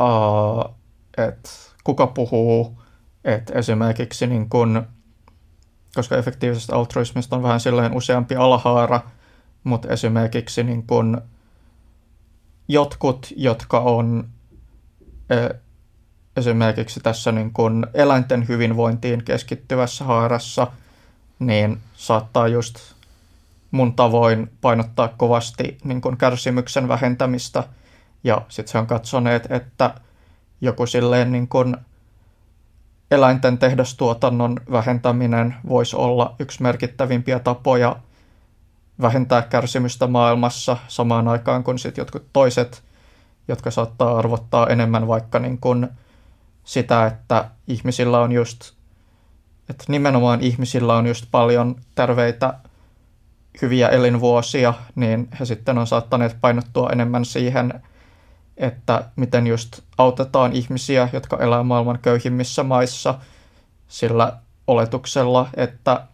uh, et kuka puhuu, että esimerkiksi niin kun, koska efektiivisestä altruismista on vähän silleen useampi alhaara, mutta esimerkiksi niin kun jotkut, jotka on esimerkiksi tässä niin kuin eläinten hyvinvointiin keskittyvässä haarassa, niin saattaa just mun tavoin painottaa kovasti niin kuin kärsimyksen vähentämistä. Ja sitten se on katsoneet, että joku silleen niin kuin eläinten tehdastuotannon vähentäminen voisi olla yksi merkittävimpiä tapoja vähentää kärsimystä maailmassa samaan aikaan kun sitten jotkut toiset, jotka saattaa arvottaa enemmän vaikka niin kuin sitä, että ihmisillä on just, että nimenomaan ihmisillä on just paljon terveitä hyviä elinvuosia, niin he sitten on saattaneet painottua enemmän siihen, että miten just autetaan ihmisiä, jotka elää maailman köyhimmissä maissa sillä oletuksella, että,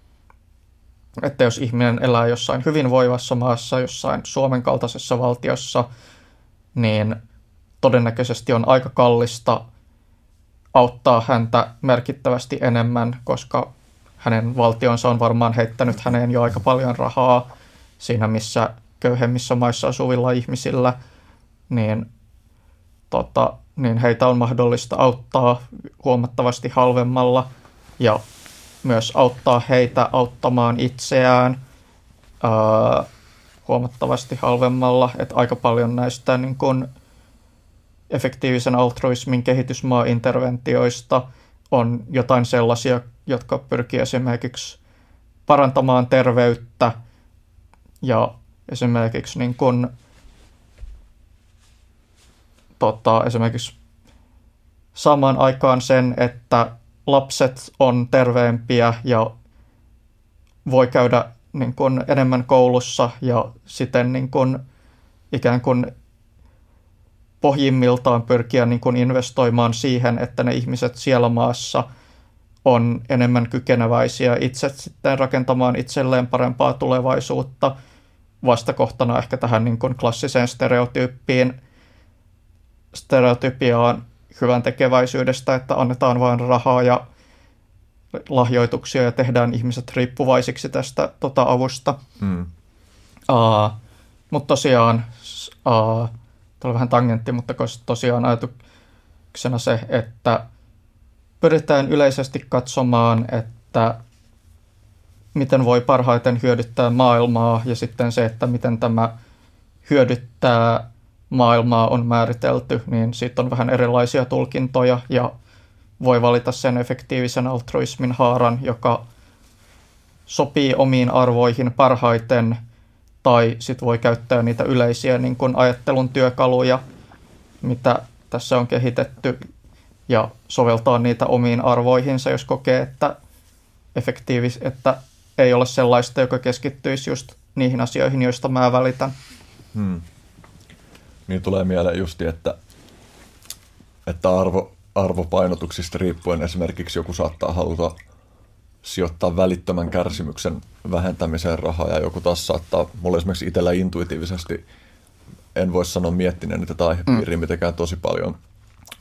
että jos ihminen elää jossain hyvinvoivassa maassa, jossain Suomen kaltaisessa valtiossa, niin todennäköisesti on aika kallista auttaa häntä merkittävästi enemmän, koska hänen valtionsa on varmaan heittänyt häneen jo aika paljon rahaa siinä, missä köyhemmissä maissa asuvilla ihmisillä, niin, tota, niin heitä on mahdollista auttaa huomattavasti halvemmalla ja myös auttaa heitä auttamaan itseään ää, huomattavasti halvemmalla, että aika paljon näistä niin kun, efektiivisen altruismin kehitysmaa-interventioista on jotain sellaisia, jotka pyrkii esimerkiksi parantamaan terveyttä ja esimerkiksi niin kun, tota, esimerkiksi samaan aikaan sen, että lapset on terveempiä ja voi käydä niin kun, enemmän koulussa ja siten niin kun, ikään kuin pohjimmiltaan pyrkiä niin kuin investoimaan siihen, että ne ihmiset siellä maassa on enemmän kykeneväisiä itse sitten rakentamaan itselleen parempaa tulevaisuutta. Vastakohtana ehkä tähän niin kuin klassiseen stereotyyppiin, stereotypiaan hyvän tekeväisyydestä, että annetaan vain rahaa ja lahjoituksia ja tehdään ihmiset riippuvaisiksi tästä tota, avusta. Hmm. Uh, mutta tosiaan uh, Tuolla vähän tangentti, mutta tosiaan ajatuksena se, että pyritään yleisesti katsomaan, että miten voi parhaiten hyödyttää maailmaa ja sitten se, että miten tämä hyödyttää maailmaa on määritelty, niin siitä on vähän erilaisia tulkintoja ja voi valita sen efektiivisen altruismin haaran, joka sopii omiin arvoihin parhaiten – tai sitten voi käyttää niitä yleisiä niin kun ajattelun työkaluja, mitä tässä on kehitetty. ja soveltaa niitä omiin arvoihinsa, jos kokee, että efektiivis, että ei ole sellaista, joka keskittyisi just niihin asioihin, joista mä välitän. Hmm. Niin tulee mieleen justi, että, että arvo, arvopainotuksista riippuen esimerkiksi joku saattaa haluta sijoittaa välittömän kärsimyksen vähentämiseen rahaa ja joku taas saattaa, mulla esimerkiksi itsellä intuitiivisesti, en voi sanoa miettineen tätä aihepiiriä mm. mitenkään tosi paljon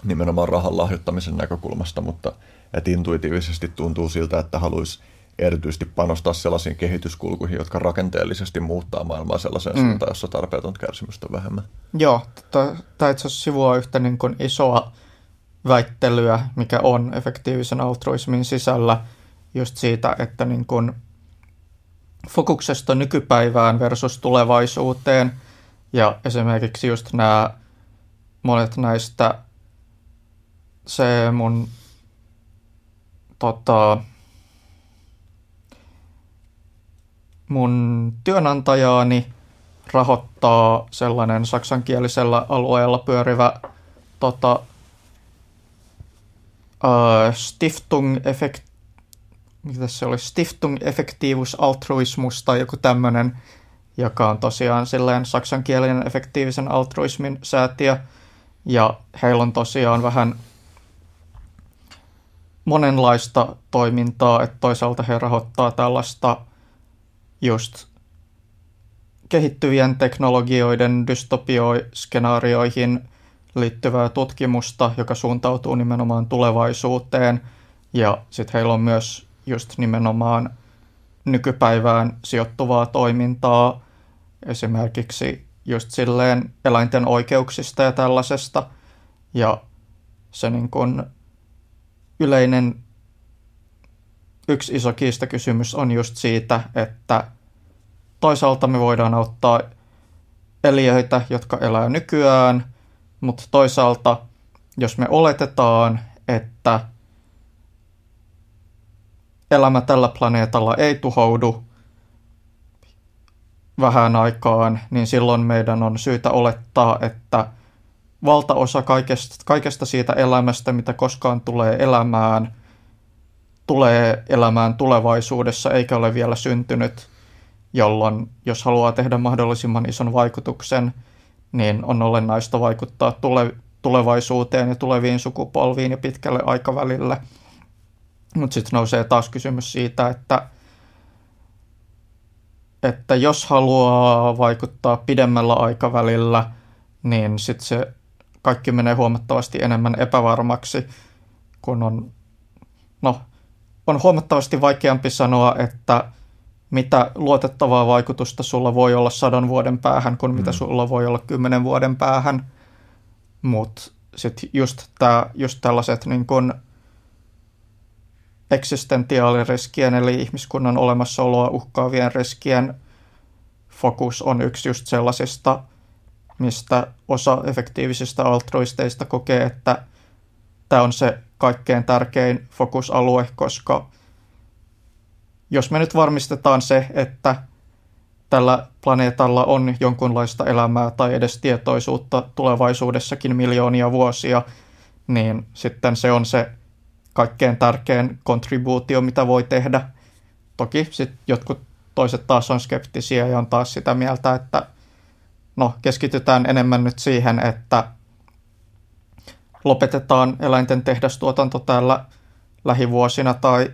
nimenomaan rahan lahjoittamisen näkökulmasta, mutta että intuitiivisesti tuntuu siltä, että haluaisi erityisesti panostaa sellaisiin kehityskulkuihin, jotka rakenteellisesti muuttaa maailmaa sellaiseen mm. suuntaan, jossa tarpeeton kärsimystä on vähemmän. Joo, tämä itse asiassa sivua yhtä niin kuin isoa väittelyä, mikä on efektiivisen altruismin sisällä, just siitä, että niin kuin fokuksesta nykypäivään versus tulevaisuuteen, ja esimerkiksi just nämä monet näistä, se mun tota, mun työnantajaani rahoittaa sellainen saksankielisellä alueella pyörivä tota, uh, Stiftung Effekt, mitä se oli, Stiftung Effektivus Altruismus tai joku tämmöinen, joka on tosiaan silleen saksankielinen efektiivisen altruismin säätiö. Ja heillä on tosiaan vähän monenlaista toimintaa, että toisaalta he rahoittaa tällaista just kehittyvien teknologioiden dystopio-skenaarioihin liittyvää tutkimusta, joka suuntautuu nimenomaan tulevaisuuteen. Ja sitten heillä on myös just nimenomaan nykypäivään sijoittuvaa toimintaa, esimerkiksi just silleen eläinten oikeuksista ja tällaisesta. Ja se niin kun yleinen yksi iso kiistakysymys on just siitä, että toisaalta me voidaan auttaa eliöitä, jotka elää nykyään, mutta toisaalta jos me oletetaan, että elämä tällä planeetalla ei tuhoudu vähän aikaan, niin silloin meidän on syytä olettaa, että valtaosa kaikesta, kaikesta siitä elämästä, mitä koskaan tulee elämään, tulee elämään tulevaisuudessa eikä ole vielä syntynyt, jolloin jos haluaa tehdä mahdollisimman ison vaikutuksen, niin on olennaista vaikuttaa tule, tulevaisuuteen ja tuleviin sukupolviin ja pitkälle aikavälille. Mutta sitten nousee taas kysymys siitä, että, että jos haluaa vaikuttaa pidemmällä aikavälillä, niin sitten se kaikki menee huomattavasti enemmän epävarmaksi, kun on, no, on huomattavasti vaikeampi sanoa, että mitä luotettavaa vaikutusta sulla voi olla sadan vuoden päähän, kuin mitä mm. sulla voi olla kymmenen vuoden päähän. Mutta sitten just, tää, just tällaiset niin kun eksistentiaaliriskien, eli ihmiskunnan olemassaoloa uhkaavien riskien fokus on yksi just sellaisista, mistä osa efektiivisistä altruisteista kokee, että tämä on se kaikkein tärkein fokusalue, koska jos me nyt varmistetaan se, että tällä planeetalla on jonkunlaista elämää tai edes tietoisuutta tulevaisuudessakin miljoonia vuosia, niin sitten se on se kaikkein tärkein kontribuutio, mitä voi tehdä. Toki sitten jotkut toiset taas on skeptisiä ja on taas sitä mieltä, että no keskitytään enemmän nyt siihen, että lopetetaan eläinten tehdastuotanto täällä lähivuosina tai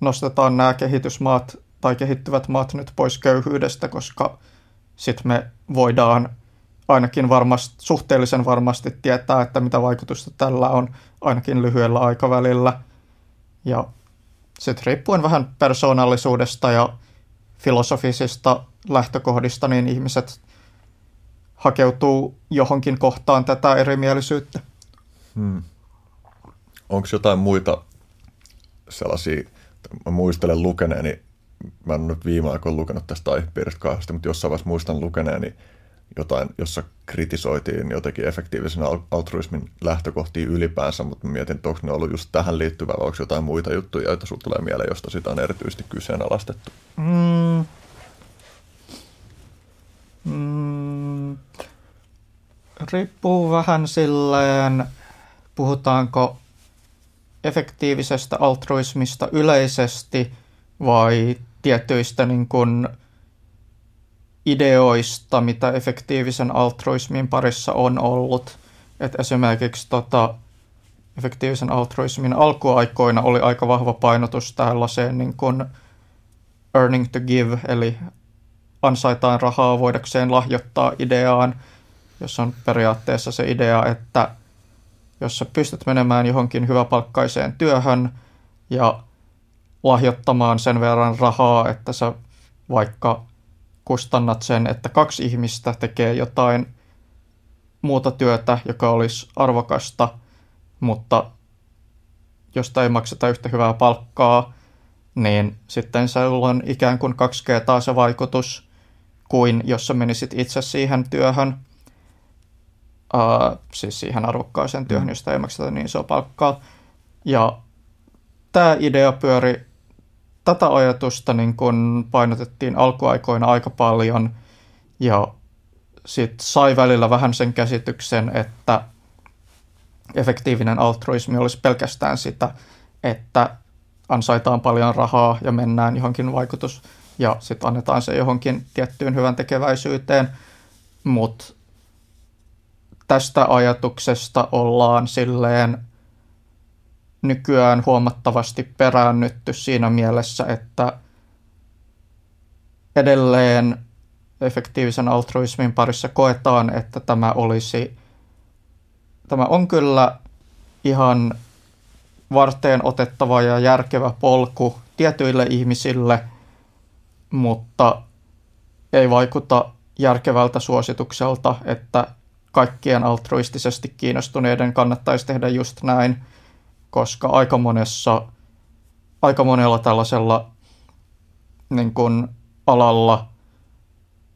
nostetaan nämä kehitysmaat tai kehittyvät maat nyt pois köyhyydestä, koska sitten me voidaan ainakin varmasti, suhteellisen varmasti tietää, että mitä vaikutusta tällä on ainakin lyhyellä aikavälillä. Ja sitten riippuen vähän persoonallisuudesta ja filosofisista lähtökohdista, niin ihmiset hakeutuu johonkin kohtaan tätä erimielisyyttä. Hmm. Onko jotain muita sellaisia, mä muistelen lukeneeni, mä en nyt viime aikoina lukenut tästä aihepiiristä kauheasti, mutta jossain vaiheessa muistan lukeneeni jotain, jossa kritisoitiin jotenkin efektiivisen altruismin lähtökohtia ylipäänsä, mutta mietin, että onko ne ollut just tähän liittyvää, vai onko jotain muita juttuja, joita sinulle tulee mieleen, josta sitä on erityisesti kyseenalaistettu? Mm. Mm. Riippuu vähän silleen, puhutaanko efektiivisestä altruismista yleisesti vai tietyistä niin kuin ideoista, mitä efektiivisen altruismin parissa on ollut. Et esimerkiksi tota, efektiivisen altruismin alkuaikoina oli aika vahva painotus tällaiseen niin kuin earning to give, eli ansaitaan rahaa voidakseen lahjoittaa ideaan, jossa on periaatteessa se idea, että jos sä pystyt menemään johonkin hyväpalkkaiseen työhön ja lahjoittamaan sen verran rahaa, että sä vaikka kustannat sen, että kaksi ihmistä tekee jotain muuta työtä, joka olisi arvokasta, mutta josta ei makseta yhtä hyvää palkkaa, niin sitten se on ikään kuin kaksi kertaa se vaikutus kuin jos sä menisit itse siihen työhön, uh, siis siihen arvokkaaseen työhön, mm. josta ei makseta niin isoa palkkaa. Ja tämä idea pyöri, tätä ajatusta niin kun painotettiin alkuaikoina aika paljon ja sitten sai välillä vähän sen käsityksen, että efektiivinen altruismi olisi pelkästään sitä, että ansaitaan paljon rahaa ja mennään johonkin vaikutus ja sitten annetaan se johonkin tiettyyn hyvän tekeväisyyteen, mutta tästä ajatuksesta ollaan silleen nykyään huomattavasti peräännytty siinä mielessä, että edelleen efektiivisen altruismin parissa koetaan, että tämä olisi, tämä on kyllä ihan varteen otettava ja järkevä polku tietyille ihmisille, mutta ei vaikuta järkevältä suositukselta, että kaikkien altruistisesti kiinnostuneiden kannattaisi tehdä just näin, koska aika monessa, aika monella tällaisella niin kuin alalla,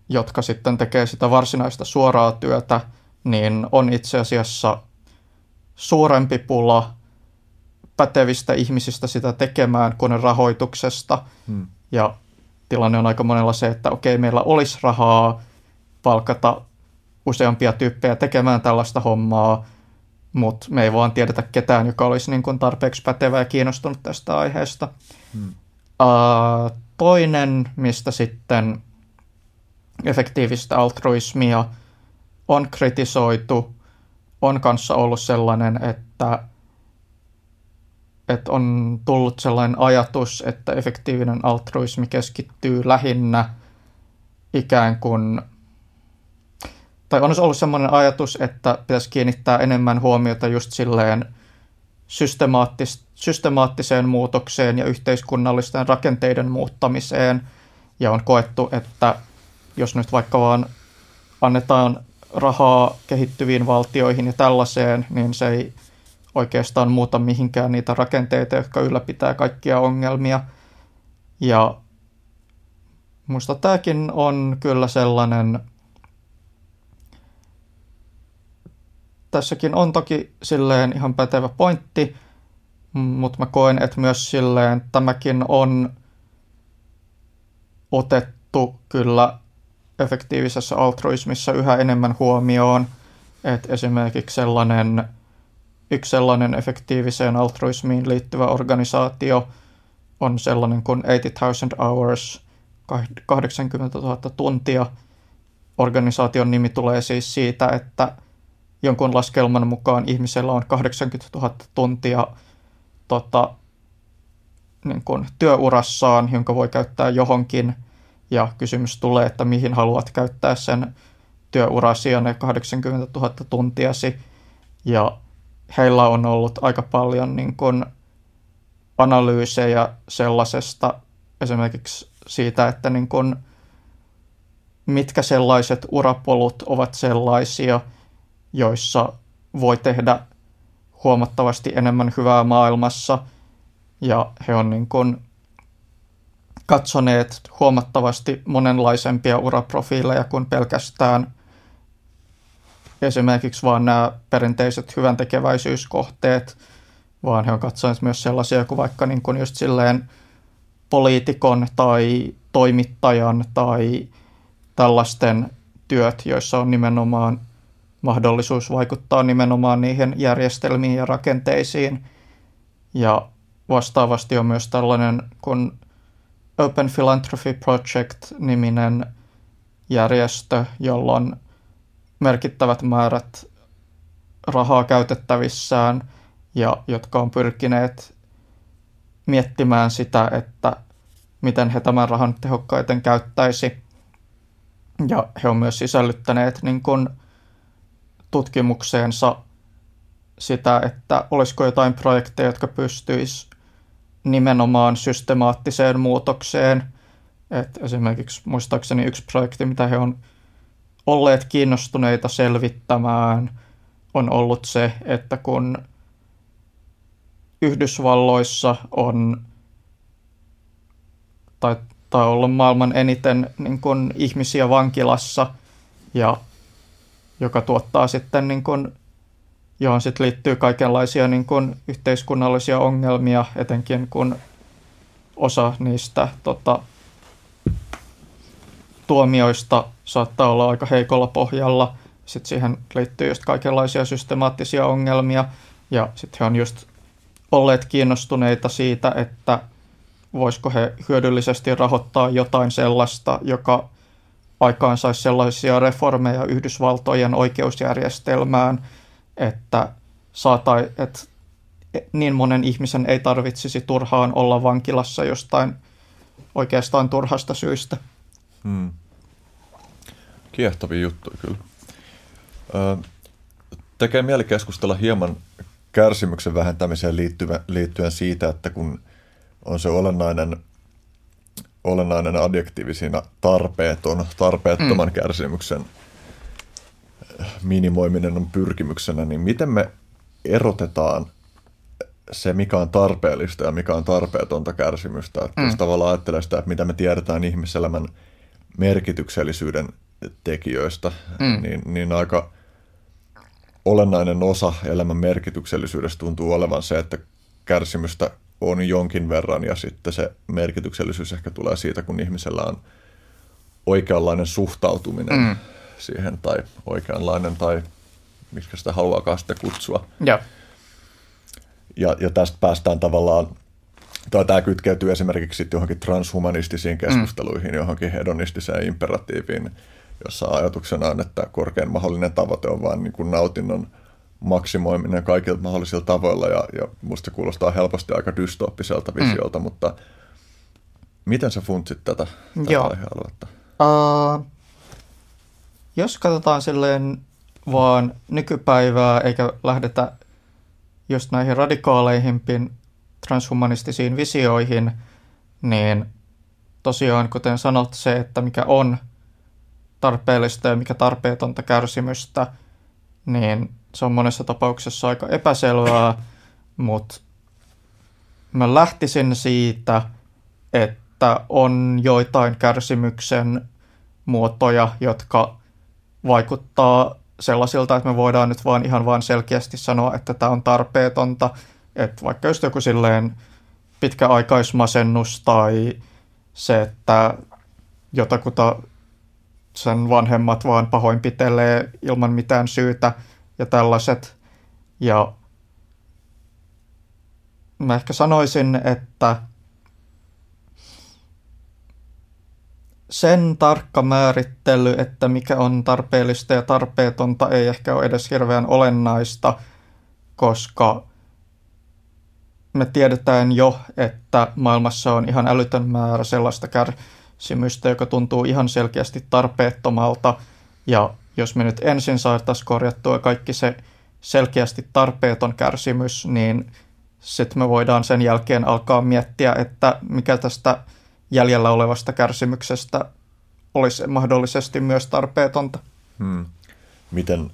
jotka sitten tekee sitä varsinaista suoraa työtä, niin on itse asiassa suurempi pula pätevistä ihmisistä sitä tekemään kuin rahoituksesta. Hmm. Ja tilanne on aika monella se, että okei, meillä olisi rahaa palkata useampia tyyppejä tekemään tällaista hommaa, mutta me ei vaan tiedetä ketään, joka olisi niin kuin tarpeeksi pätevä ja kiinnostunut tästä aiheesta. Hmm. Uh, toinen, mistä sitten efektiivistä altruismia on kritisoitu, on kanssa ollut sellainen, että, että on tullut sellainen ajatus, että efektiivinen altruismi keskittyy lähinnä ikään kuin tai on ollut sellainen ajatus, että pitäisi kiinnittää enemmän huomiota just silleen systemaattis, systemaattiseen muutokseen ja yhteiskunnallisten rakenteiden muuttamiseen. Ja on koettu, että jos nyt vaikka vaan annetaan rahaa kehittyviin valtioihin ja tällaiseen, niin se ei oikeastaan muuta mihinkään niitä rakenteita, jotka ylläpitää kaikkia ongelmia. Ja musta tämäkin on kyllä sellainen tässäkin on toki silleen ihan pätevä pointti, mutta mä koen, että myös silleen tämäkin on otettu kyllä efektiivisessä altruismissa yhä enemmän huomioon, että esimerkiksi sellainen, yksi sellainen efektiiviseen altruismiin liittyvä organisaatio on sellainen kuin 80,000 Hours, 80 000 tuntia. Organisaation nimi tulee siis siitä, että jonkun laskelman mukaan ihmisellä on 80 000 tuntia tota, niin kuin työurassaan, jonka voi käyttää johonkin, ja kysymys tulee, että mihin haluat käyttää sen työurasi ja ne 80 000 tuntiasi, ja heillä on ollut aika paljon niin kuin analyysejä sellaisesta, esimerkiksi siitä, että niin kuin, mitkä sellaiset urapolut ovat sellaisia – joissa voi tehdä huomattavasti enemmän hyvää maailmassa. Ja he on niin kuin katsoneet huomattavasti monenlaisempia uraprofiileja kuin pelkästään esimerkiksi vaan nämä perinteiset hyvän tekeväisyyskohteet, vaan he on katsoneet myös sellaisia kuin vaikka niin kuin just silleen poliitikon tai toimittajan tai tällaisten työt, joissa on nimenomaan mahdollisuus vaikuttaa nimenomaan niihin järjestelmiin ja rakenteisiin. Ja vastaavasti on myös tällainen kuin Open Philanthropy Project-niminen järjestö, jolla on merkittävät määrät rahaa käytettävissään ja jotka on pyrkineet miettimään sitä, että miten he tämän rahan tehokkaiten käyttäisi. Ja he on myös sisällyttäneet niin kuin tutkimukseensa sitä, että olisiko jotain projekteja, jotka pystyis nimenomaan systemaattiseen muutokseen. Et esimerkiksi muistaakseni yksi projekti, mitä he on olleet kiinnostuneita selvittämään, on ollut se, että kun Yhdysvalloissa on tai olla maailman eniten niin kuin, ihmisiä vankilassa, ja joka tuottaa sitten, niin kuin, johon sitten liittyy kaikenlaisia niin kuin, yhteiskunnallisia ongelmia, etenkin kun osa niistä tota, tuomioista saattaa olla aika heikolla pohjalla. Sitten siihen liittyy just kaikenlaisia systemaattisia ongelmia, ja sitten he on just olleet kiinnostuneita siitä, että voisiko he hyödyllisesti rahoittaa jotain sellaista, joka aikaan saisi sellaisia reformeja Yhdysvaltojen oikeusjärjestelmään, että, saatai, että niin monen ihmisen ei tarvitsisi turhaan olla vankilassa jostain oikeastaan turhasta syystä. Hmm. Kiehtovia juttuja kyllä. Ö, tekee mieli keskustella hieman kärsimyksen vähentämiseen liittyen, liittyen siitä, että kun on se olennainen, olennainen adjektiivi siinä tarpeeton, tarpeettoman mm. kärsimyksen minimoiminen on pyrkimyksenä, niin miten me erotetaan se, mikä on tarpeellista ja mikä on tarpeetonta kärsimystä. Että mm. Jos tavallaan ajattelee sitä, että mitä me tiedetään ihmiselämän merkityksellisyyden tekijöistä, mm. niin, niin aika olennainen osa elämän merkityksellisyydestä tuntuu olevan se, että kärsimystä on jonkin verran ja sitten se merkityksellisyys ehkä tulee siitä, kun ihmisellä on oikeanlainen suhtautuminen mm. siihen tai oikeanlainen tai miksi sitä haluaakaan sitten kutsua. Ja. Ja, ja tästä päästään tavallaan, tai tämä kytkeytyy esimerkiksi sitten johonkin transhumanistisiin keskusteluihin, mm. johonkin hedonistiseen imperatiiviin, jossa ajatuksena on, että korkein mahdollinen tavoite on vain niin kuin nautinnon – maksimoiminen kaikilla mahdollisilla tavoilla ja, ja musta se kuulostaa helposti aika dystooppiselta mm. visiolta, mm. mutta miten sä funtsit tätä, tätä Joo. aihealuetta? Uh, jos katsotaan silleen vaan nykypäivää eikä lähdetä just näihin radikaaleihimpiin transhumanistisiin visioihin, niin tosiaan kuten sanot se, että mikä on tarpeellista ja mikä tarpeetonta kärsimystä, niin se on monessa tapauksessa aika epäselvää, mutta mä lähtisin siitä, että on joitain kärsimyksen muotoja, jotka vaikuttaa sellaisilta, että me voidaan nyt vaan ihan vaan selkeästi sanoa, että tämä on tarpeetonta. Että vaikka just joku silleen pitkäaikaismasennus tai se, että jotakuta sen vanhemmat vaan pahoinpitelee ilman mitään syytä – ja tällaiset. Ja mä ehkä sanoisin, että sen tarkka määrittely, että mikä on tarpeellista ja tarpeetonta, ei ehkä ole edes hirveän olennaista, koska me tiedetään jo, että maailmassa on ihan älytön määrä sellaista kärsimystä, joka tuntuu ihan selkeästi tarpeettomalta, ja jos me nyt ensin saataisiin korjattua kaikki se selkeästi tarpeeton kärsimys, niin sitten me voidaan sen jälkeen alkaa miettiä, että mikä tästä jäljellä olevasta kärsimyksestä olisi mahdollisesti myös tarpeetonta. Hmm. Miten,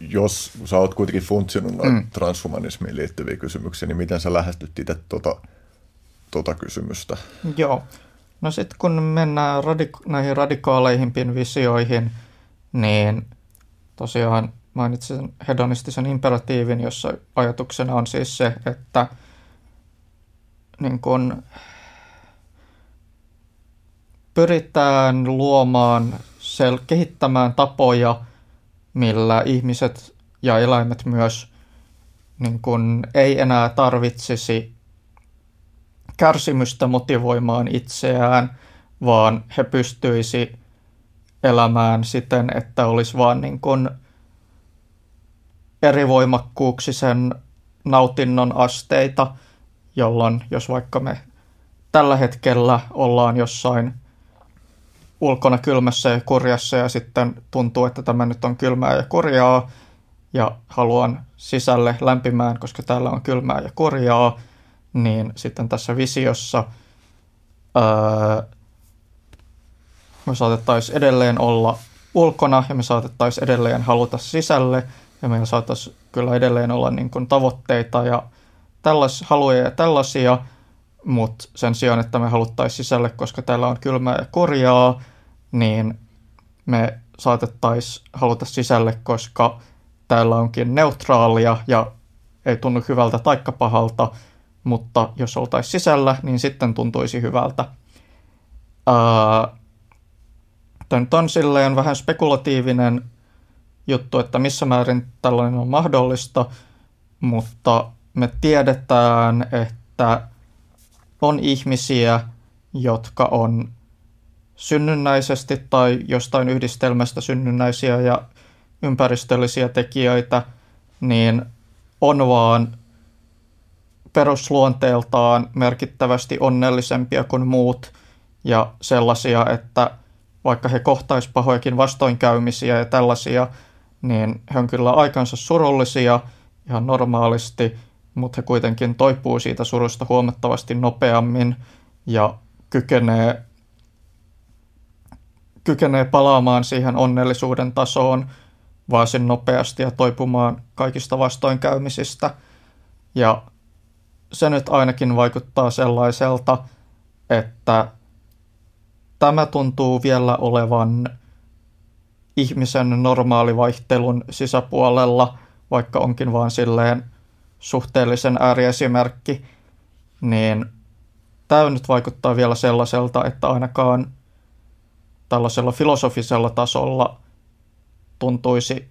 jos sä oot kuitenkin funtsinut hmm. transhumanismiin liittyviä kysymyksiä, niin miten sä lähestyt itse tuota, tuota kysymystä? Joo. No sitten kun mennään radik- näihin radikaaleihimpiin visioihin, niin tosiaan mainitsin hedonistisen imperatiivin, jossa ajatuksena on siis se, että niin kun pyritään luomaan, sel- kehittämään tapoja, millä ihmiset ja eläimet myös niin kun ei enää tarvitsisi kärsimystä motivoimaan itseään, vaan he pystyisi elämään siten, että olisi vaan niin kun eri voimakkuuksisen nautinnon asteita, jolloin jos vaikka me tällä hetkellä ollaan jossain ulkona kylmässä ja kurjassa ja sitten tuntuu, että tämä nyt on kylmää ja kurjaa ja haluan sisälle lämpimään, koska täällä on kylmää ja kurjaa, niin sitten tässä visiossa ää, me saatettaisiin edelleen olla ulkona ja me saatettaisiin edelleen haluta sisälle ja meillä saattaisi kyllä edelleen olla niin kuin tavoitteita ja tällais, haluja ja tällaisia, mutta sen sijaan, että me haluttaisiin sisälle, koska täällä on kylmää ja korjaa, niin me saatettaisiin haluta sisälle, koska täällä onkin neutraalia ja ei tunnu hyvältä taikka pahalta, mutta jos oltaisiin sisällä, niin sitten tuntuisi hyvältä. Tämä nyt on silleen vähän spekulatiivinen juttu, että missä määrin tällainen on mahdollista, mutta me tiedetään, että on ihmisiä, jotka on synnynnäisesti tai jostain yhdistelmästä synnynnäisiä ja ympäristöllisiä tekijöitä, niin on vaan perusluonteeltaan merkittävästi onnellisempia kuin muut ja sellaisia, että vaikka he kohtais pahojakin vastoinkäymisiä ja tällaisia, niin he on kyllä aikansa surullisia ihan normaalisti, mutta he kuitenkin toipuu siitä surusta huomattavasti nopeammin ja kykenee, kykenee palaamaan siihen onnellisuuden tasoon varsin nopeasti ja toipumaan kaikista vastoinkäymisistä. Ja se nyt ainakin vaikuttaa sellaiselta, että tämä tuntuu vielä olevan ihmisen normaalivaihtelun sisäpuolella, vaikka onkin vaan silleen suhteellisen ääriesimerkki, niin tämä nyt vaikuttaa vielä sellaiselta, että ainakaan tällaisella filosofisella tasolla tuntuisi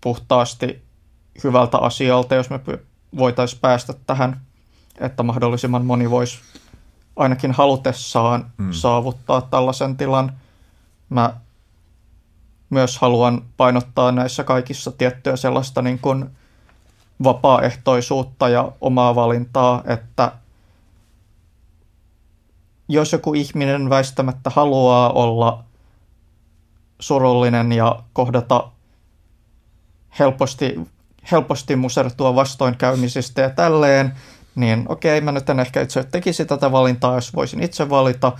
puhtaasti hyvältä asialta, jos me voitaisiin päästä tähän, että mahdollisimman moni voisi ainakin halutessaan hmm. saavuttaa tällaisen tilan. Mä myös haluan painottaa näissä kaikissa tiettyä sellaista niin kuin vapaaehtoisuutta ja omaa valintaa, että jos joku ihminen väistämättä haluaa olla surullinen ja kohdata helposti, helposti musertua vastoinkäymisistä ja tälleen, niin okei, mä nyt en ehkä itse tekisi tätä valintaa, jos voisin itse valita,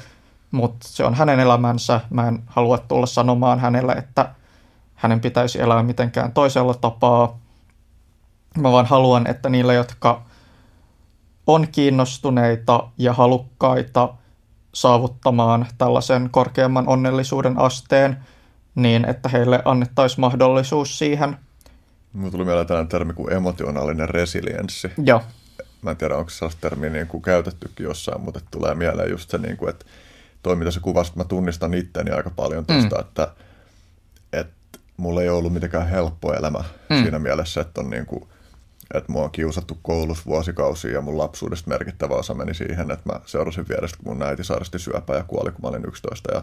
mutta se on hänen elämänsä. Mä en halua tulla sanomaan hänelle, että hänen pitäisi elää mitenkään toisella tapaa. Mä vaan haluan, että niille, jotka on kiinnostuneita ja halukkaita saavuttamaan tällaisen korkeamman onnellisuuden asteen, niin että heille annettaisiin mahdollisuus siihen. Mulla tuli mieleen tällainen termi kuin emotionaalinen resilienssi. Joo. Mä en tiedä, onko sellaista termiä niin kuin käytettykin jossain, mutta tulee mieleen just se, niin kuin, että toi mitä sä kuvasit, mä tunnistan itteni aika paljon tuosta, mm. että, että mulla ei ollut mitenkään helppo elämä mm. siinä mielessä, että on niin kuin, että mua on kiusattu koulussa vuosikausia ja mun lapsuudesta merkittävä osa meni siihen, että mä seurasin vierestä, kun mun äiti sairasti syöpää ja kuoli, kun mä olin 11 ja,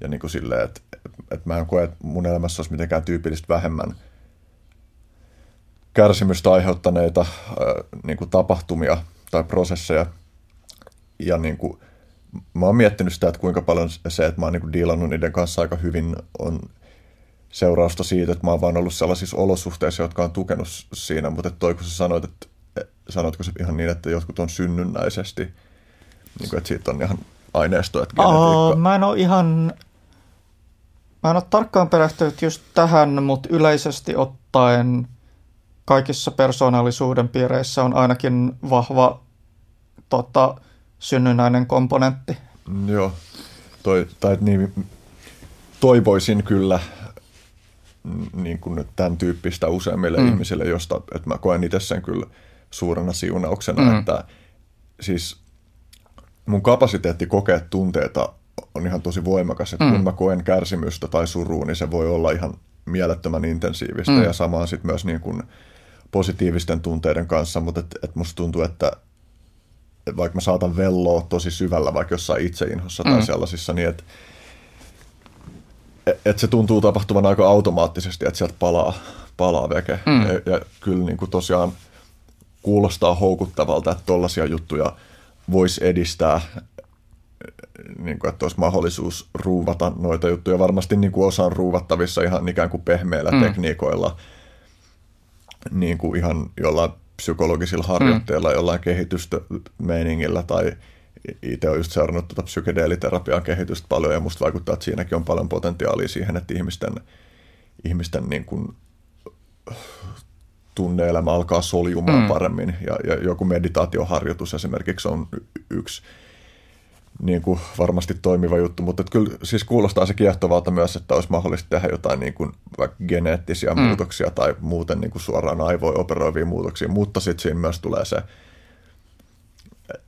ja niin kuin silleen, että, että mä en koe, että mun elämässä olisi mitenkään tyypillistä vähemmän kärsimystä aiheuttaneita äh, niin kuin tapahtumia tai prosesseja. Ja niin kuin, mä oon miettinyt sitä, että kuinka paljon se, että mä oon niin diilannut niiden kanssa aika hyvin, on seurausta siitä, että mä oon vaan ollut sellaisissa olosuhteissa, jotka on tukenut siinä, mutta toi kun sä sanoit, että sanoitko se ihan niin, että jotkut on synnynnäisesti, niin kuin, että siitä on ihan aineistoa, että genetiikka... mä en ole ihan, mä en ole tarkkaan perehtynyt just tähän, mutta yleisesti ottaen kaikissa persoonallisuuden piireissä on ainakin vahva tota, synnynnäinen komponentti. Joo, Toi, tai niin, toivoisin kyllä niin kuin tämän tyyppistä useimmille mm. ihmisille, josta että mä koen itse sen kyllä suurena siunauksena, mm. että siis mun kapasiteetti kokea tunteita on ihan tosi voimakas, että mm. kun mä koen kärsimystä tai surua, niin se voi olla ihan mielettömän intensiivistä mm. ja samaan sitten myös niin kuin positiivisten tunteiden kanssa, mutta et, et musta tuntuu, että et vaikka mä saatan velloa tosi syvällä vaikka jossain itseinhossa tai mm. sellaisissa, niin että et se tuntuu tapahtuvan aika automaattisesti, että sieltä palaa, palaa veke. Mm. Ja, ja kyllä niin kuin tosiaan kuulostaa houkuttavalta, että tollaisia juttuja voisi edistää, niin kuin, että olisi mahdollisuus ruuvata noita juttuja. Varmasti niin kuin osa on ruuvattavissa ihan ikään kuin pehmeillä mm. tekniikoilla, niin kuin ihan jollain psykologisilla harjoitteilla, mm. jollain kehitysmeiningillä tai itse olen just seurannut tuota psykedeeliterapian kehitystä paljon ja musta vaikuttaa, että siinäkin on paljon potentiaalia siihen, että ihmisten, ihmisten niin kuin tunneelämä alkaa soljumaan mm. paremmin ja, ja joku meditaatioharjoitus esimerkiksi on yksi niin kuin varmasti toimiva juttu, mutta kyllä siis kuulostaa se kiehtovalta myös, että olisi mahdollista tehdä jotain niin kuin vaikka geneettisiä mm. muutoksia tai muuten niin kuin suoraan aivoin operoivia muutoksia, mutta sitten siinä myös tulee se,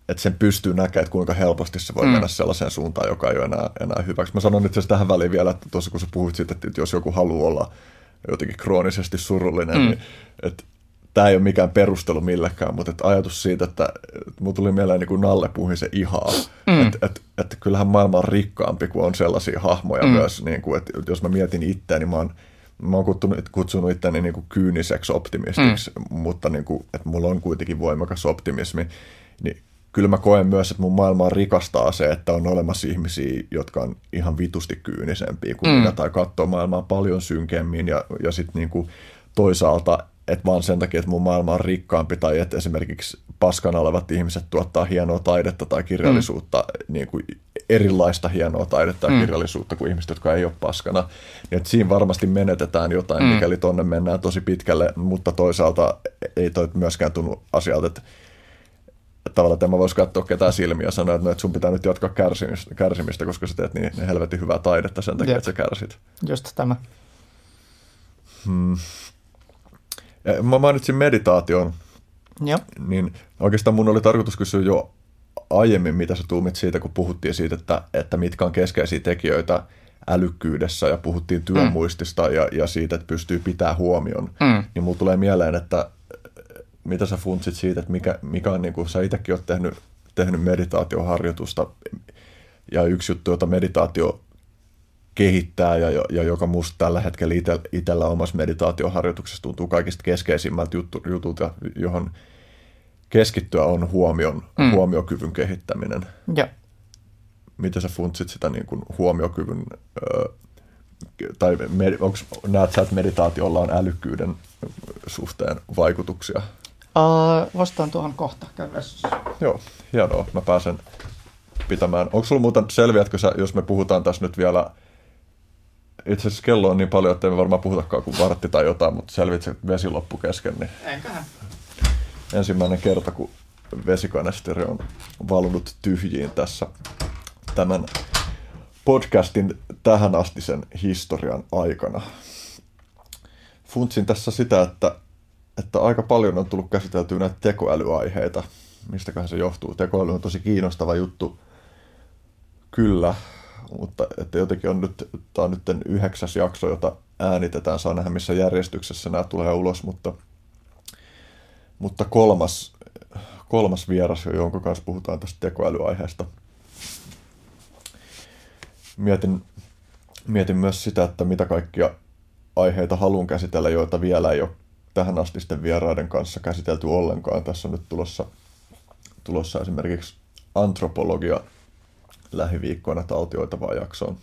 että sen pystyy näkemään, että kuinka helposti se voi mm. mennä sellaiseen suuntaan, joka ei ole enää, enää hyväksi. Mä sanon itse asiassa tähän väliin vielä, että tuossa kun sä puhuit siitä, että jos joku haluaa olla jotenkin kroonisesti surullinen, mm. niin että tämä ei ole mikään perustelu millekään, mutta että ajatus siitä, että, että mulla tuli mieleen niin kuin Nalle se ihaa, mm. että, että, että kyllähän maailma on rikkaampi, kun on sellaisia hahmoja mm. myös, niin kuin, että jos mä mietin itseäni, mä oon, mä oon kutsunut, kutsunut itseäni niin kuin kyyniseksi optimistiksi, mm. mutta niin kuin, että mulla on kuitenkin voimakas optimismi, niin kyllä mä koen myös, että mun maailmaa rikastaa se, että on olemassa ihmisiä, jotka on ihan vitusti kyynisempiä kuin mm. minä, tai katsoo maailmaa paljon synkemmin, ja, ja sitten niin toisaalta että vaan sen takia, että mun maailma on rikkaampi tai että esimerkiksi paskana olevat ihmiset tuottaa hienoa taidetta tai kirjallisuutta, mm. niin kuin erilaista hienoa taidetta ja mm. kirjallisuutta kuin ihmiset, jotka ei ole paskana. Niin että siinä varmasti menetetään jotain, mm. mikäli tonne mennään tosi pitkälle, mutta toisaalta ei toi myöskään tunnu asialta, että tavallaan että mä voisi katsoa ketään silmiä ja sanoa, että, no, että sun pitää nyt jatkaa kärsimistä, kärsimistä koska sä teet niin helvetin hyvää taidetta sen takia, Jep. että sä kärsit. Just tämä. Hmm. Ja mä mainitsin meditaation, ja. niin oikeastaan mun oli tarkoitus kysyä jo aiemmin, mitä sä tuumit siitä, kun puhuttiin siitä, että, että mitkä on keskeisiä tekijöitä älykkyydessä ja puhuttiin työmuistista mm. ja, ja siitä, että pystyy pitää huomion, mm. niin mulla tulee mieleen, että mitä sä funtsit siitä, että mikä, mikä on, niin kuin sä itsekin oot tehnyt, tehnyt meditaatioharjoitusta ja yksi juttu, jota meditaatio kehittää ja, ja joka musta tällä hetkellä ite, itsellä omassa meditaatioharjoituksessa tuntuu kaikista keskeisimmältä jutulta, johon keskittyä on huomion, mm. huomiokyvyn kehittäminen. Ja. Miten sä funtsit sitä niin kuin huomiokyvyn, ö, tai onks, näet sä, että meditaatiolla on älykkyyden suhteen vaikutuksia? Uh, vastaan tuohon kohta, Joo, hienoa. Mä pääsen pitämään. Onko sulla muuten, selviätkö sä, jos me puhutaan tässä nyt vielä itse asiassa kello on niin paljon, että ei me varmaan puhutakaan kuin vartti tai jotain, mutta selvitse, että vesi loppu kesken. Niin Eiköhän. Ensimmäinen kerta, kun vesikanesteri on valunut tyhjiin tässä tämän podcastin tähän asti sen historian aikana. Funtsin tässä sitä, että, että aika paljon on tullut käsiteltyä näitä tekoälyaiheita. Mistäköhän se johtuu? Tekoäly on tosi kiinnostava juttu. Kyllä, mutta että jotenkin on nyt, tämä on nyt yhdeksäs jakso, jota äänitetään, saa nähdä missä järjestyksessä nämä tulee ulos, mutta, mutta kolmas, kolmas vieras, jonka kanssa puhutaan tästä tekoälyaiheesta. Mietin, mietin myös sitä, että mitä kaikkia aiheita haluan käsitellä, joita vielä ei ole tähän asti sitten vieraiden kanssa käsitelty ollenkaan. Tässä on nyt tulossa, tulossa esimerkiksi antropologia lähiviikkoina taltioitavaa jaksoon.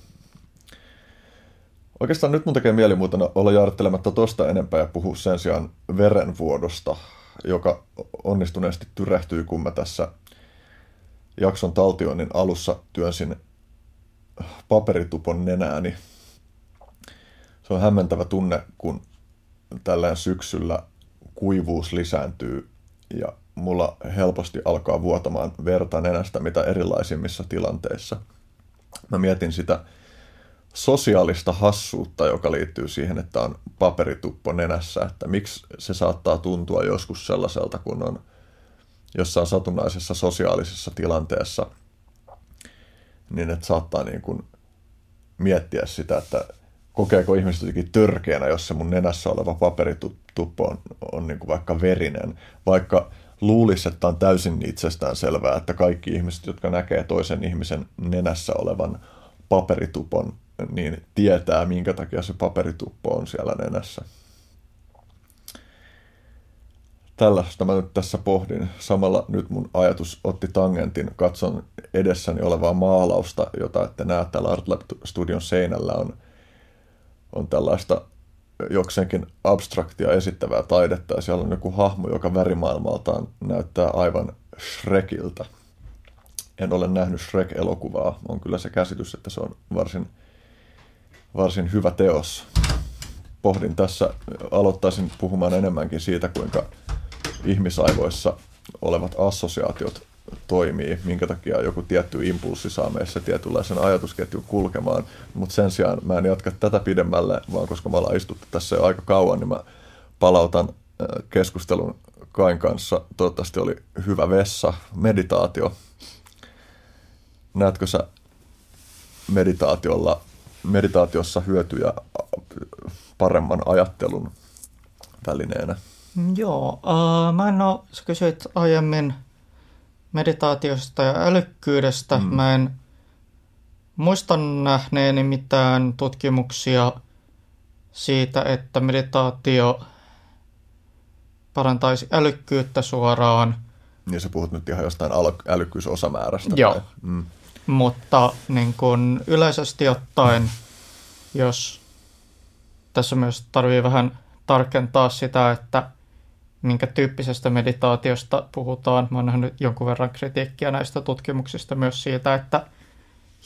Oikeastaan nyt mun tekee mieli muuten olla jaarittelematta tosta enempää ja puhua sen sijaan verenvuodosta, joka onnistuneesti tyrehtyy, kun mä tässä jakson taltioinnin alussa työnsin paperitupon nenääni. Se on hämmentävä tunne, kun tällä syksyllä kuivuus lisääntyy ja mulla helposti alkaa vuotamaan verta nenästä mitä erilaisimmissa tilanteissa. Mä mietin sitä sosiaalista hassuutta, joka liittyy siihen, että on paperituppo nenässä, että miksi se saattaa tuntua joskus sellaiselta, kun on jossain satunnaisessa sosiaalisessa tilanteessa, niin että saattaa niin kuin miettiä sitä, että kokeeko ihmiset jotenkin törkeänä, jos se mun nenässä oleva paperituppo on, on niin kuin vaikka verinen, vaikka luulisi, että on täysin itsestään selvää, että kaikki ihmiset, jotka näkee toisen ihmisen nenässä olevan paperitupon, niin tietää, minkä takia se paperituppo on siellä nenässä. Tällaista mä nyt tässä pohdin. Samalla nyt mun ajatus otti tangentin. Katson edessäni olevaa maalausta, jota ette näe täällä Artlab Studion seinällä. On, on tällaista jokseenkin abstraktia esittävää taidetta ja siellä on joku hahmo, joka värimaailmaltaan näyttää aivan Shrekiltä. En ole nähnyt Shrek-elokuvaa. On kyllä se käsitys, että se on varsin, varsin hyvä teos. Pohdin tässä, aloittaisin puhumaan enemmänkin siitä, kuinka ihmisaivoissa olevat assosiaatiot toimii, minkä takia joku tietty impulssi saa meissä tietynlaisen ajatusketjun kulkemaan. Mutta sen sijaan mä en jatka tätä pidemmälle, vaan koska me ollaan istuttu tässä jo aika kauan, niin mä palautan keskustelun Kain kanssa. Toivottavasti oli hyvä vessa, meditaatio. Näetkö sä meditaatiolla, meditaatiossa hyötyjä paremman ajattelun välineenä? Joo, uh, mä en ole, sä kysyit aiemmin meditaatiosta ja älykkyydestä. Mm. Mä en muista nähneeni mitään tutkimuksia siitä, että meditaatio parantaisi älykkyyttä suoraan. Niin sä puhut nyt ihan jostain älykkyysosamäärästä. Joo, tai? Mm. mutta niin kun yleisesti ottaen, jos tässä myös tarvii vähän tarkentaa sitä, että minkä tyyppisestä meditaatiosta puhutaan. Mä oon nähnyt jonkun verran kritiikkiä näistä tutkimuksista myös siitä, että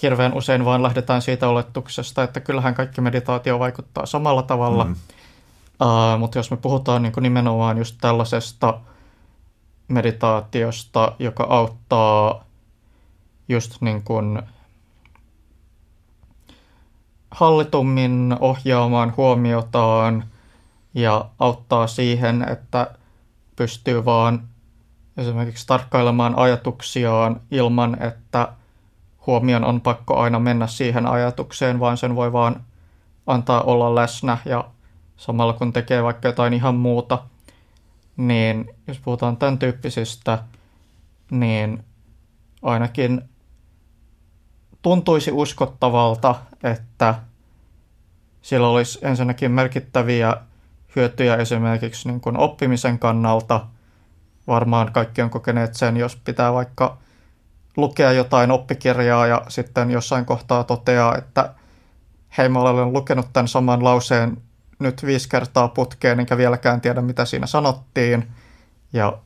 hirveän usein vaan lähdetään siitä oletuksesta, että kyllähän kaikki meditaatio vaikuttaa samalla tavalla. Mm. Uh, mutta jos me puhutaan niin nimenomaan just tällaisesta meditaatiosta, joka auttaa just niin kuin hallitummin ohjaamaan huomiotaan ja auttaa siihen, että pystyy vaan esimerkiksi tarkkailemaan ajatuksiaan ilman, että huomion on pakko aina mennä siihen ajatukseen, vaan sen voi vaan antaa olla läsnä. Ja samalla kun tekee vaikka jotain ihan muuta, niin jos puhutaan tämän tyyppisistä, niin ainakin tuntuisi uskottavalta, että sillä olisi ensinnäkin merkittäviä hyötyjä esimerkiksi niin kuin oppimisen kannalta. Varmaan kaikki on kokeneet sen, jos pitää vaikka lukea jotain oppikirjaa ja sitten jossain kohtaa toteaa, että hei mä olen lukenut tämän saman lauseen nyt viisi kertaa putkeen, enkä vieläkään tiedä mitä siinä sanottiin. Ja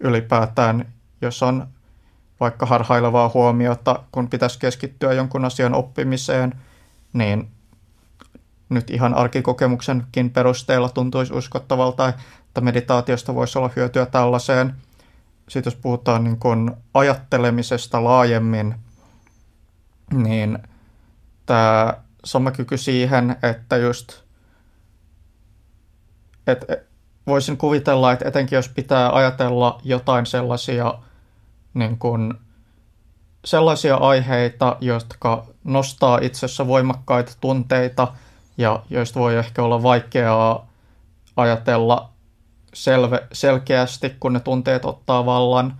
ylipäätään, jos on vaikka harhailevaa huomiota, kun pitäisi keskittyä jonkun asian oppimiseen, niin nyt ihan arkikokemuksenkin perusteella tuntuisi uskottavalta, että meditaatiosta voisi olla hyötyä tällaiseen. Sitten jos puhutaan niin kuin ajattelemisesta laajemmin, niin tämä sama kyky siihen, että just että voisin kuvitella, että etenkin jos pitää ajatella jotain sellaisia, niin kuin, sellaisia aiheita, jotka nostaa itsessä voimakkaita tunteita – ja joista voi ehkä olla vaikeaa ajatella selve, selkeästi, kun ne tunteet ottaa vallan,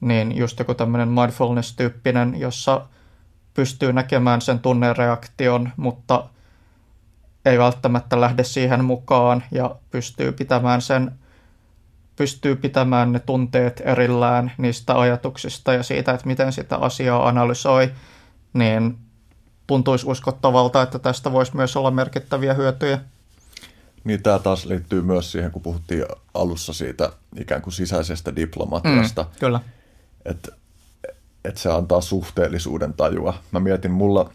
niin just joku tämmöinen mindfulness-tyyppinen, jossa pystyy näkemään sen tunnereaktion, mutta ei välttämättä lähde siihen mukaan ja pystyy pitämään sen pystyy pitämään ne tunteet erillään niistä ajatuksista ja siitä, että miten sitä asiaa analysoi, niin tuntuisi uskottavalta, että tästä voisi myös olla merkittäviä hyötyjä. Niin tämä taas liittyy myös siihen, kun puhuttiin alussa siitä ikään kuin sisäisestä diplomatiasta. Mm, kyllä. Että et se antaa suhteellisuuden tajua. Mä mietin, mulla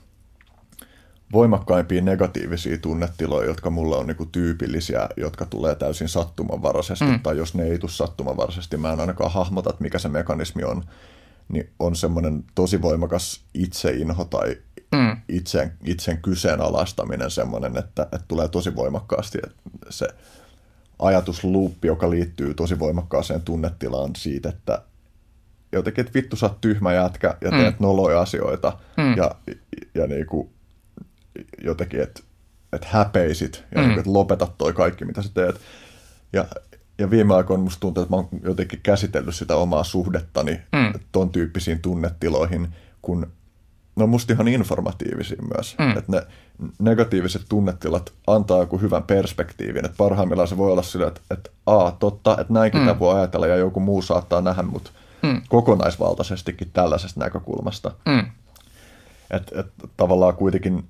voimakkaimpia negatiivisia tunnetiloja, jotka mulla on niinku tyypillisiä, jotka tulee täysin sattumanvaraisesti, mm. tai jos ne ei tule sattumanvaraisesti, mä en ainakaan hahmota, että mikä se mekanismi on, niin on semmoinen tosi voimakas itseinho tai mm. itsen, itsen kyseenalaistaminen semmoinen, että, että tulee tosi voimakkaasti että se ajatusluuppi, joka liittyy tosi voimakkaaseen tunnetilaan siitä, että jotenkin, että vittu sä oot tyhmä jätkä ja teet mm. noloja asioita mm. ja, ja niin kuin, jotenkin, että että häpeisit ja mm. niin kuin, että lopetat toi kaikki, mitä sä teet. Ja, ja viime aikoina musta tuntuu, että mä oon jotenkin käsitellyt sitä omaa suhdettani mm. ton tyyppisiin tunnetiloihin, kun ne on musta ihan informatiivisia myös. Mm. Että ne negatiiviset tunnetilat antaa joku hyvän perspektiivin. Että parhaimmillaan se voi olla sillä, että, että a, totta, että näinkin mm. voi ajatella ja joku muu saattaa nähdä mut mm. kokonaisvaltaisestikin tällaisesta näkökulmasta. Mm. Että et, tavallaan kuitenkin,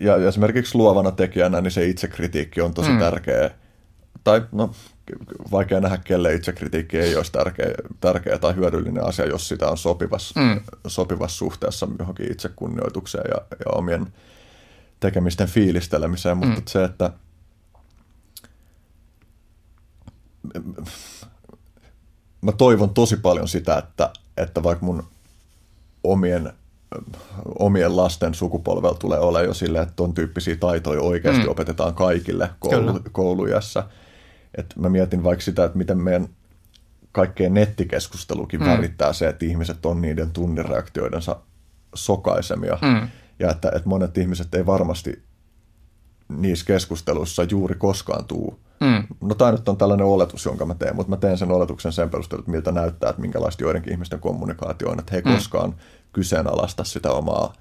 ja esimerkiksi luovana tekijänä, niin se itsekritiikki on tosi mm. tärkeä. Tai no, vaikea nähdä, kelle itsekritiikki ei olisi tärkeä, tärkeä tai hyödyllinen asia, jos sitä on sopivassa, mm. sopivassa suhteessa johonkin itsekunnioitukseen ja, ja omien tekemisten fiilistelemiseen, mutta mm. se, että mä toivon tosi paljon sitä, että, että vaikka mun omien, omien lasten sukupolvella tulee olla jo silleen, että ton tyyppisiä taitoja oikeasti mm. opetetaan kaikille koulu, koulujassa – että mä mietin vaikka sitä, että miten meidän kaikkeen nettikeskustelukin mm. värittää se, että ihmiset on niiden tunnireaktioidensa sokaisemia. Mm. Ja että, että monet ihmiset ei varmasti niissä keskusteluissa juuri koskaan tuu. Mm. No tämä nyt on tällainen oletus, jonka mä teen, mutta mä teen sen oletuksen sen perusteella, että miltä näyttää, että minkälaista joidenkin ihmisten kommunikaatio on, että he ei mm. koskaan kyseenalaista sitä omaa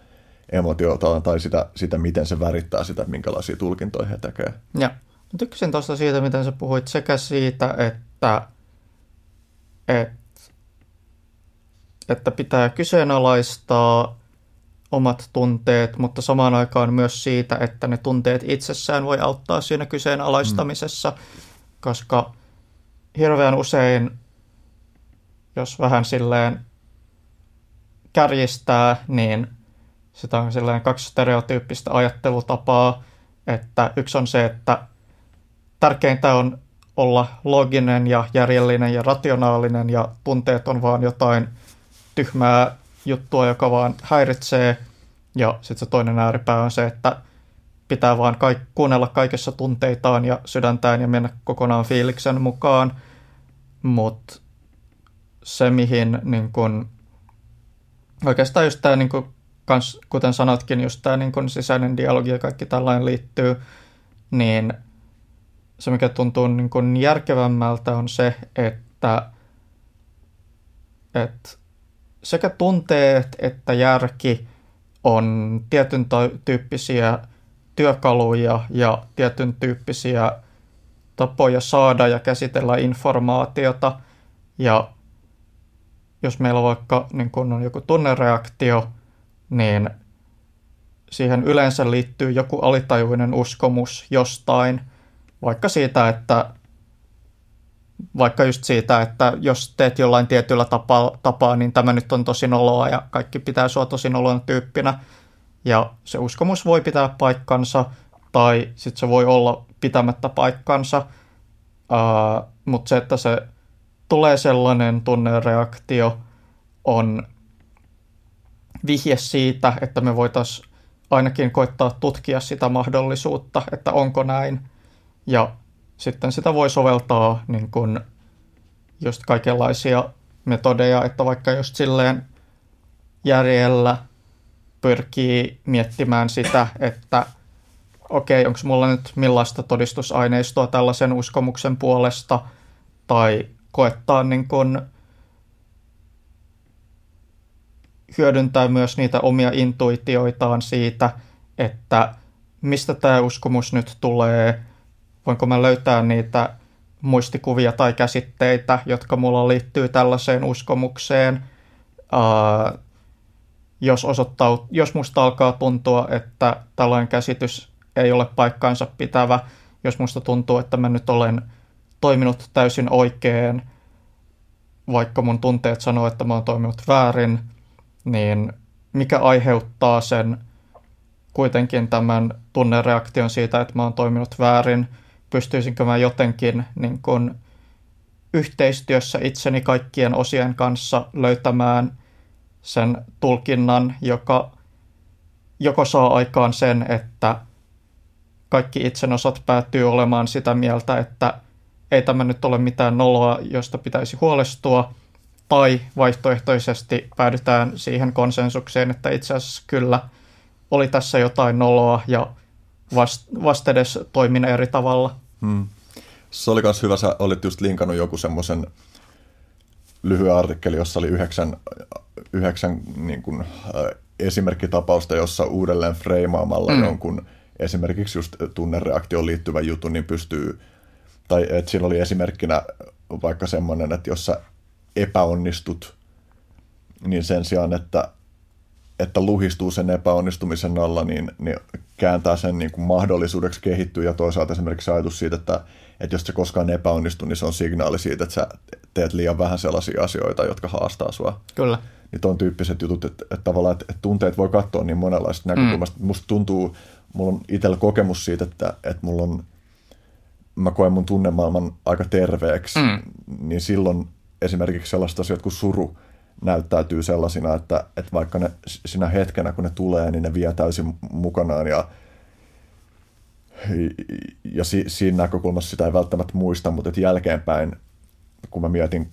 emotiotaan tai sitä, sitä, miten se värittää sitä, minkälaisia tulkintoja he tekee. Ja. Tykkäsin tuosta siitä, miten sä puhuit sekä siitä, että, että, että pitää kyseenalaistaa omat tunteet, mutta samaan aikaan myös siitä, että ne tunteet itsessään voi auttaa siinä kyseenalaistamisessa, mm. koska hirveän usein, jos vähän silleen kärjistää, niin sitä on silleen kaksi stereotyyppistä ajattelutapaa, että yksi on se, että tärkeintä on olla loginen ja järjellinen ja rationaalinen ja tunteet on vaan jotain tyhmää juttua, joka vaan häiritsee. Ja sitten se toinen ääripää on se, että pitää vaan kaik- kuunnella kaikessa tunteitaan ja sydäntään ja mennä kokonaan fiiliksen mukaan. Mutta se, mihin niin kun, oikeastaan just tämä, niin kun, kuten sanotkin, just tämä niin sisäinen dialogi ja kaikki tällainen liittyy, niin – se, mikä tuntuu niin kuin järkevämmältä, on se, että, että sekä tunteet että järki on tietyn tyyppisiä työkaluja ja tietyn tyyppisiä tapoja saada ja käsitellä informaatiota. Ja jos meillä vaikka niin kun on joku tunnereaktio, niin siihen yleensä liittyy joku alitajuinen uskomus jostain – vaikka siitä, että vaikka just siitä, että jos teet jollain tietyllä tapaa, tapaa, niin tämä nyt on tosi noloa ja kaikki pitää sua tosi nolona tyyppinä. Ja se uskomus voi pitää paikkansa, tai sitten se voi olla pitämättä paikkansa, uh, mutta se, että se tulee sellainen tunnereaktio, on vihje siitä, että me voitaisiin ainakin koittaa tutkia sitä mahdollisuutta, että onko näin – ja sitten sitä voi soveltaa niin kuin just kaikenlaisia metodeja, että vaikka just silleen järjellä pyrkii miettimään sitä, että okei, okay, onko mulla nyt millaista todistusaineistoa tällaisen uskomuksen puolesta, tai koettaa niin kuin hyödyntää myös niitä omia intuitioitaan siitä, että mistä tämä uskomus nyt tulee, voinko mä löytää niitä muistikuvia tai käsitteitä, jotka mulla liittyy tällaiseen uskomukseen. Uh, jos, osoittaa, jos musta alkaa tuntua, että tällainen käsitys ei ole paikkaansa pitävä, jos musta tuntuu, että mä nyt olen toiminut täysin oikein, vaikka mun tunteet sanoo, että mä oon toiminut väärin, niin mikä aiheuttaa sen kuitenkin tämän tunnereaktion siitä, että mä oon toiminut väärin – pystyisinkö mä jotenkin niin kun, yhteistyössä itseni kaikkien osien kanssa löytämään sen tulkinnan, joka joko saa aikaan sen, että kaikki itsen osat päätyy olemaan sitä mieltä, että ei tämä nyt ole mitään noloa, josta pitäisi huolestua, tai vaihtoehtoisesti päädytään siihen konsensukseen, että itse asiassa kyllä oli tässä jotain noloa ja vast, vastedes toimin eri tavalla. Hmm. Se oli myös hyvä, sä olit just linkannut joku semmoisen lyhyen artikkeli, jossa oli yhdeksän, yhdeksän niin kuin, äh, esimerkkitapausta, jossa uudelleen freimaamalla mm. jonkun esimerkiksi just tunnereaktioon liittyvän jutun, niin pystyy, tai että siinä oli esimerkkinä vaikka semmoinen, että jos sä epäonnistut, niin sen sijaan, että, että luhistuu sen epäonnistumisen alla, niin, niin kääntää sen niin kuin mahdollisuudeksi kehittyä ja toisaalta esimerkiksi ajatus siitä, että, että jos se koskaan epäonnistuu, niin se on signaali siitä, että sä teet liian vähän sellaisia asioita, jotka haastaa sua. Kyllä. Niin ton tyyppiset jutut, että, että tavallaan että, että tunteet voi katsoa niin monenlaista näkökulmasta. Mm. Musta tuntuu, mulla on itsellä kokemus siitä, että, että mulla on, mä koen mun tunnemaailman aika terveeksi, mm. niin silloin esimerkiksi sellaiset asiat kuin suru näyttäytyy sellaisina, että, että vaikka ne sinä hetkenä, kun ne tulee, niin ne vie täysin mukanaan ja ja si, siinä näkökulmassa sitä ei välttämättä muista, mutta että jälkeenpäin, kun mä mietin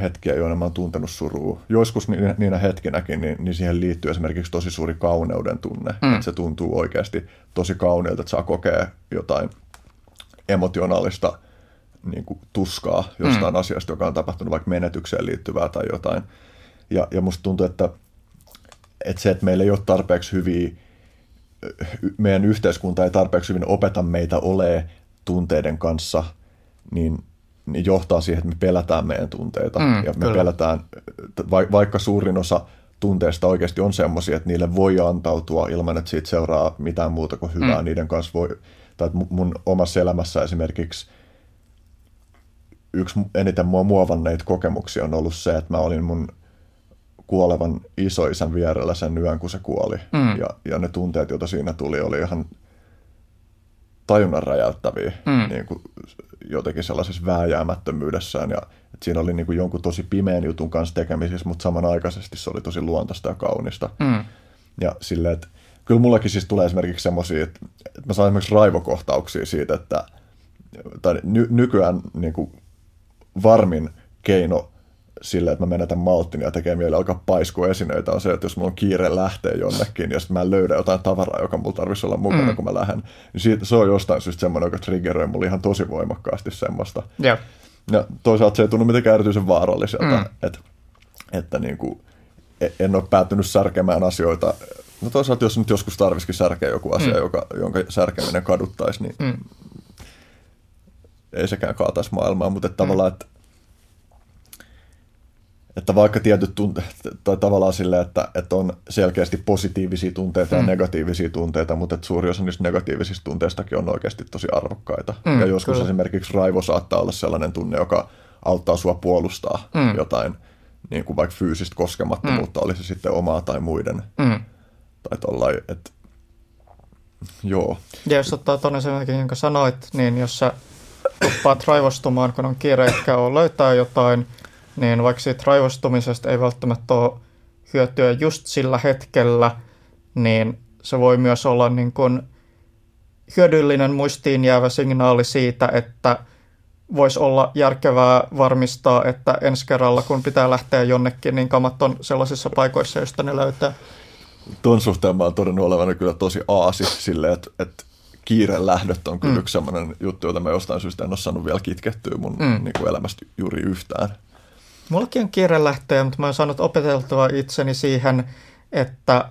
hetkiä, joina mä oon tuntenut surua, joskus niinä, niinä hetkinäkin, niin, niin siihen liittyy esimerkiksi tosi suuri kauneuden tunne. Mm. Että se tuntuu oikeasti tosi kauneelta, että saa kokea jotain emotionaalista niin kuin tuskaa jostain mm. asiasta, joka on tapahtunut vaikka menetykseen liittyvää tai jotain. Ja, ja musta tuntuu, että, että se, että meillä ei ole tarpeeksi hyviä meidän yhteiskunta ei tarpeeksi hyvin opeta meitä ole tunteiden kanssa, niin, niin johtaa siihen, että me pelätään meidän tunteita. Mm, ja me kyllä. pelätään, vaikka suurin osa tunteista oikeasti on semmoisia, että niille voi antautua ilman, että siitä seuraa mitään muuta kuin hyvää. Mm. Niiden kanssa voi, tai mun omassa elämässä esimerkiksi yksi eniten mua muovanneita kokemuksia on ollut se, että mä olin mun kuolevan isoisän vierellä sen yön, kun se kuoli. Mm. Ja, ja ne tunteet, joita siinä tuli, oli ihan tajunnan räjäyttäviä mm. niin kuin jotenkin sellaisessa vääjäämättömyydessään. Ja, että siinä oli niin kuin jonkun tosi pimeän jutun kanssa tekemisissä, mutta samanaikaisesti se oli tosi luontaista ja kaunista. Mm. Ja silleen, että kyllä mullakin siis tulee esimerkiksi semmoisia, että, että mä saan esimerkiksi raivokohtauksia siitä, että tai ny, nykyään niin kuin varmin keino sille, että mä menetän malttin ja tekee mieli alkaa paiskua esineitä, on se, että jos mulla on kiire lähteä jonnekin ja sitten mä löydän jotain tavaraa, joka mulla tarvitsisi olla mukana, mm. kun mä lähden, niin siitä, se on jostain syystä semmoinen, joka triggeroi mulla ihan tosi voimakkaasti semmoista. Yeah. Ja toisaalta se ei tunnu mitenkään erityisen vaaralliselta, mm. että, että niin kuin, e, en ole päättynyt särkemään asioita. No toisaalta, jos nyt joskus tarvisikin särkeä joku asia, mm. joka, jonka särkeminen kaduttaisi, niin mm. ei sekään kaataisi maailmaa, mutta että mm. tavallaan, että että vaikka tietyt tunteet, tai tavallaan sille, että, että on selkeästi positiivisia tunteita ja mm. negatiivisia tunteita, mutta että suuri osa niistä negatiivisista tunteistakin on oikeasti tosi arvokkaita. Mm, ja joskus kyllä. esimerkiksi raivo saattaa olla sellainen tunne, joka auttaa sua puolustaa mm. jotain, niin kuin vaikka fyysistä koskemattomuutta, mm. oli se sitten omaa tai muiden. Mm. Tai tollain, että joo. Ja jos ottaa tuonne esimerkiksi, jonka sanoit, niin jos sä raivostumaan, kun on kiire ehkä on löytää jotain, niin vaikka siitä raivostumisesta ei välttämättä ole hyötyä just sillä hetkellä, niin se voi myös olla niin kuin hyödyllinen muistiin jäävä signaali siitä, että voisi olla järkevää varmistaa, että ensi kerralla kun pitää lähteä jonnekin, niin kamat on sellaisissa paikoissa, joista ne löytää. Tuon suhteen mä oon todennut olevani kyllä tosi aasi silleen, että, että kiireen lähdöt on kyllä mm. yksi sellainen juttu, jota mä jostain syystä en ole saanut vielä kitkettyä mun mm. niin kuin elämästä juuri yhtään. Mullakin on kiirelähtöjä, mutta mä oon saanut opeteltua itseni siihen, että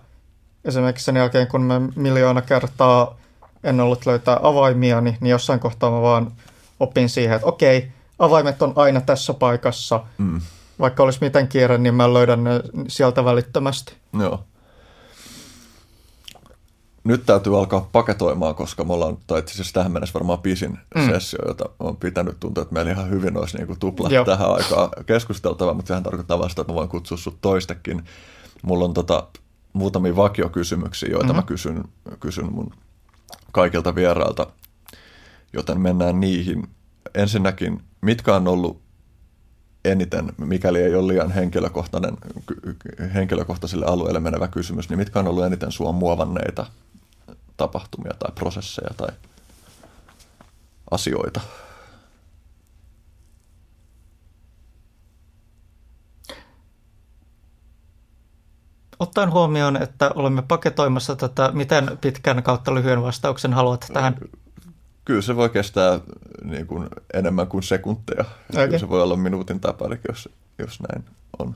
esimerkiksi sen jälkeen, kun mä miljoona kertaa en ollut löytää avaimia, niin, niin jossain kohtaa mä vaan opin siihen, että okei, avaimet on aina tässä paikassa. Mm. Vaikka olisi miten kiire, niin mä löydän ne sieltä välittömästi. Joo nyt täytyy alkaa paketoimaan, koska me ollaan, tai itse asiassa tähän mennessä varmaan pisin mm. sessio, jota on pitänyt tuntua, että meillä ihan hyvin olisi niin kuin tupla Joo. tähän aikaan keskusteltava, mutta sehän tarkoittaa vasta, että mä voin kutsua sut toistekin. Mulla on tota, muutamia vakiokysymyksiä, joita mm-hmm. mä kysyn, kysyn mun kaikilta vierailta, joten mennään niihin. Ensinnäkin, mitkä on ollut eniten, mikäli ei ole liian henkilökohtainen, henkilökohtaiselle alueelle menevä kysymys, niin mitkä on ollut eniten sua muovanneita tapahtumia tai prosesseja tai asioita? ottaen huomioon, että olemme paketoimassa tätä, miten pitkän kautta lyhyen vastauksen haluat tähän? Kyllä se voi kestää niin kuin enemmän kuin sekunteja. Okay. Kyllä se voi olla minuutin tai parikin, jos, jos näin on.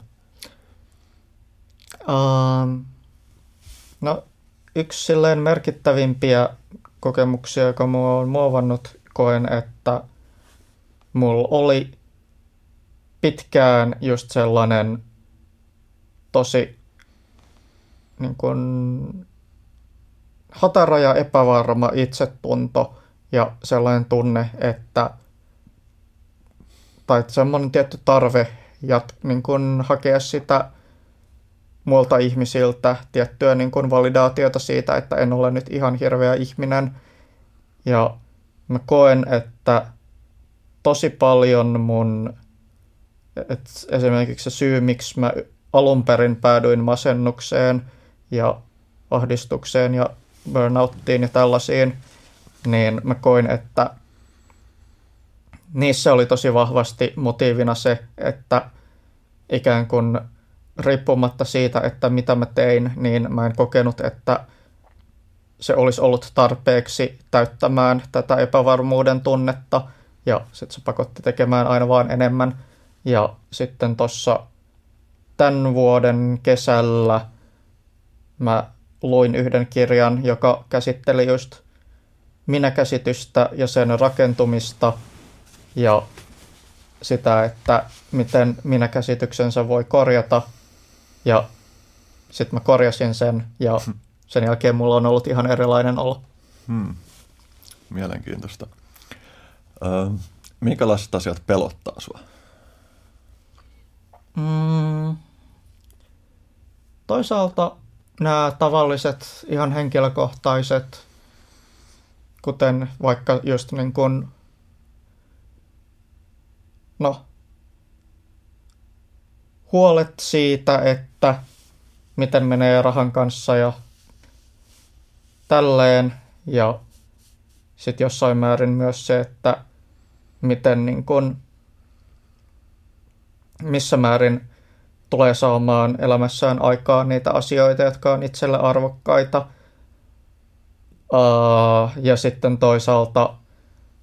Um, no, yksi silleen merkittävimpiä kokemuksia, joka mua on muovannut, koen, että mulla oli pitkään just sellainen tosi niin kuin, hatara ja epävarma itsetunto ja sellainen tunne, että tai semmoinen tietty tarve jat, niin kuin hakea sitä muilta ihmisiltä tiettyä niin kuin validaatiota siitä, että en ole nyt ihan hirveä ihminen. Ja mä koen, että tosi paljon mun, että esimerkiksi se syy, miksi mä alun perin päädyin masennukseen ja ahdistukseen ja burnouttiin ja tällaisiin, niin mä koin, että niissä oli tosi vahvasti motiivina se, että ikään kuin riippumatta siitä, että mitä mä tein, niin mä en kokenut, että se olisi ollut tarpeeksi täyttämään tätä epävarmuuden tunnetta, ja sitten se pakotti tekemään aina vaan enemmän. Ja sitten tuossa tämän vuoden kesällä mä luin yhden kirjan, joka käsitteli just minäkäsitystä ja sen rakentumista ja sitä, että miten minäkäsityksensä voi korjata. Ja sitten mä korjasin sen ja sen jälkeen mulla on ollut ihan erilainen olo. Hmm. Mielenkiintoista. Ö, minkälaiset asiat pelottaa sua? Mm. Toisaalta nämä tavalliset, ihan henkilökohtaiset, kuten vaikka just niin kuin, no, huolet siitä, että miten menee rahan kanssa ja tälleen. Ja sitten jossain määrin myös se, että miten niin kun, missä määrin tulee saamaan elämässään aikaa niitä asioita, jotka on itselle arvokkaita. Ja sitten toisaalta,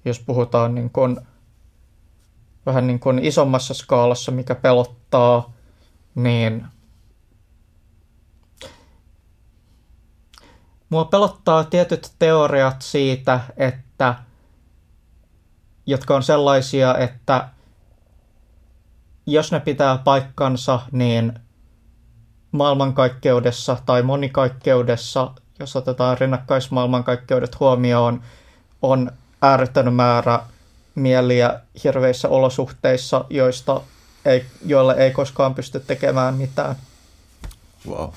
jos puhutaan niin kun, vähän niin kuin isommassa skaalassa, mikä pelottaa, niin mua pelottaa tietyt teoriat siitä, että jotka on sellaisia, että jos ne pitää paikkansa, niin maailmankaikkeudessa tai monikaikkeudessa, jos otetaan rinnakkaismaailmankaikkeudet huomioon, on ääretön määrä mieliä hirveissä olosuhteissa, joista ei, joille ei koskaan pysty tekemään mitään. Wow.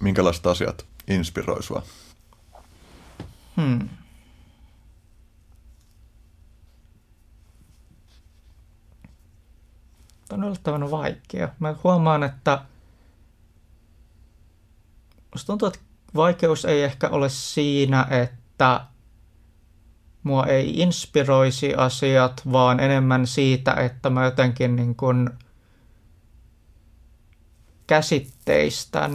Minkälaiset asiat inspiroi sua? Hmm. Tämä on yllättävän vaikea. Mä huomaan, että musta tuntuu, että vaikeus ei ehkä ole siinä, että mua ei inspiroisi asiat, vaan enemmän siitä, että mä jotenkin niin kuin käsitteistän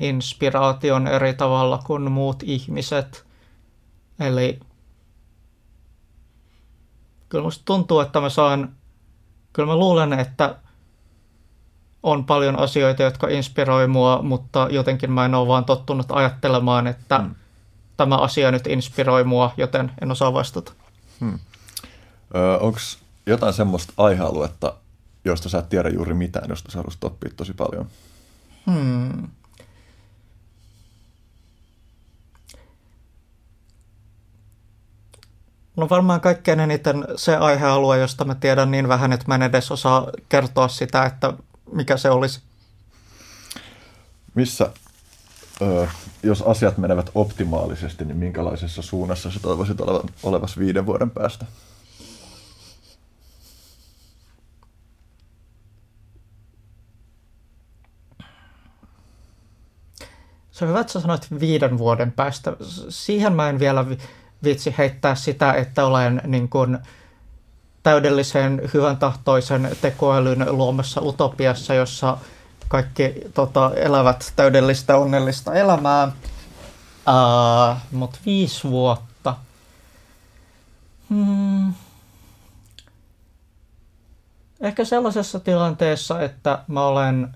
inspiraation eri tavalla kuin muut ihmiset. Eli kyllä musta tuntuu, että mä saan, kyllä mä luulen, että on paljon asioita, jotka inspiroi mua, mutta jotenkin mä en ole vaan tottunut ajattelemaan, että hmm tämä asia nyt inspiroi mua, joten en osaa vastata. Hmm. Onko jotain semmoista aihealuetta, josta sä et tiedä juuri mitään, josta sä haluaisit oppia tosi paljon? Hmm. No varmaan kaikkein eniten se aihealue, josta mä tiedän niin vähän, että mä en edes osaa kertoa sitä, että mikä se olisi. Missä jos asiat menevät optimaalisesti, niin minkälaisessa suunnassa se toivoisit olevan, olevas viiden vuoden päästä? Se on hyvä, että sä sanoit viiden vuoden päästä. Siihen mä en vielä vitsi heittää sitä, että olen niin kuin täydellisen hyvän tahtoisen tekoälyn luomassa utopiassa, jossa kaikki tota, elävät täydellistä onnellista elämää. Uh, Mutta viisi vuotta. Hmm. Ehkä sellaisessa tilanteessa, että mä olen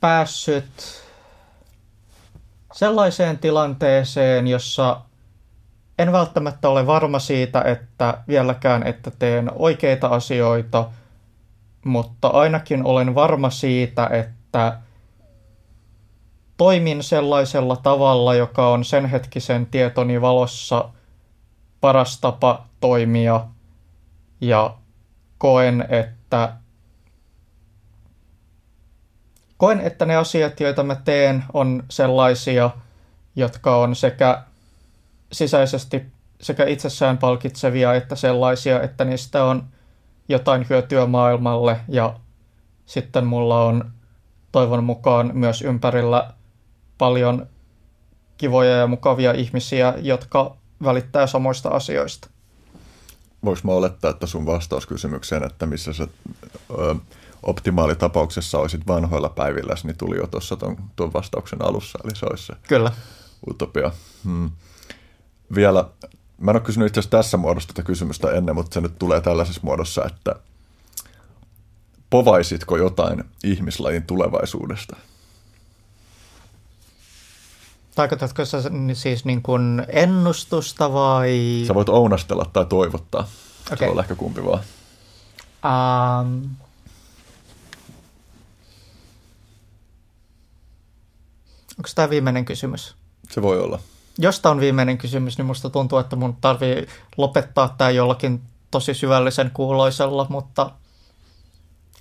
päässyt sellaiseen tilanteeseen, jossa en välttämättä ole varma siitä, että vieläkään, että teen oikeita asioita, mutta ainakin olen varma siitä, että toimin sellaisella tavalla, joka on sen hetkisen tietoni valossa paras tapa toimia. Ja koen, että koen, että ne asiat, joita mä teen, on sellaisia, jotka on sekä sisäisesti sekä itsessään palkitsevia että sellaisia, että niistä on jotain hyötyä maailmalle ja sitten mulla on toivon mukaan myös ympärillä paljon kivoja ja mukavia ihmisiä, jotka välittää samoista asioista. Voinko mä olettaa, että sun vastaus kysymykseen, että missä sä ö, optimaalitapauksessa olisit vanhoilla päivillä, niin tuli jo tuossa tuon, tuon vastauksen alussa, eli se olisi se Kyllä. utopia. Hmm. Vielä, mä en ole kysynyt itse asiassa tässä muodossa tätä kysymystä ennen, mutta se nyt tulee tällaisessa muodossa, että povaisitko jotain ihmislajin tulevaisuudesta? Tarkoitatko sä siis niin kuin ennustusta vai... Sä voit ounastella tai toivottaa. Se Okei. voi olla ehkä kumpi vaan. Um, onko tämä viimeinen kysymys? Se voi olla. Jos tämä on viimeinen kysymys, niin musta tuntuu, että mun tarvii lopettaa tämä jollakin tosi syvällisen kuuloisella, mutta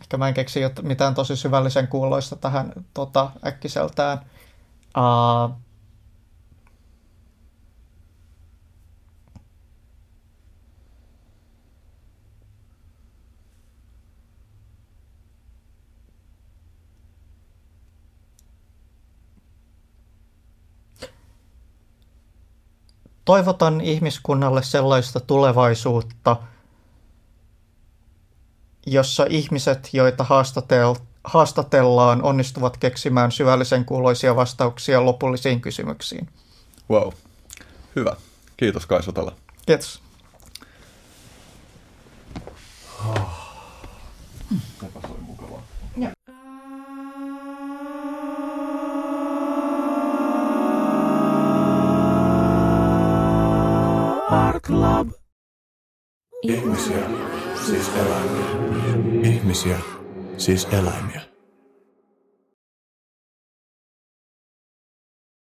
ehkä mä en keksi mitään tosi syvällisen kuuloista tähän tota, äkkiseltään. Uh, toivotan ihmiskunnalle sellaista tulevaisuutta, jossa ihmiset, joita haastatel- haastatellaan, onnistuvat keksimään syvällisen kuuloisia vastauksia lopullisiin kysymyksiin. Wow. Hyvä. Kiitos Kai Sotala. Kiitos. Sepäs Ihmisiä, siis eläimiä. Ihmisiä, siis eläimiä.